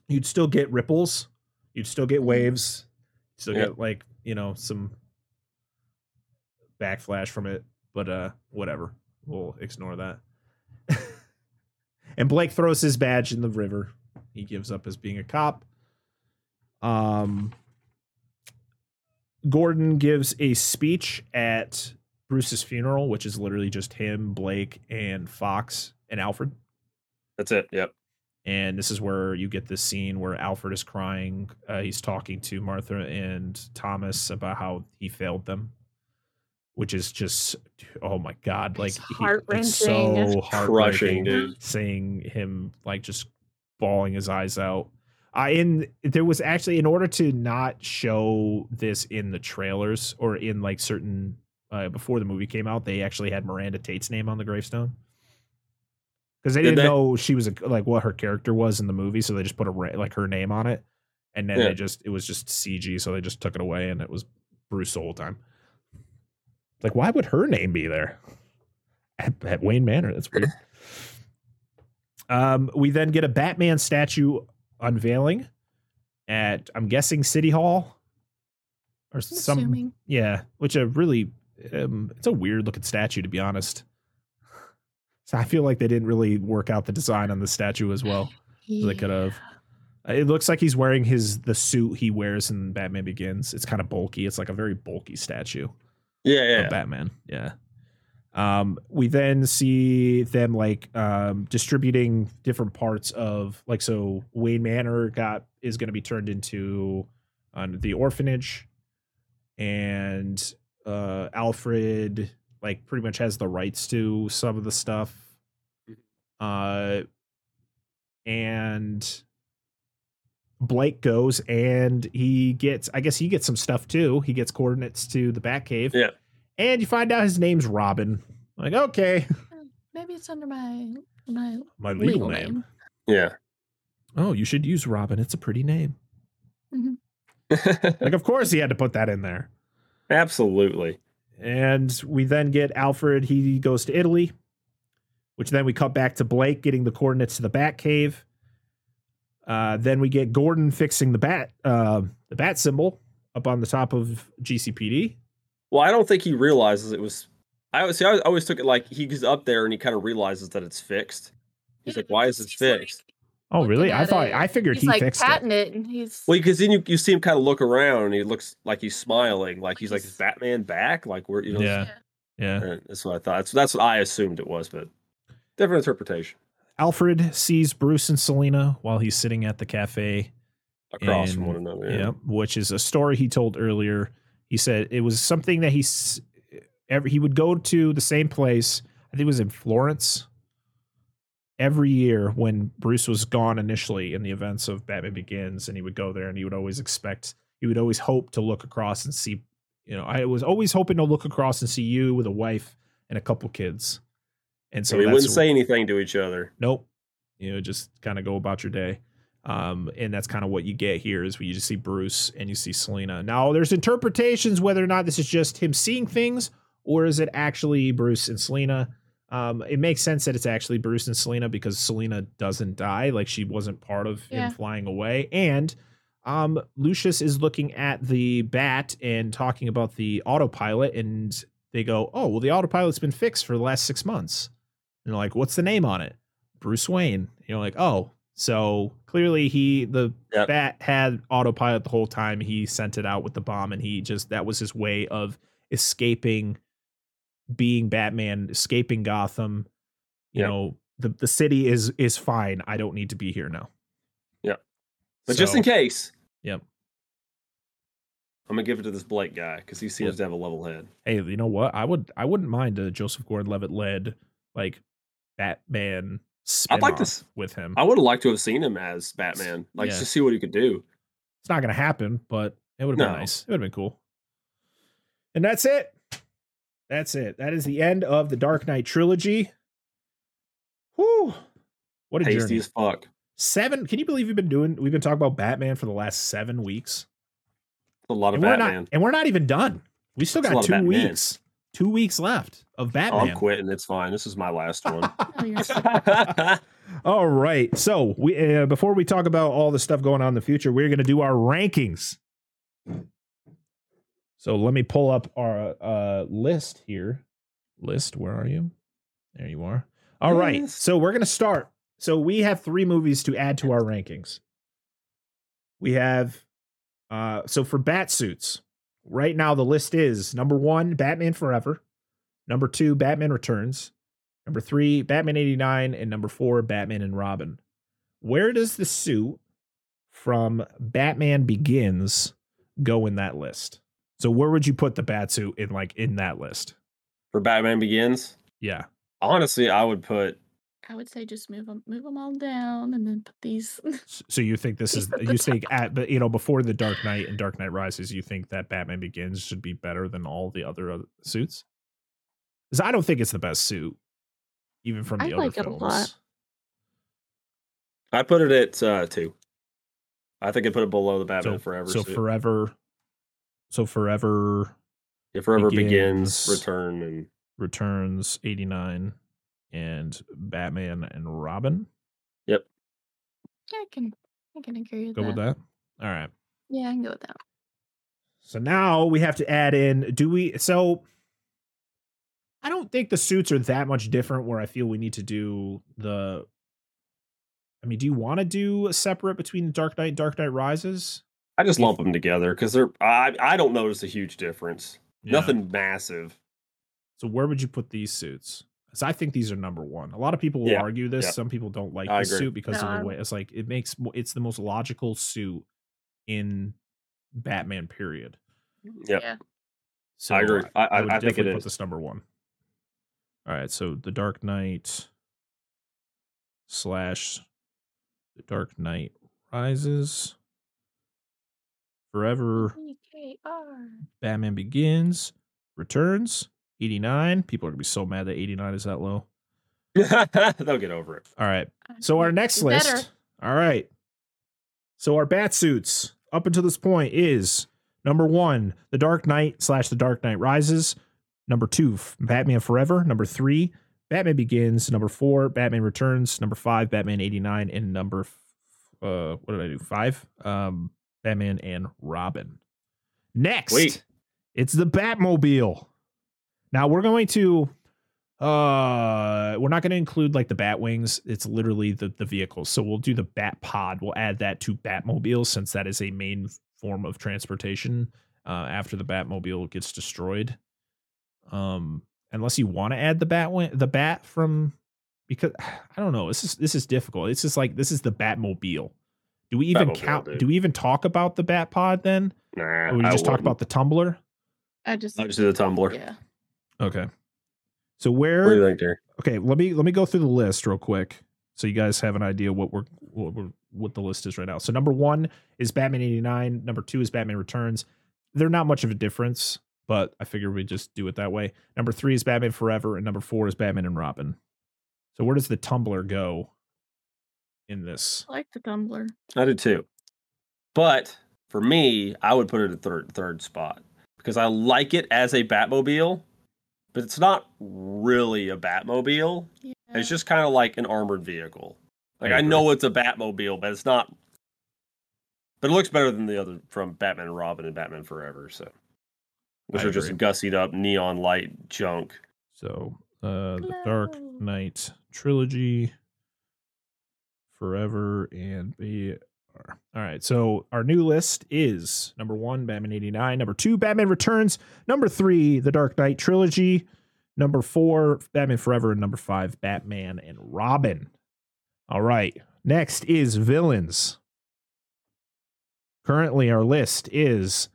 you'd still get ripples. You'd still get waves. Still Yeah. get like you know some backflash from it, but uh, whatever. We'll ignore that. (laughs) and Blake throws his badge in the river. He gives up as being a cop. Um, Gordon gives a speech at Bruce's funeral, which is literally just him, Blake, and Fox and Alfred. That's it. Yep. And this is where you get this scene where Alfred is crying. Uh, he's talking to Martha and Thomas about how he failed them, which is just, oh my god, like It's he- heart-wrenching. It's so Crushing, heartbreaking, dude. Seeing him like just bawling his eyes out. I in there was actually in order to not show this in the trailers or in like certain uh, before the movie came out, they actually had Miranda Tate's name on the gravestone because they Did didn't they? know she was a, like what her character was in the movie, so they just put a like her name on it, and then Yeah. they just it was just CG, so they just took it away, and it was Bruce the whole time. Like, why would her name be there at, at Wayne Manor? That's weird. Um, we then get a Batman statue unveiling at I'm guessing City Hall or I'm some assuming. yeah, which a really um, it's a weird looking statue to be honest. So I feel like they didn't really work out the design on the statue as well. as They could have. It looks like he's wearing his the suit he wears in Batman Begins. It's kind of bulky. It's like a very bulky statue Yeah, yeah. of Batman. Yeah. Um, we then see them like um, distributing different parts of like so Wayne Manor got is going to be turned into uh, the orphanage, and uh, Alfred like pretty much has the rights to some of the stuff. Uh, and Blake goes and he gets I guess he gets some stuff too. He gets coordinates to the Batcave. Yeah. And you find out his name's Robin. Like, okay. Maybe it's under my my My legal, name. Yeah. Oh, you should use Robin. It's a pretty name. (laughs) Like, of course, he had to put that in there. Absolutely. And we then get Alfred. He goes to Italy, which then we cut back to Blake getting the coordinates to the Bat Cave. Uh, then we get Gordon fixing the bat, uh, the bat symbol up on the top of GCPD. Well, I don't think he realizes it was. I always see. I always took it like he's up there and he kind of realizes that it's fixed. He's like, "Why is this He's, like, fixed?" Oh, really? I thought it. I figured He's he like fixed patting it. it. and he's Well, because then you, you see him kind of look around and he looks like he's smiling, like he's like, "Is Batman back?" Like we're you know. Yeah. Yeah. and uh, That's what I thought. That's that's what I assumed it was, but different interpretation. Alfred sees Bruce and Selina while he's sitting at the cafe. Across from one another. Yeah. Yeah. which is a story he told earlier. He said it was something that he every he would go to the same place. I think it was in Florence. Every year when Bruce was gone initially in the events of Batman Begins, and he would go there, and he would always expect, he would always hope to look across and see, you know, I was always hoping to look across and see you with a wife and a couple kids. And so So we wouldn't say anything to each other. nope you know just kind of go about your day um and that's kind of what you get here is when you just see bruce and you see selina now there's interpretations whether or not this is just him seeing things or is it actually bruce and selina um it makes sense that it's actually bruce and selina because selina doesn't die like she wasn't part of Yeah. him flying away and um lucius is looking at the bat and talking about the autopilot and they go oh well the autopilot's been fixed for the last six months and they're like, what's the name on it? Bruce Wayne. You're like, oh, so clearly he the Yep. bat had autopilot the whole time. He sent it out with the bomb, and he just that was his way of escaping being Batman, escaping Gotham. You Yep. know, the the city is is fine. I don't need to be here now. Yeah, But just in case, Yep. I'm gonna give it to this Blake guy because he seems Yep. to have a level head. Hey, you know what? I would I wouldn't mind a Joseph Gordon-Levitt led like Batman I'd like to with him. I would have liked to have seen him as Batman, like Yeah. to see what he could do. It's not going to happen, but it would have been nice. It would have been cool. And that's it. That's it. That is the end of the Dark Knight trilogy. Whew. What a Tasty journey. as fuck. Seven. Can you believe we've been doing we've been talking about Batman for the last seven weeks? A lot of And we're Batman. not and we're not even done. We still got two weeks. Two weeks left of Oh, Batman. I'm quitting. It's fine. This is my last one. (laughs) Oh, (laughs) All right. So we uh, before we talk about all the stuff going on in the future, we're going to do our rankings. So let me pull up our uh, list here. List, where are you? There you are. All right. List. So we're going to start. So we have three movies to add to our rankings. We have uh so for bat suits, right now the list is number 1 Batman Forever, number 2 Batman Returns, Number three, Batman 89, and number four, Batman and Robin. Where does the suit from Batman Begins go in that list? So where would you put the bat suit in like in that list? For Batman Begins, Yeah. honestly, I would put I would say just move them, move them all down, and then put these. (laughs) So you think this is you think at but you know before the Dark Knight and Dark Knight Rises, you think that Batman Begins should be better than all the other other suits? Because I don't think it's the best suit, even from the I other like it a films. lot. I put it at uh, two. I think I put it below the Batman So Forever. so suit. forever, so forever yeah, Forever begins, Begins. Return, and returns 89 and Batman and Robin. Yeah, I can, I can agree with Go that. with that. All right. Yeah, I can go with that. So now we have to add in do we so I don't think the suits are that much different where I feel we need to do the I mean, do you want to do a separate between Dark Knight and Dark Knight Rises? I just lump them together because they're. I I don't notice a huge difference. Yeah. Nothing massive. So where would you put these suits? Because I think these are number one. A lot of people will Yeah, argue this. yeah. Some people don't like I this suit because No, of the way it's like it makes it's the most logical suit in Batman. Period. Mm, yep. Yeah. So I agree. I- I- would I think it definitely put is. this number one. All right, so the Dark Knight slash the Dark Knight Rises, Forever, BKR. Batman Begins, Returns, eighty nine. People are gonna be so mad that eighty nine is that low. (laughs) They'll get over it. All right, so our next Do better. list. All right, So our bat suits up until this point is number one, The Dark Knight slash The Dark Knight Rises. Number two, Batman Forever. Number three, Batman Begins. Number four, Batman Returns. Number five, Batman eighty nine, and number uh, what did I do? Five, um, Batman and Robin. Next, Wait. it's the Batmobile. Now we're going to uh we're not going to include like the bat wings. It's literally the the vehicles. So we'll do the bat pod. We'll add that to batmobile since that is a main form of transportation uh after the batmobile gets destroyed. Um unless you want to add the bat wing the bat from because (sighs) i don't know. This is this is difficult. It's just like this is the batmobile. Do we even Batmobile, count dude. do we even talk about the bat pod then? Nah, or we I just talk wouldn't. about the tumbler? I just I just did the tumbler. yeah. Okay. So What do where you think, Derek? okay let me let me go through the list real quick so you guys have an idea what we're what we're what the list is right now. So number one is batman 89 number two is batman returns. They're not much of a difference but i figure we just do it that way. Number three is batman forever and number four is batman and robin. So where does the tumbler go in this? I like the tumbler. I did too. But for me, I would put it at third third spot because I like it as a Batmobile, but it's not really a Batmobile. Yeah. It's just kind of like an armored vehicle. Like I I, know it's a Batmobile, but it's not. But it looks better than the other from Batman and Robin and Batman Forever. So, which I are just gussied up neon light junk. so uh the dark knight trilogy forever and BR. All right, so our new list is number one, Batman 89. Number two, Batman Returns. Number three, The Dark Knight Trilogy. Number four, Batman Forever. And number five, Batman and Robin. All right, next is villains. Currently, our list is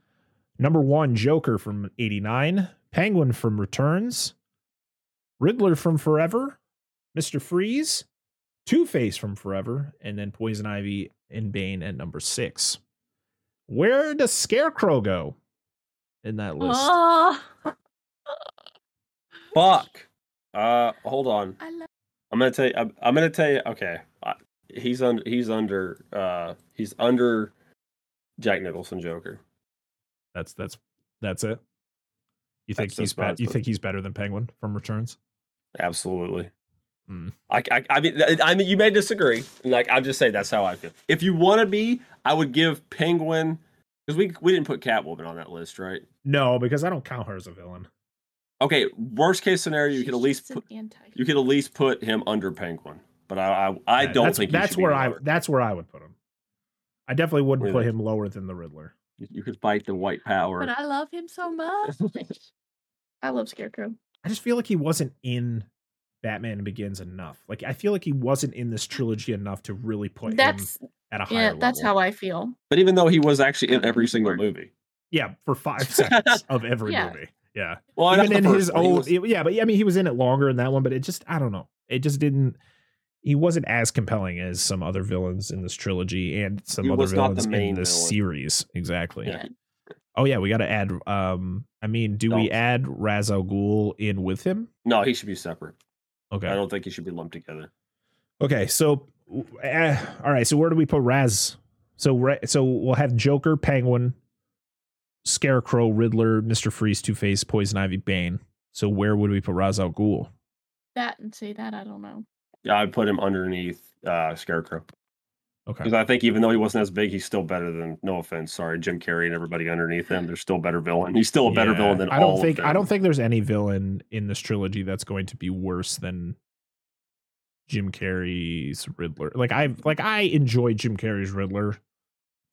number one, Joker from 89, Penguin from Returns, Riddler from Forever, Mr. Freeze, Two Face from Forever, and then Poison Ivy and Bane at number six. Where does Scarecrow go in that list? Oh, (laughs) Fuck. Uh, hold on. I love I'm gonna tell you. I'm, I'm gonna tell you. Okay, I, he's under. He's under. Uh, he's under Jack Nicholson Joker. That's that's that's it. You think That's- he's that's what I bet was you think he's better than Penguin from Returns? Absolutely. Hmm. I, I, I mean, I- I mean, you may disagree. Like, I'm just saying that's how I feel. If you want to be, I would give Penguin because we we didn't put Catwoman on that list, right? No, because I don't count her as a villain. Okay, worst case scenario, you She's could at least put an anti. you could at least put him under Penguin. But I I, I Yeah, don't that's, think that's should be where I lower. that's where I would put him. I definitely wouldn't Really? put him lower than the Riddler. You- You could fight the white power. But I love him so much. (laughs) I love Scarecrow. I just feel like he wasn't in Batman Begins enough. Like I feel like he wasn't in this trilogy enough to really put him That's at a higher yeah. level. That's how I feel. But even though he was actually in every single movie. Yeah, for five (laughs) seconds of every Yeah. movie. Yeah, Well, not even in his one, he own. was- yeah, but yeah, I mean, he was in it longer in that one. But it just, I don't know. It just didn't. He wasn't as compelling as some other villains in this trilogy and some He other was not villains in this villain. series. Exactly. Yeah. Oh yeah, we got to add. Um, I mean, do we add Ra's al Ghul in with him? no, he should be separate. Okay. I don't think he should be lumped together. Okay, so uh, all right, so where do we put Ra's? So so we'll have Joker, Penguin, Scarecrow, Riddler, Mister Freeze, Two Face, Poison Ivy, Bane. So where would we put Ra's al Ghul? That and say that I don't know. Yeah, I'd put him underneath uh, Scarecrow Okay, because I think even though he wasn't as big, he's still better than. No offense, sorry, Jim Carrey and everybody underneath him. (laughs) They're still better villain. He's still a better Yeah, villain than I don't think I don't think there's any villain in this trilogy that's going to be worse than Jim Carrey's Riddler. Like I like I enjoy Jim Carrey's Riddler,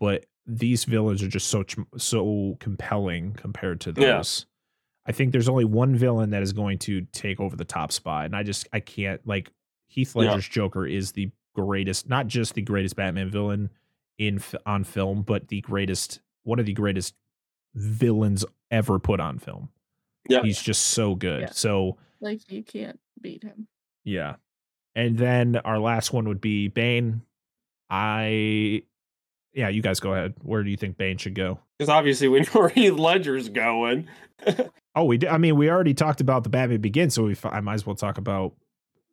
but these villains are just so so compelling compared to Yeah. those. I think there's only one villain that is going to take over the top spot, and I just I can't like Heath Yeah. Ledger's Joker is the greatest, not just the greatest Batman villain in on film, but the greatest one of the greatest villains ever put on film. Yeah. He's just so good. Yeah. So Like you can't beat him. yeah. And then our last one would be Bane. I yeah, you guys go ahead. Where do you think Bane should go? Because obviously we (laughs) know where Heath Ledger's going. (laughs) Oh, we did. I mean, we already talked about the Batman Begins, so we I might as well talk about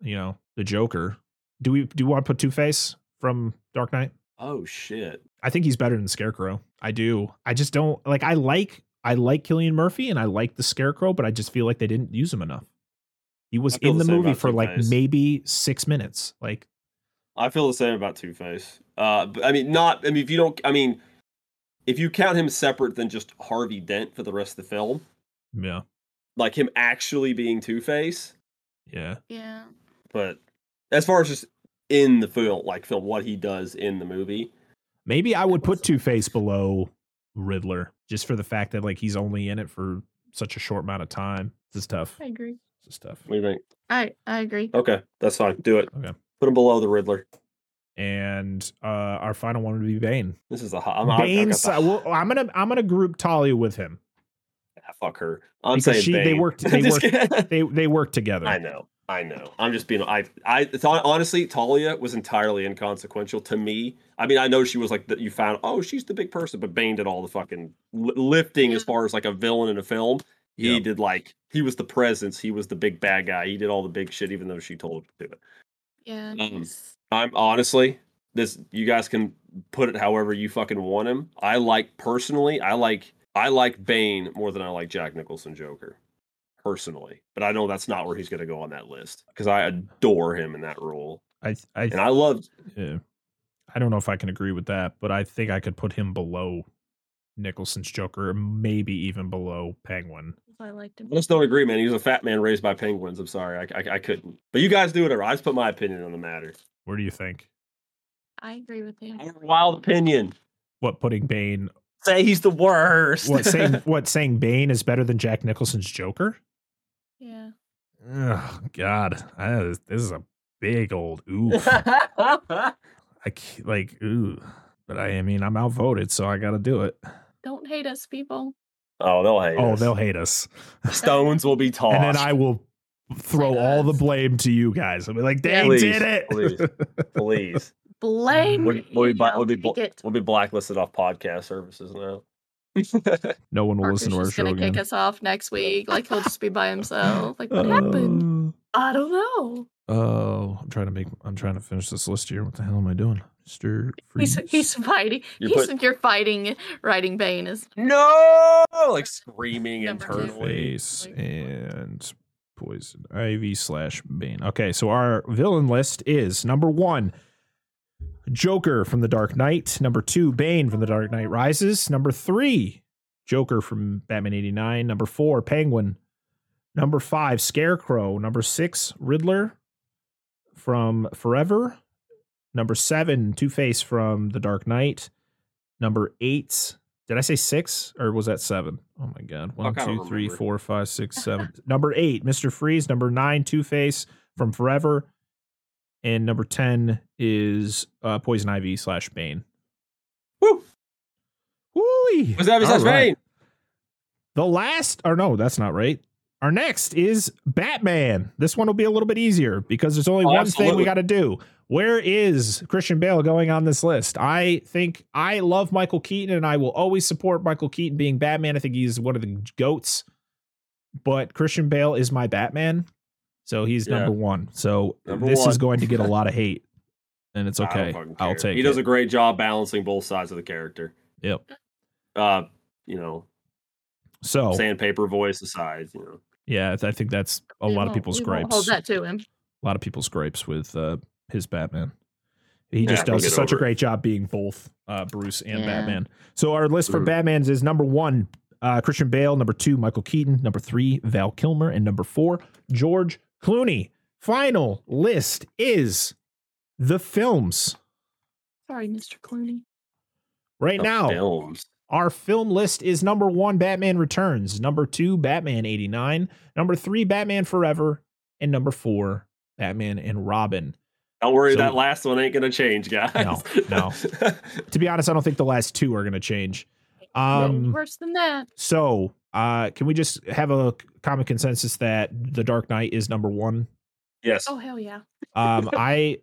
you know the Joker. Do we do we want to put Two Face from Dark Knight? Oh shit. I think he's better than Scarecrow. I do. I just don't like. I like I like Cillian Murphy and I like the Scarecrow, but I just feel like they didn't use him enough. He was in the the movie for like Two-Face. maybe six minutes. Like, I feel the same about Two Face. Uh, but, I mean, not. I mean, if you don't, I mean, if you count him separate than just Harvey Dent for the rest of the film, yeah, like him actually being Two Face. yeah. Yeah. But as far as just in the film, like film, what he does in the movie, Maybe I would put Two Face below Riddler just for the fact that like he's only in it for such a short amount of time. This is tough. I agree. This is tough. what do you think? I I agree. Okay, that's fine. Do it. Okay. Put him below the Riddler. And uh our final one would be Bane. This is a hot. I'm, I- I got Bane's. the- uh, well, I'm gonna I'm gonna group Talia with him. Ah, fuck her. I'm Because saying she- they worked- (laughs) they worked- They they work together. I know. I know. I'm just being. I. I thought honestly, Talia was entirely inconsequential to me. I mean, I know she was like that. You found. Oh, she's the big person, but Bane did all the fucking li- lifting as far as like a villain in a film. He Yep. did like he was the presence. He was the big bad guy. He did all the big shit, even though she told him to do it. Yeah. Um. I'm honestly this. You guys can put it however you fucking want him. I like personally. I like. I like Bane more than I like Jack Nicholson Joker. Personally, but I know that's not where he's going to go on that list because I adore him in that role, I I and I loved. yeah. I don't know if I can agree with that, but I think I could put him below Nicholson's Joker, maybe even below Penguin. I liked him. I just don't agree, man. He was a fat man raised by penguins. I'm sorry, I, I, I couldn't. But you guys do whatever. I just put my opinion on the matter. Where do you think? I agree with you. I have a wild opinion. What putting Bane? Say he's the worst. What saying? (laughs) what saying Bane is better than Jack Nicholson's Joker? Yeah. Oh God, I, this is a big old (laughs) oof. I c- like ooh, but I, I mean I'm outvoted, so I got to do it. Don't hate us, people. oh, they'll hate. Oh, us. they'll hate us, stones will be tossed. and then I will throw Like all the blame to you guys. I'll be like, they Please, did it. please. (laughs) please. Blame. We'll, we'll be, me, bla- I'll we'll, be, take bla- it. we'll be blacklisted off podcast services now. (laughs) no one will Marcus listen to our just show gonna again. kick us off next week. Like he'll just be by himself. Like what happened? Uh, I don't know. Oh, I'm trying to make. I'm trying to finish this list here. What the hell am I doing, Mister? He's he's fighting. You're he's put- you're fighting Riding Bane is no, like screaming Number two. internally. face and poison ivy slash bane okay so our villain list is number one joker from the dark knight number two bane from the dark knight rises number three joker from batman 89 number four penguin number five scarecrow number six riddler from forever number seven two-face from the dark knight number eight did I say six or was that seven? Oh my god. One, Fuck, I don't two, remember. four, five, six, seven. (laughs) number eight, Mr. Freeze. Number nine, Two Face from Forever. And number 10 is uh, Poison Ivy slash Bane. Woo! Woo! Was that besides Bane? The last, or no, that's not right. Our next is Batman. This one will be a little bit easier because there's only Oh, one thing we got to do. Where is Christian Bale going on this list? I think I love Michael Keaton and I will always support Michael Keaton being Batman. I think he's one of the goats. But Christian Bale is my Batman. So he's Yeah. number one. So Number this is going to get a (laughs) lot of hate. And it's okay. I'll take He does it. a great job balancing both sides of the character. Yep. Uh, you know, So sandpaper voice aside, you know. yeah, I think that's a We lot of people's gripes. Hold that to him. a lot of people's gripes with uh, his Batman. He Yeah, just does such a over it. great job being both uh, Bruce and Yeah. Batman. So our list for Mhm. Batman's is number one, uh, Christian Bale. Number two, Michael Keaton. Number three, Val Kilmer. And number four, George Clooney. Final list is the films. Sorry, Mr. Clooney. Right The now, films. our film list is number one, Batman Returns. Number two, Batman 89. Number three, Batman Forever. And number four, Batman and Robin. Don't worry, So- that last one ain't gonna change, guys. No, no. (laughs) to be honest, I don't think the last two are going to change. No, Um, worse than that. so, uh, can we just have a common consensus that The Dark Knight is number one? yes. Oh hell yeah. Um, (laughs) I,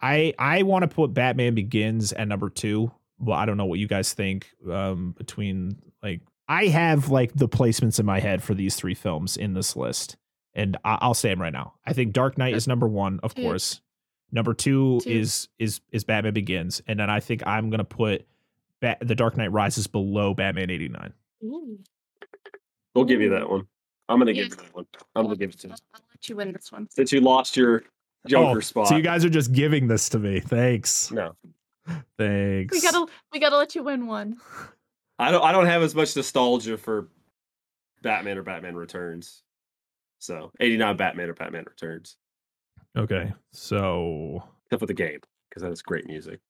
I, I want to put Batman Begins at number two. Well, I don't know what you guys think. Um, between like, I have like the placements in my head for these three films in this list, and I- I'll say them right now. I think Dark Knight is number one, of Two. course. Number two, Two. is is is Batman Begins, and then I think I'm gonna put Bat- The Dark Knight Rises below Batman eighty nine. Ooh. We'll give you that one. I'm gonna give Yeah. you that one. I'm gonna give it to you. I'll, I'll let you win this one. Since you lost your oh, Joker spot. Oh, So you guys are just giving this to me. Thanks. no. (laughs) Thanks. We gotta we gotta let you win one. I don't I don't have as much nostalgia for Batman or Batman Returns. So 89 Batman or Batman Returns. Okay. So Except for the game, because that is great music.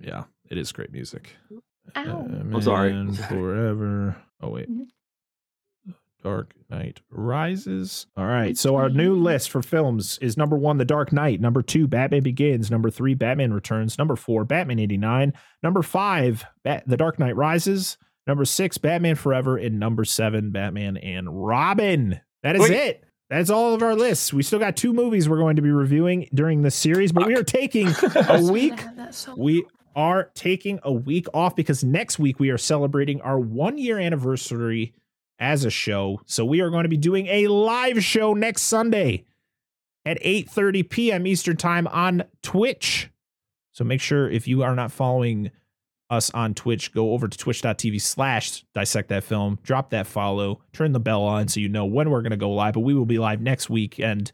yeah, it is great music. Ow. I'm sorry. Batman (laughs) Forever. Oh wait. Mhm. Dark Knight Rises. All right. So our new list for films is number one, The Dark Knight. Number two, Batman Begins. Number three, Batman Returns. Number four, Batman 89. Number five, Bat- The Dark Knight Rises. Number six, Batman Forever. And number seven, Batman and Robin. That is Wait. it. That's all of our lists. We still got two movies we're going to be reviewing during this series, but we are taking (laughs) a week Have that so we are taking a week off because next week we are celebrating our one year anniversary as a show. So we are going to be doing a live show next Sunday at 8:30 p.m. Eastern Time on Twitch. So make sure if you are not following us on Twitch, go over to twitch.tv slash dissect that film, drop that follow, turn the bell on so you know when we're going to go live. But we will be live next weekend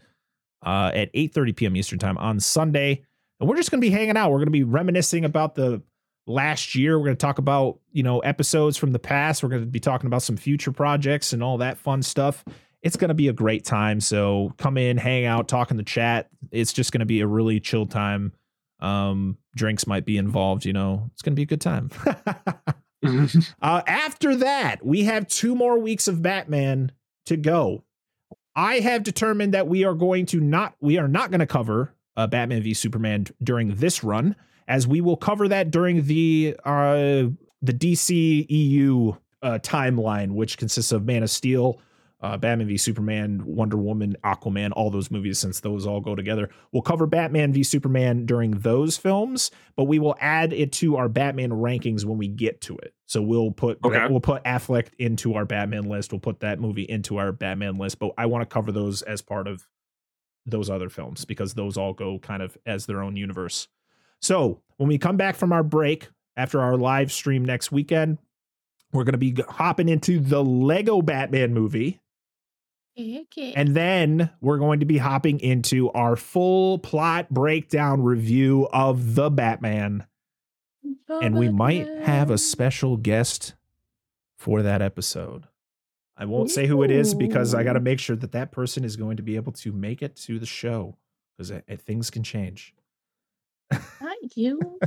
uh, at 8:30 p.m. Eastern Time on Sunday. And we're just going to be hanging out. We're going to be reminiscing about the last year. We're going to talk about, you know, episodes from the past. We're going to be talking about some future projects and all that fun stuff. It's going to be a great time. So come in, hang out, talk in the chat. It's just going to be a really chill time. Um, drinks might be involved, you know. It's going to be a good time. (laughs) (laughs) Uh, after that, we have two more weeks of Batman to go. I have determined that we are going to not we are not going to cover uh, Batman v Superman during this run, as we will cover that during the uh, the DC EU uh, timeline, which consists of Man of Steel, uh, Batman v Superman, Wonder Woman, Aquaman, all those movies, since those all go together. We'll cover Batman v Superman during those films, but we will add it to our Batman rankings when we get to it. So we'll put Okay. we'll put Affleck into our Batman list. We'll put that movie into our Batman list, but I want to cover those as part of those other films because those all go kind of as their own universe. So when we come back from our break after our live stream next weekend, we're going to be hopping into the Lego Batman movie. Okay. And then we're going to be hopping into our full plot breakdown review of the Batman. And we might have a special guest for that episode. I won't say who it is because I got to make sure that that person is going to be able to make it to the show because things can change. Not you.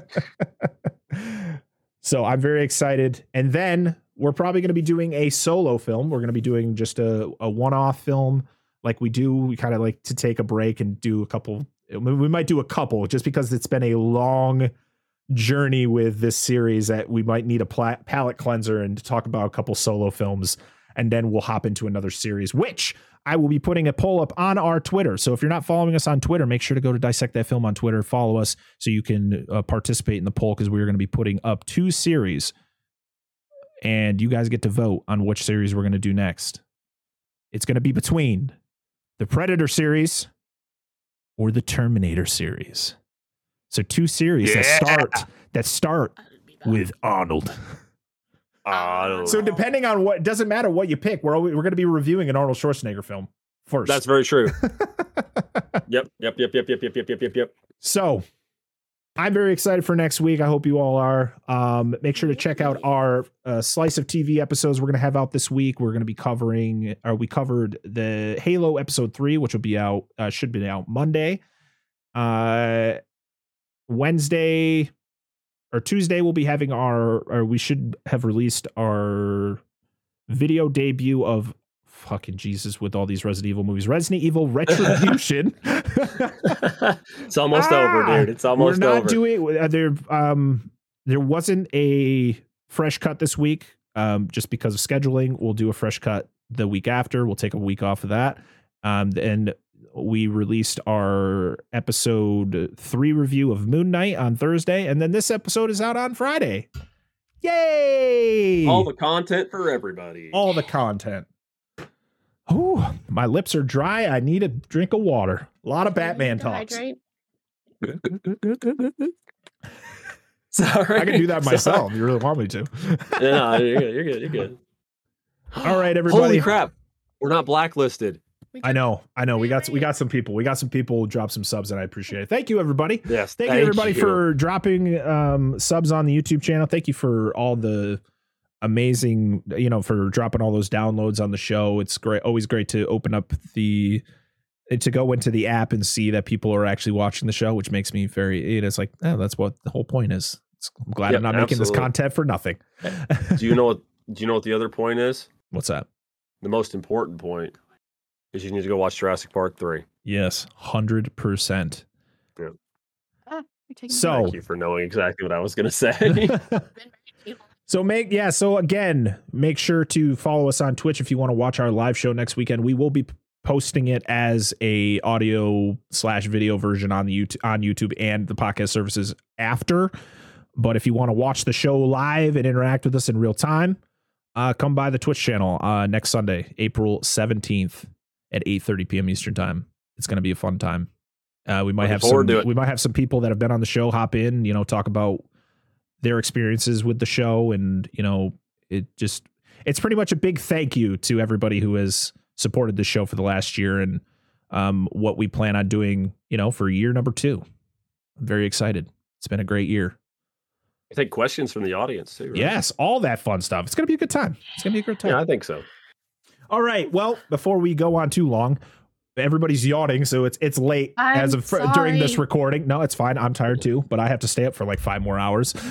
(laughs) so I'm very excited. And then we're probably going to be doing a solo film. We're going to be doing just a, a one off film like we do. We kind of like to take a break and do a couple. We might do a couple just because it's been a long journey with this series that we might need a pla- palate cleanser and talk about a couple solo films. And then we'll hop into another series, which I will be putting a poll up on our Twitter. So if you're not following us on Twitter, make sure to go to Dissect That Film on Twitter, follow us so you can uh, participate in the poll because we're going to be putting up two series and you guys get to vote on which series we're going to do next. It's going to be between the Predator series or the Terminator series. So two series that start that start I'll be back. with Arnold. (laughs) Ah, So depending on what doesn't matter what you pick, we're always, we're going to be reviewing an Arnold Schwarzenegger film first. that's very true. (laughs) Yep, yep, yep, yep, yep, yep, yep, yep, yep, yep. So I'm very excited for next week. I hope you all are. Um, make sure to check out our uh, slice of TV episodes we're going to have out this week. We're going to be covering, or we covered the Halo episode three, which will be out, uh, should be out Monday. Uh, Wednesday or Tuesday, we'll be having our, or we should have released our video debut of fucking Jesus with all these Resident Evil movies. Resident Evil Retribution. (laughs) it's almost over, Ah! dude. It's almost We're not over. doing uh, there. Um, there wasn't a fresh cut this week. Um, just because of scheduling, we'll do a fresh cut the week after. We'll take a week off of that. Um, and we released our episode three review of Moon Knight on Thursday, and then this episode is out on Friday. Yay! All the content for everybody. all the content. Oh, my lips are dry. I need a drink of water. A lot of Batman talks. Dehydrate. (laughs) Sorry. I can do that myself. if You really want me to? no, you're good. You're good. You're good. All right, everybody. Holy crap. We're not blacklisted. I know, I know. We got we got some people. We got some people who drop some subs, and I appreciate it. Thank you, everybody. Yes. Thank, you, everybody, for dropping um, subs on the YouTube channel. Thank you for all the amazing, you know, for dropping all those downloads on the show. It's great, always great to open up the to go into the app and see that people are actually watching the show, which makes me very. You know, it's like, oh, that's what the whole point is. It's, I'm glad Yep, I'm not making this content for nothing. Do you know what do you know what the other point is? (laughs) What's that? The most important point is you need to go watch Jurassic Park 3. Yes, hundred percent. You're So- Thank you for knowing exactly what I was going to say. been very too long. So make yeah, so again, make sure to follow us on Twitch if you want to watch our live show next weekend. We will be posting it as a audio slash video version on the YouTube on YouTube and the podcast services after. But if you want to watch the show live and interact with us in real time, uh, come by the Twitch channel uh, next Sunday, April seventeenth at eight thirty p.m. Eastern time. It's going to be a fun time. Uh, we might Looking have some. to. We might have some people that have been on the show hop in. You know, talk about their experiences with the show and you know it just it's pretty much a big thank you to everybody who has supported the show for the last year and um, what we plan on doing you know for year number two i'm very excited it's been a great year I Take questions from the audience too. right? yes all that fun stuff it's gonna be a good time it's gonna be a great time Yeah, I think so. All right well before we go on too long everybody's yawning so it's it's late I'm as of during this recording no it's fine i'm tired too but i have to stay up for like five more hours (laughs)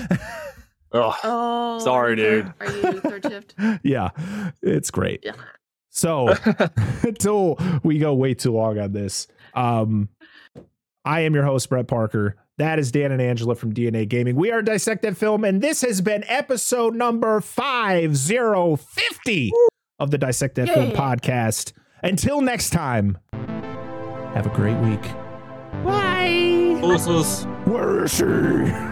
Oh, Oh, Sorry, dude. Are you third shift? (laughs) yeah it's great Yeah. So (laughs) until we go way too long on this, um, I am your host, Brett Parker. That is Dan and Angela from DNA Gaming. We are Dissect That Film, and this has been episode number 5050 of the Dissect That Film Yay. podcast. Until next time, have a great week. Bye. Deuces. Where is she?